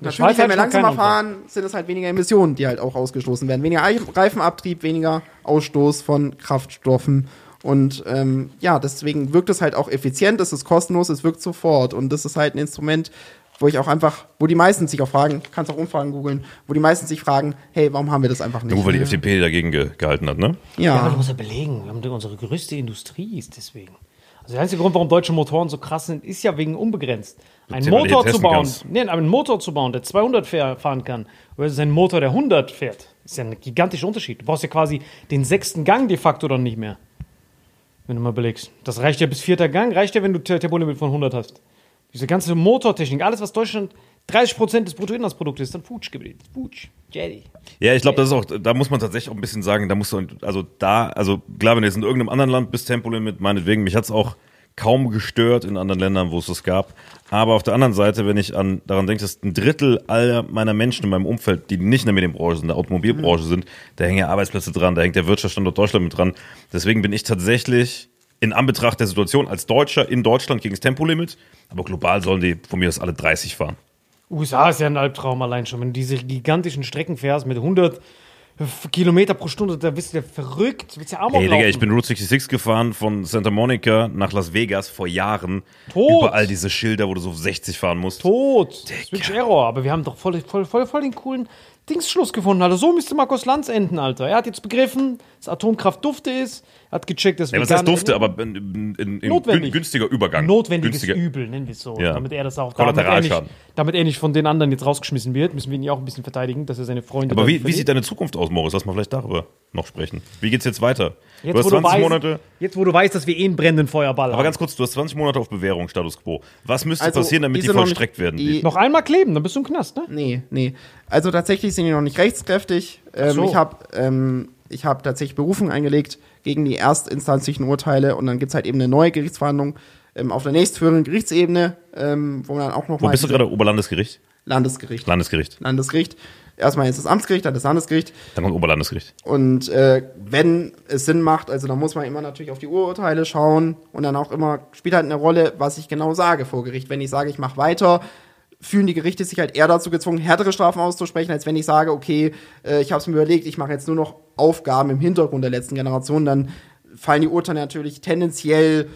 D: natürlich, wenn wir langsamer fahren, sind es halt weniger Emissionen, die halt auch ausgestoßen werden. Weniger Ei- Reifenabtrieb, weniger Ausstoß von Kraftstoffen. Und ähm, ja, deswegen wirkt es halt auch effizient, es ist kostenlos, es wirkt sofort. Und das ist halt ein Instrument, wo ich auch einfach, wo die meisten sich auch fragen, kannst auch Umfragen googeln, wo die meisten sich fragen, hey, warum haben wir das einfach nicht?
C: Nur weil die FDP dagegen ge gehalten hat, ne?
B: Ja, aber du
D: ja,
B: musst ja belegen, wir haben unsere größte Industrie ist deswegen. Also der einzige Grund, warum deutsche Motoren so krass sind, ist ja wegen unbegrenzt. Ein
C: Ja, weil du
B: Motor zu bauen,
C: kannst.
B: nee, einen Motor zu bauen, der 200 fahr- fahren kann, versus ein Motor, der 100 fährt, ist ja ein gigantischer Unterschied. Du brauchst ja quasi den sechsten Gang de facto dann nicht mehr. Wenn du mal belegst. Das reicht ja bis vierter Gang, reicht ja, wenn du Te- Tempolimit von 100 hast. Diese ganze Motortechnik, alles, was Deutschland 30% des Bruttoinlandsprodukts ist, dann Futsch geblieben. Futsch. Jetty.
C: Ja, ich glaube, das ist auch, da muss man tatsächlich auch ein bisschen sagen, da musst du, also da, also klar, wenn du jetzt in irgendeinem anderen Land bist, Tempolimit, meinetwegen, mich hat's auch kaum gestört in anderen Ländern, wo es das gab. Aber auf der anderen Seite, wenn ich an, daran denke, dass ein Drittel aller meiner Menschen in meinem Umfeld, die nicht in der Medienbranche sind, in der Automobilbranche sind, da hängen ja Arbeitsplätze dran, da hängt der Wirtschaftsstandort Deutschland mit dran. Deswegen bin ich tatsächlich in Anbetracht der Situation als Deutscher in Deutschland gegen das Tempolimit, aber global sollen die von mir aus alle 30 fahren.
B: USA ist ja ein Albtraum allein schon. Wenn du diese gigantischen Strecken fährst mit 100 Kilometer pro Stunde, da bist du ja verrückt. Du willst ja Amok
C: Ey, Digga, ich bin Route 66 gefahren von Santa Monica nach Las Vegas vor Jahren.
B: Tot.
C: Überall diese Schilder, wo du so 60 fahren musst.
B: tot. Wirklich Error. Aber wir haben doch voll, voll, voll, voll den coolen Dingsschluss gefunden, Alter. So müsste Markus Lanz enden, Alter. Er hat jetzt begriffen, dass Atomkraft dufte ist. Hat gecheckt, dass
C: Ja, was
B: vegan-
C: heißt durfte, aber in, in, in, günstiger Übergang.
B: notwendiges
C: günstiger.
B: Übel, nennen wir es so.
C: Ja.
B: Damit er das auch, damit er,
C: Kollateralschaden.
B: nicht, damit er nicht von den anderen jetzt rausgeschmissen wird, müssen wir ihn ja auch ein bisschen verteidigen, dass er seine Freunde.
C: Aber wie, wie sieht deine Zukunft aus, Morris? Lass mal vielleicht darüber noch sprechen. Wie geht's jetzt weiter?
B: jetzt,
C: du hast
B: wo
C: 20
B: weißt,
C: Monate.
B: Jetzt, wo du weißt, dass wir eh einen brennenden Feuerball
C: Aber
B: haben.
C: ganz kurz, du hast 20 Monate auf Bewährung, Status Quo. Was müsste
D: Also,
C: passieren, damit
D: die
C: vollstreckt
D: nicht-
C: werden?
D: die-
B: Noch einmal kleben, dann bist du im Knast, ne?
D: Nee, nee. Also tatsächlich sind die noch nicht rechtskräftig. Ähm,
B: so.
D: Ich habe ähm, ich hab tatsächlich Berufung eingelegt gegen die erstinstanzlichen Urteile und dann gibt's halt eben eine neue Gerichtsverhandlung ähm, auf der nächstführenden Gerichtsebene, ähm, wo man dann auch
C: Wo
D: nochmal
C: bist du gerade? Oberlandesgericht?
D: Landesgericht.
C: Landesgericht.
D: Landesgericht. Erstmal ist das Amtsgericht, dann das Landesgericht.
C: Dann kommt Oberlandesgericht.
D: Und äh, wenn es Sinn macht, also dann muss man immer natürlich auf die Urteile schauen und dann auch immer spielt halt eine Rolle, was ich genau sage vor Gericht. Wenn ich sage, ich mache weiter, fühlen die Gerichte sich halt eher dazu gezwungen, härtere Strafen auszusprechen, als wenn ich sage, okay, äh, ich habe es mir überlegt, ich mache jetzt nur noch Aufgaben im Hintergrund der letzten Generation, dann fallen die Urteile natürlich tendenziell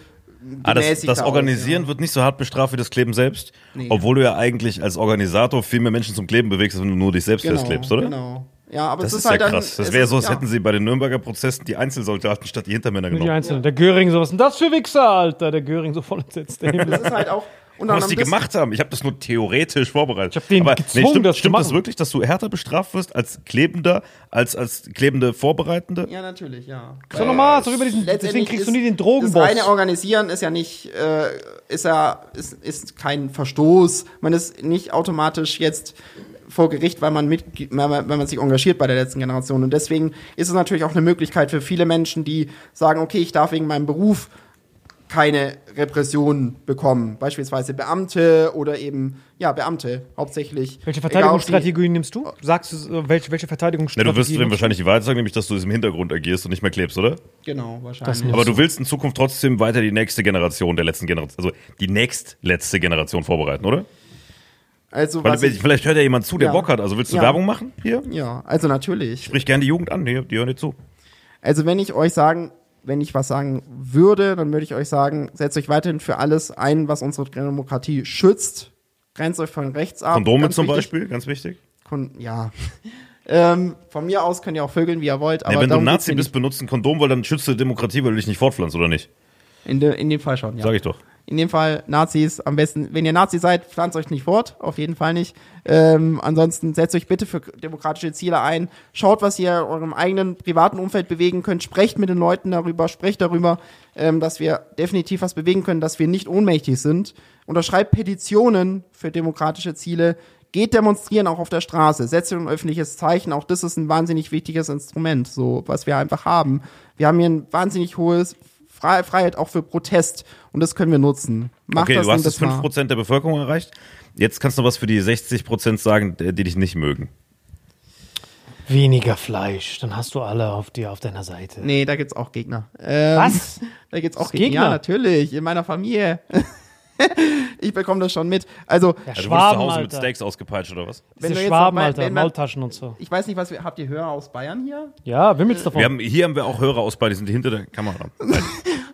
C: Ah, das, das
D: aus,
C: Organisieren
D: ja.
C: wird nicht so hart bestraft wie das Kleben selbst.
D: Nee.
C: Obwohl du ja eigentlich als Organisator viel mehr Menschen zum Kleben bewegst, als wenn du nur dich selbst
D: genau,
C: festklebst, oder?
D: Genau. Ja, aber
C: Das
D: es
C: ist,
D: ist, halt
C: ja
D: dann-
C: krass. Das
D: es
C: wäre so, als
D: ja.
C: hätten sie bei den Nürnberger Prozessen die Einzelsoldaten statt die Hintermänner
B: Nur die
C: genommen.
B: Einzelnen. Der Göring, so was ist denn das für Wichser, Alter? Der Göring so voll entsetzt. *laughs*
D: Das ist halt auch unter
C: Was die
D: das-
C: gemacht haben. Ich habe das nur theoretisch vorbereitet.
B: Ich hab den
C: Aber
B: gezwungen,
C: stimmt,
B: das zu
C: stimmt das wirklich, dass du härter bestraft wirst als Klebender, als als klebende Vorbereitende?
D: Ja, natürlich, ja.
B: so normal, so über diesen, deswegen
D: Letztendlich
B: kriegst
D: ist
B: du nie den
D: Das
B: Drogenboss.
D: reine Organisieren ist ja nicht, äh, ist ja, ist, ist kein Verstoß. Man ist nicht automatisch jetzt vor Gericht, weil man mit, weil man sich engagiert bei der letzten Generation. Und deswegen ist es natürlich auch eine Möglichkeit für viele Menschen, die sagen, okay, ich darf wegen meinem Beruf keine Repression bekommen. Beispielsweise Beamte oder eben, ja, Beamte hauptsächlich.
B: welche
D: Egal, ob
B: Verteidigungsstrategie nimmst du? Sagst du, äh, welche, welche
C: Na,
B: Verteidigungsstrategie?
C: du wirst dem wahrscheinlich die Wahrheit sagen, nämlich, dass du im Hintergrund agierst und nicht mehr klebst, oder?
D: Genau, wahrscheinlich.
C: Aber du willst in Zukunft trotzdem weiter die nächste Generation der letzten Generation, also die nächstletzte Generation vorbereiten, oder?
D: Also,
C: Weil,
D: was ich,
C: vielleicht hört ja jemand zu, der
D: Ja.
C: Bock hat. Also willst du
D: Ja.
C: Werbung machen hier?
D: ja, also natürlich.
C: Sprich gerne die Jugend an, die, die hören dir zu.
D: Also wenn ich euch sagen, wenn ich was sagen würde, dann würde ich euch sagen, setzt euch weiterhin für alles ein, was unsere Demokratie schützt. Grenzt euch von rechts ab.
C: Kondome zum
D: wichtig.
C: Beispiel, ganz wichtig.
D: Kon ja. *laughs* ähm, von mir aus könnt ihr auch vögeln, wie ihr wollt. Aber
C: Ja, wenn du Nazi bist, benutzt ein Kondom, weil dann schützt du Demokratie, weil du dich nicht fortpflanzt, oder nicht?
D: nicht. In, de, in dem Fall schon, ja.
C: Sag ich doch.
D: In dem Fall Nazis am besten, wenn ihr Nazi seid, pflanzt euch nicht fort, auf jeden Fall nicht. Ähm, ansonsten setzt euch bitte für demokratische Ziele ein. Schaut, was ihr in eurem eigenen privaten Umfeld bewegen könnt. Sprecht mit den Leuten darüber, sprecht darüber, ähm, dass wir definitiv was bewegen können, dass wir nicht ohnmächtig sind. Unterschreibt Petitionen für demokratische Ziele. Geht demonstrieren auch auf der Straße. Setzt ein öffentliches Zeichen. Auch das ist ein wahnsinnig wichtiges Instrument, so was wir einfach haben. Wir haben hier ein wahnsinnig hohes Freiheit auch für Protest und das können wir nutzen. Macht
C: okay,
D: das
C: du hast
D: das mal.
C: 5% der Bevölkerung erreicht. Jetzt kannst du was für die 60% sagen, die die dich nicht mögen.
B: Weniger Fleisch, dann hast du alle auf dir auf deiner Seite.
D: Nee, da gibt's auch Gegner. Ähm,
B: Was? *laughs*
D: Da gibt's auch
B: Gegner?
D: Gegner. Ja, natürlich, in meiner Familie. *laughs* *laughs* ich bekomme das schon mit. Also,
B: Ja,
C: Also, du wurdest zu
B: Schwaben,
C: Hause mit
B: Alter.
C: Steaks ausgepeitscht oder was?
D: wenn
B: Diese
D: du jetzt
B: Schwaben,
D: mal-
B: Alter,
D: wenn man-
B: Maultaschen und so.
D: ich weiß nicht, was wir, habt ihr Hörer aus Bayern hier?
B: Ja, wimmelt's davon.
C: Wir haben, hier haben wir auch Hörer aus bei, die sind hinter der Kamera. *laughs*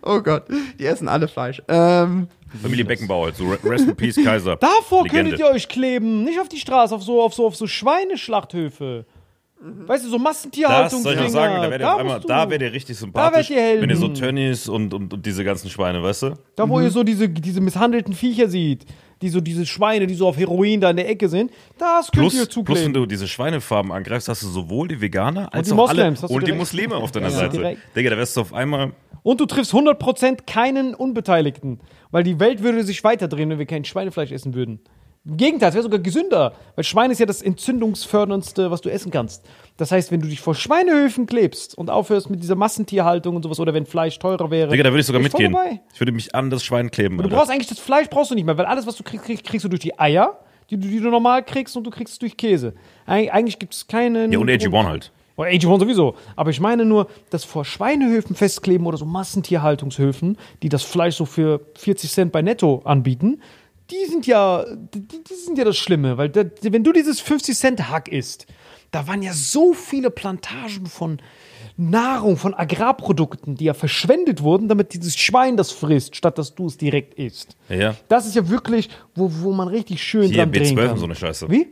D: Oh Gott, die essen alle Fleisch. Ähm,
C: Familie Beckenbauer, so Re- Rest in Peace Kaiser.
B: Davor
C: Legende.
B: könntet ihr euch kleben, nicht auf die Straße, auf so, auf so, auf so Schweineschlachthöfe. Weißt du, so
C: Das
B: Massentierhaltung.
C: soll ich noch sagen, da wäre ihr, auf einmal- da wär ihr richtig sympathisch,
B: ihr Helden.
C: wenn ihr so Tönnies und, und, und diese ganzen Schweine, weißt du?
B: Da, wo
C: Mhm.
B: ihr so diese, diese misshandelten Viecher sieht, die so diese Schweine, die so auf Heroin da in der Ecke sind, das könnt
C: Plus,
B: ihr
C: plus, wenn
B: zukleben.
C: du diese Schweinefarben angreifst, hast du sowohl die Veganer als
B: die
C: auch
B: Moslems,
C: alle und die. Muslime auf deiner
B: Ja,
C: Seite.
B: direkt.
C: Digga, da wärst du auf einmal.
B: Und du triffst 100% keinen Unbeteiligten. Weil die Welt würde sich weiterdrehen, wenn wir kein Schweinefleisch essen würden. Im Gegenteil, es wäre sogar gesünder. Weil Schwein ist ja das entzündungsförderndste, was du essen kannst. Das heißt, wenn du dich vor Schweinehöfen klebst und aufhörst mit dieser Massentierhaltung und sowas, oder wenn Fleisch teurer wäre.
C: Digga, da würde ich sogar mitgehen.
B: dabei.
C: Ich würde mich an das Schwein kleben.
B: Du
C: Alter.
B: brauchst eigentlich das Fleisch brauchst du nicht mehr, weil alles, was du kriegst, kriegst, kriegst du durch die Eier, die, du- die du normal kriegst, und du kriegst es durch Käse. Eig eigentlich gibt es keinen.
C: Ja, und AG1 halt.
B: Oh, AG1 sowieso. Aber ich meine nur, das vor Schweinehöfen festkleben oder so Massentierhaltungshöfen, die das Fleisch so für 40 Cent bei Netto anbieten, die sind ja, die, die sind ja das Schlimme, weil da, wenn du dieses 50 Cent Hack isst, da waren ja so viele Plantagen von Nahrung, von Agrarprodukten, die ja verschwendet wurden, damit dieses Schwein das frisst, statt dass du es direkt isst.
C: Ja.
B: Das ist ja wirklich, wo, wo man richtig schön
C: Hier
B: dran drehen
C: B12
B: kann.
C: und so eine Scheiße.
B: Wie?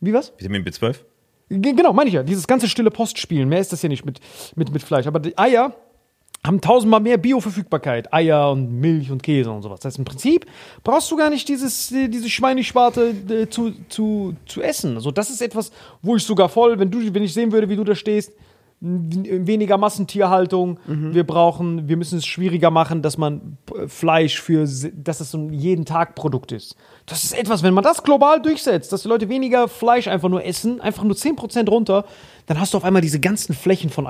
B: Wie was?
C: Vitamin B12?
B: Ge- Genau, meine ich ja. Dieses ganze stille Postspielen. Mehr ist das ja nicht mit, mit, mit Fleisch. Aber die Eier haben tausendmal mehr Bioverfügbarkeit, Eier und Milch und Käse und sowas. Das heißt, im Prinzip brauchst du gar nicht dieses, äh, diese Schweineschwarte äh, zu, zu, zu essen. Also das ist etwas, wo ich sogar voll, wenn du, wenn ich sehen würde, wie du da stehst, weniger Massentierhaltung. Wir brauchen, wir müssen es schwieriger machen, dass man äh, Fleisch für, dass es so ein jeden Tag Produkt ist. Das ist etwas, wenn man das global durchsetzt, dass die Leute weniger Fleisch einfach nur essen, einfach nur 10% runter, dann hast du auf einmal diese ganzen Flächen von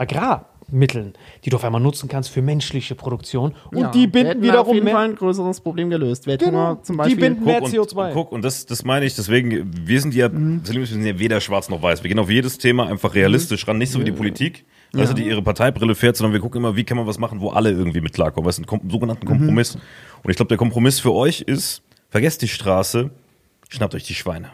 B: Agrarmitteln, die du auf einmal nutzen kannst für menschliche Produktion. Und
D: Ja,
B: die binden wiederum
D: auf jeden
B: mehr.
D: Fall ein größeres Problem gelöst.
B: Genau.
D: zum
B: Die
D: Beispiel.
B: binden mehr
C: und,
B: CO2.
C: Und, guck, und das, das meine ich, deswegen, wir sind ja,
B: Mhm.
C: wir sind ja weder schwarz noch weiß. Wir gehen auf jedes Thema einfach realistisch ran, nicht so wie die Politik, also die ihre Parteibrille fährt, sondern wir gucken immer, wie kann man was machen, wo alle irgendwie mit klarkommen. Was ist ein sogenannten
B: Mhm.
C: Kompromiss. Und ich glaube, der Kompromiss für euch ist, vergesst die Straße, schnappt euch die Schweine.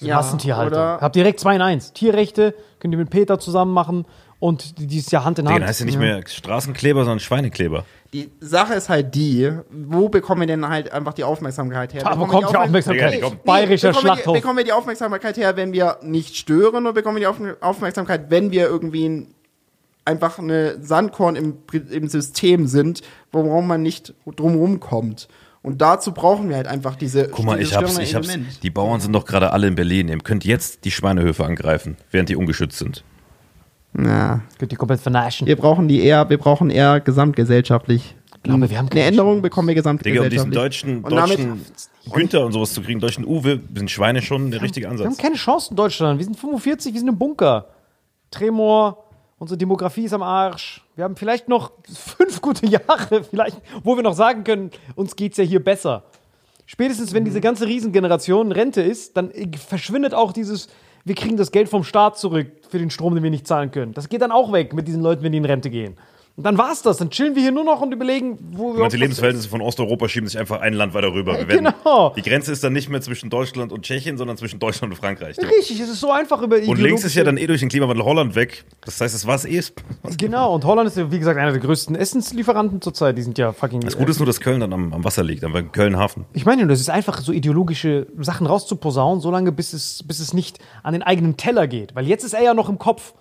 D: Ja,
B: Massentierhaltung. Habt direkt 2 in 1. Tierrechte könnt ihr mit Peter zusammen machen und die- dieses Jahr Hand in Hand.
C: dann heißt ja nicht mehr Straßenkleber, sondern Schweinekleber.
D: Die Sache ist halt die, wo bekommen wir denn halt einfach die Aufmerksamkeit her?
B: Da
D: Bekommen wir
B: bekommt
D: die
B: Aufmerksamkeit.
C: Die kommt-
B: Bayerischer
D: bekommen wir die-
B: Schlachthof.
D: Bekommen wir die Aufmerksamkeit her, wenn wir nicht stören oder bekommen wir die Auf Aufmerksamkeit, wenn wir irgendwie ein, einfach eine Sandkorn im, im System sind, worum man nicht drumherum kommt? Und dazu brauchen wir halt einfach diese
C: Guck mal, ich hab's, ich hab's. Die Bauern sind doch gerade alle in Berlin. Ihr könnt jetzt die Schweinehöfe angreifen, während die ungeschützt sind.
D: Ja.
B: Könnt ihr komplett vernaschen.
D: Wir brauchen die eher, wir brauchen eher gesamtgesellschaftlich.
B: glaube, wir haben
D: eine
B: keine
D: Änderung
B: Chance.
D: bekommen wir
C: Digga, um
D: gesamtgesellschaftlich.
C: diesen deutschen,
D: Und damit-
C: deutschen Günther und sowas zu kriegen, deutschen Uwe, sind Schweine schon der richtige
B: Wir haben
C: Ansatz.
B: keine Chance in Deutschland. Wir sind 45, wir sind im Bunker. Tremor, unsere Demografie ist am Arsch. Wir haben vielleicht noch fünf gute Jahre, *laughs* vielleicht, wo wir noch sagen können, uns geht's ja hier besser. Spätestens, wenn diese ganze Riesengeneration Rente ist, dann verschwindet auch dieses, wir kriegen das Geld vom Staat zurück für den Strom, den wir nicht zahlen können. Das geht dann auch weg mit diesen Leuten, wenn die in Rente gehen. Und dann war's das. Dann chillen wir hier nur noch und überlegen, wo wir.
C: Und die Lebensverhältnisse von Osteuropa schieben sich einfach ein Land weiter rüber. Werden,
B: Genau.
C: Die Grenze ist dann nicht mehr zwischen Deutschland und Tschechien, sondern zwischen Deutschland und Frankreich.
B: Richtig, es ist so einfach über
C: Und links ist ja dann eh durch den Klimawandel Holland weg. Das heißt, es war es eh.
B: Genau, und Holland ist ja, wie gesagt, einer der größten Essenslieferanten zurzeit. Die sind ja fucking.
C: Das Gute ist nur, dass Köln dann am, am Wasser liegt, am Köln-Hafen.
B: Ich meine, das ist einfach so ideologische Sachen rauszuposaunen, solange bis es, bis es nicht an den eigenen Teller geht. Weil jetzt ist er ja noch im Kopf,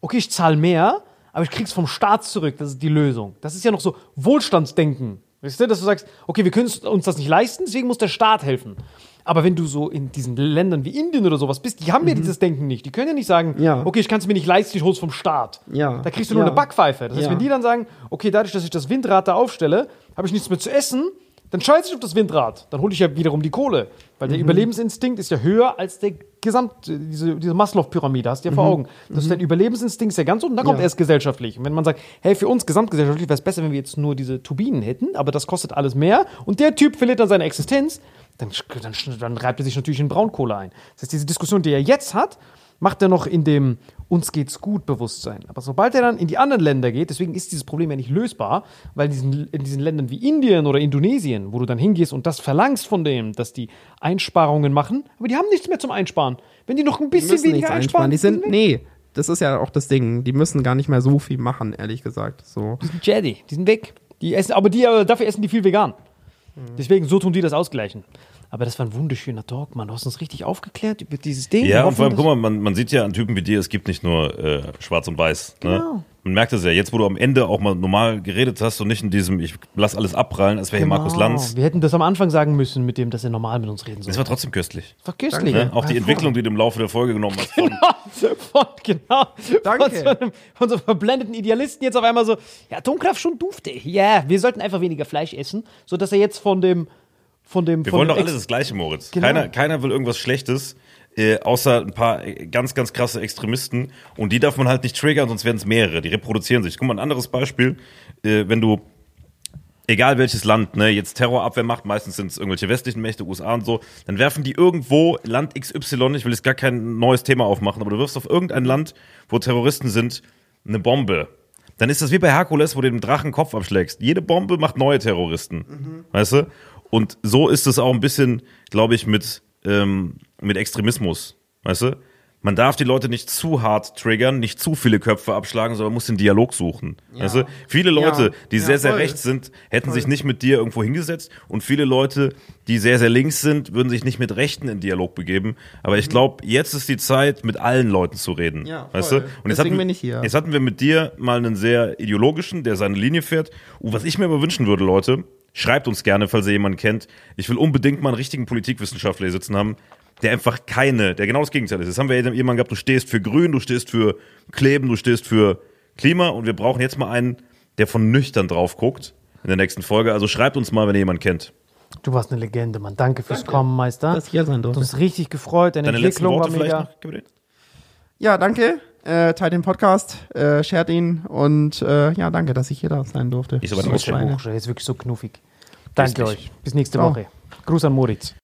B: okay, ich zahle mehr, aber ich krieg's vom Staat zurück. Das ist die Lösung. Das ist ja noch so Wohlstandsdenken. Weißt du, dass du sagst, okay, wir können uns das nicht leisten, deswegen muss der Staat helfen. Aber wenn du so in diesen Ländern wie Indien oder sowas bist, die haben ja dieses Denken nicht. Die können ja nicht sagen,
D: Mhm. Ja.
B: okay, ich kann es mir nicht leisten, ich hol's vom Staat.
D: Ja.
B: Da kriegst du nur
D: Ja.
B: eine Backpfeife. Das heißt, wenn die dann sagen, okay, dadurch, dass ich das Windrad da aufstelle, habe ich nichts mehr zu essen, dann scheiße ich auf das Windrad. Dann hole ich ja wiederum die Kohle. Weil der Überlebensinstinkt ist ja höher als der Gesamt, diese, diese Maslow-Pyramide, hast du ja vor Augen. Das ist dein Überlebensinstinkt ist ja ganz unten, dann kommt
D: Ja.
B: erst gesellschaftlich. Und wenn man sagt, hey, für uns gesamtgesellschaftlich wäre es besser, wenn wir jetzt nur diese Turbinen hätten, aber das kostet alles mehr und der Typ verliert dann seine Existenz, dann, dann, dann reibt er sich natürlich in Braunkohle ein. Das heißt, diese Diskussion, die er jetzt hat, macht er noch in dem uns geht's gut Bewusstsein. Aber sobald er dann in die anderen Länder geht, deswegen ist dieses Problem ja nicht lösbar, weil in diesen, in diesen Ländern wie Indien oder Indonesien, wo du dann hingehst und das verlangst von denen, dass die Einsparungen machen, aber die haben nichts mehr zum Einsparen. Wenn die noch ein bisschen weniger
D: einsparen. Die sind, nee, das ist ja auch das Ding. Die müssen gar nicht mehr so viel machen, ehrlich gesagt. So.
B: Die sind Jedi, die sind weg. Die essen, aber die, äh, dafür essen die viel vegan. Deswegen, so tun die das ausgleichen. Aber das war ein wunderschöner Talk, Mann. Du hast uns richtig aufgeklärt über dieses Ding.
C: Ja, und vor allem, guck mal, man, man sieht ja an Typen wie dir, es gibt nicht nur äh, schwarz und weiß. Ne?
B: Genau.
C: Man merkt es ja, jetzt wo du am Ende auch mal normal geredet hast und nicht in diesem, ich lass alles abprallen, als wäre hier
B: Genau.
C: Markus Lanz.
B: Wir hätten das am Anfang sagen müssen, mit dem, dass er normal mit uns reden soll.
C: Es war trotzdem köstlich.
B: Das war köstlich.
C: Ne? Auch die Entwicklung, die du im Laufe der Folge genommen hast. Von,
B: von, genau.
D: Danke.
B: Von so, einem, von so verblendeten Idealisten jetzt auf einmal so, ja, Atomkraft schon dufte. Ja, wir sollten einfach weniger Fleisch essen, sodass er jetzt von dem, von dem,
C: wir
B: von
C: wollen
B: dem
C: doch alles das Gleiche, Moritz.
B: Genau.
C: Keiner, keiner will irgendwas Schlechtes, äh, außer ein paar äh, ganz, ganz krasse Extremisten. Und die darf man halt nicht triggern, sonst werden es mehrere. Die reproduzieren sich. Guck mal, ein anderes Beispiel. Äh, wenn du egal welches Land, ne, jetzt Terrorabwehr macht, meistens sind es irgendwelche westlichen Mächte, USA und so, dann werfen die irgendwo Land XY, ich will jetzt gar kein neues Thema aufmachen, aber du wirfst auf irgendein Land, wo Terroristen sind, eine Bombe. Dann ist das wie bei Herkules, wo du dem Drachen Kopf abschlägst. Jede Bombe macht neue Terroristen. Weißt du? Und so ist es auch ein bisschen, glaube ich, mit, ähm, mit Extremismus. Weißt du? man darf die Leute nicht zu hart triggern, nicht zu viele Köpfe abschlagen, sondern man muss den Dialog suchen. Weißt du? Viele Leute,
D: Ja.
C: die
D: Ja,
C: sehr, sehr
D: voll.
C: rechts sind, hätten sich nicht mit dir irgendwo hingesetzt und viele Leute, die sehr, sehr links sind, würden sich nicht mit Rechten in Dialog begeben. Aber ich glaube, jetzt ist die Zeit, mit allen Leuten zu reden.
D: Mhm. Ja,
C: weißt
D: voll.
C: du? Und jetzt hatten,
D: bin ich hier.
C: Jetzt hatten wir mit dir mal einen sehr ideologischen, der seine Linie fährt. Und was ich mir aber wünschen würde, Leute, schreibt uns gerne, falls ihr jemanden kennt. Ich will unbedingt mal einen richtigen Politikwissenschaftler hier sitzen haben, der einfach keine, der genau das Gegenteil ist. Jetzt haben wir jemanden gehabt, du stehst für Grün, du stehst für Kleben, du stehst für Klima und wir brauchen jetzt mal einen, der von nüchtern drauf guckt in der nächsten Folge. Also schreibt uns mal, wenn ihr jemanden kennt.
B: Du warst eine Legende, Mann. Danke fürs Kommen, Meister.
D: Dass ich hier sein
B: Hat
D: durfte.
B: uns richtig gefreut. Deine,
C: Deine letzten
B: Entwicklung war
C: Worte vielleicht
B: mega.
C: noch?
D: Ja, danke. Äh, teilt den Podcast, äh, shared ihn und äh, ja, danke, dass ich hier da sein durfte.
C: Ich aber
B: So ist
D: Schweine.
B: Buchstabe, ist wirklich so knuffig. Danke euch. Bis nächste
D: Ciao.
B: Woche. Gruß an Moritz.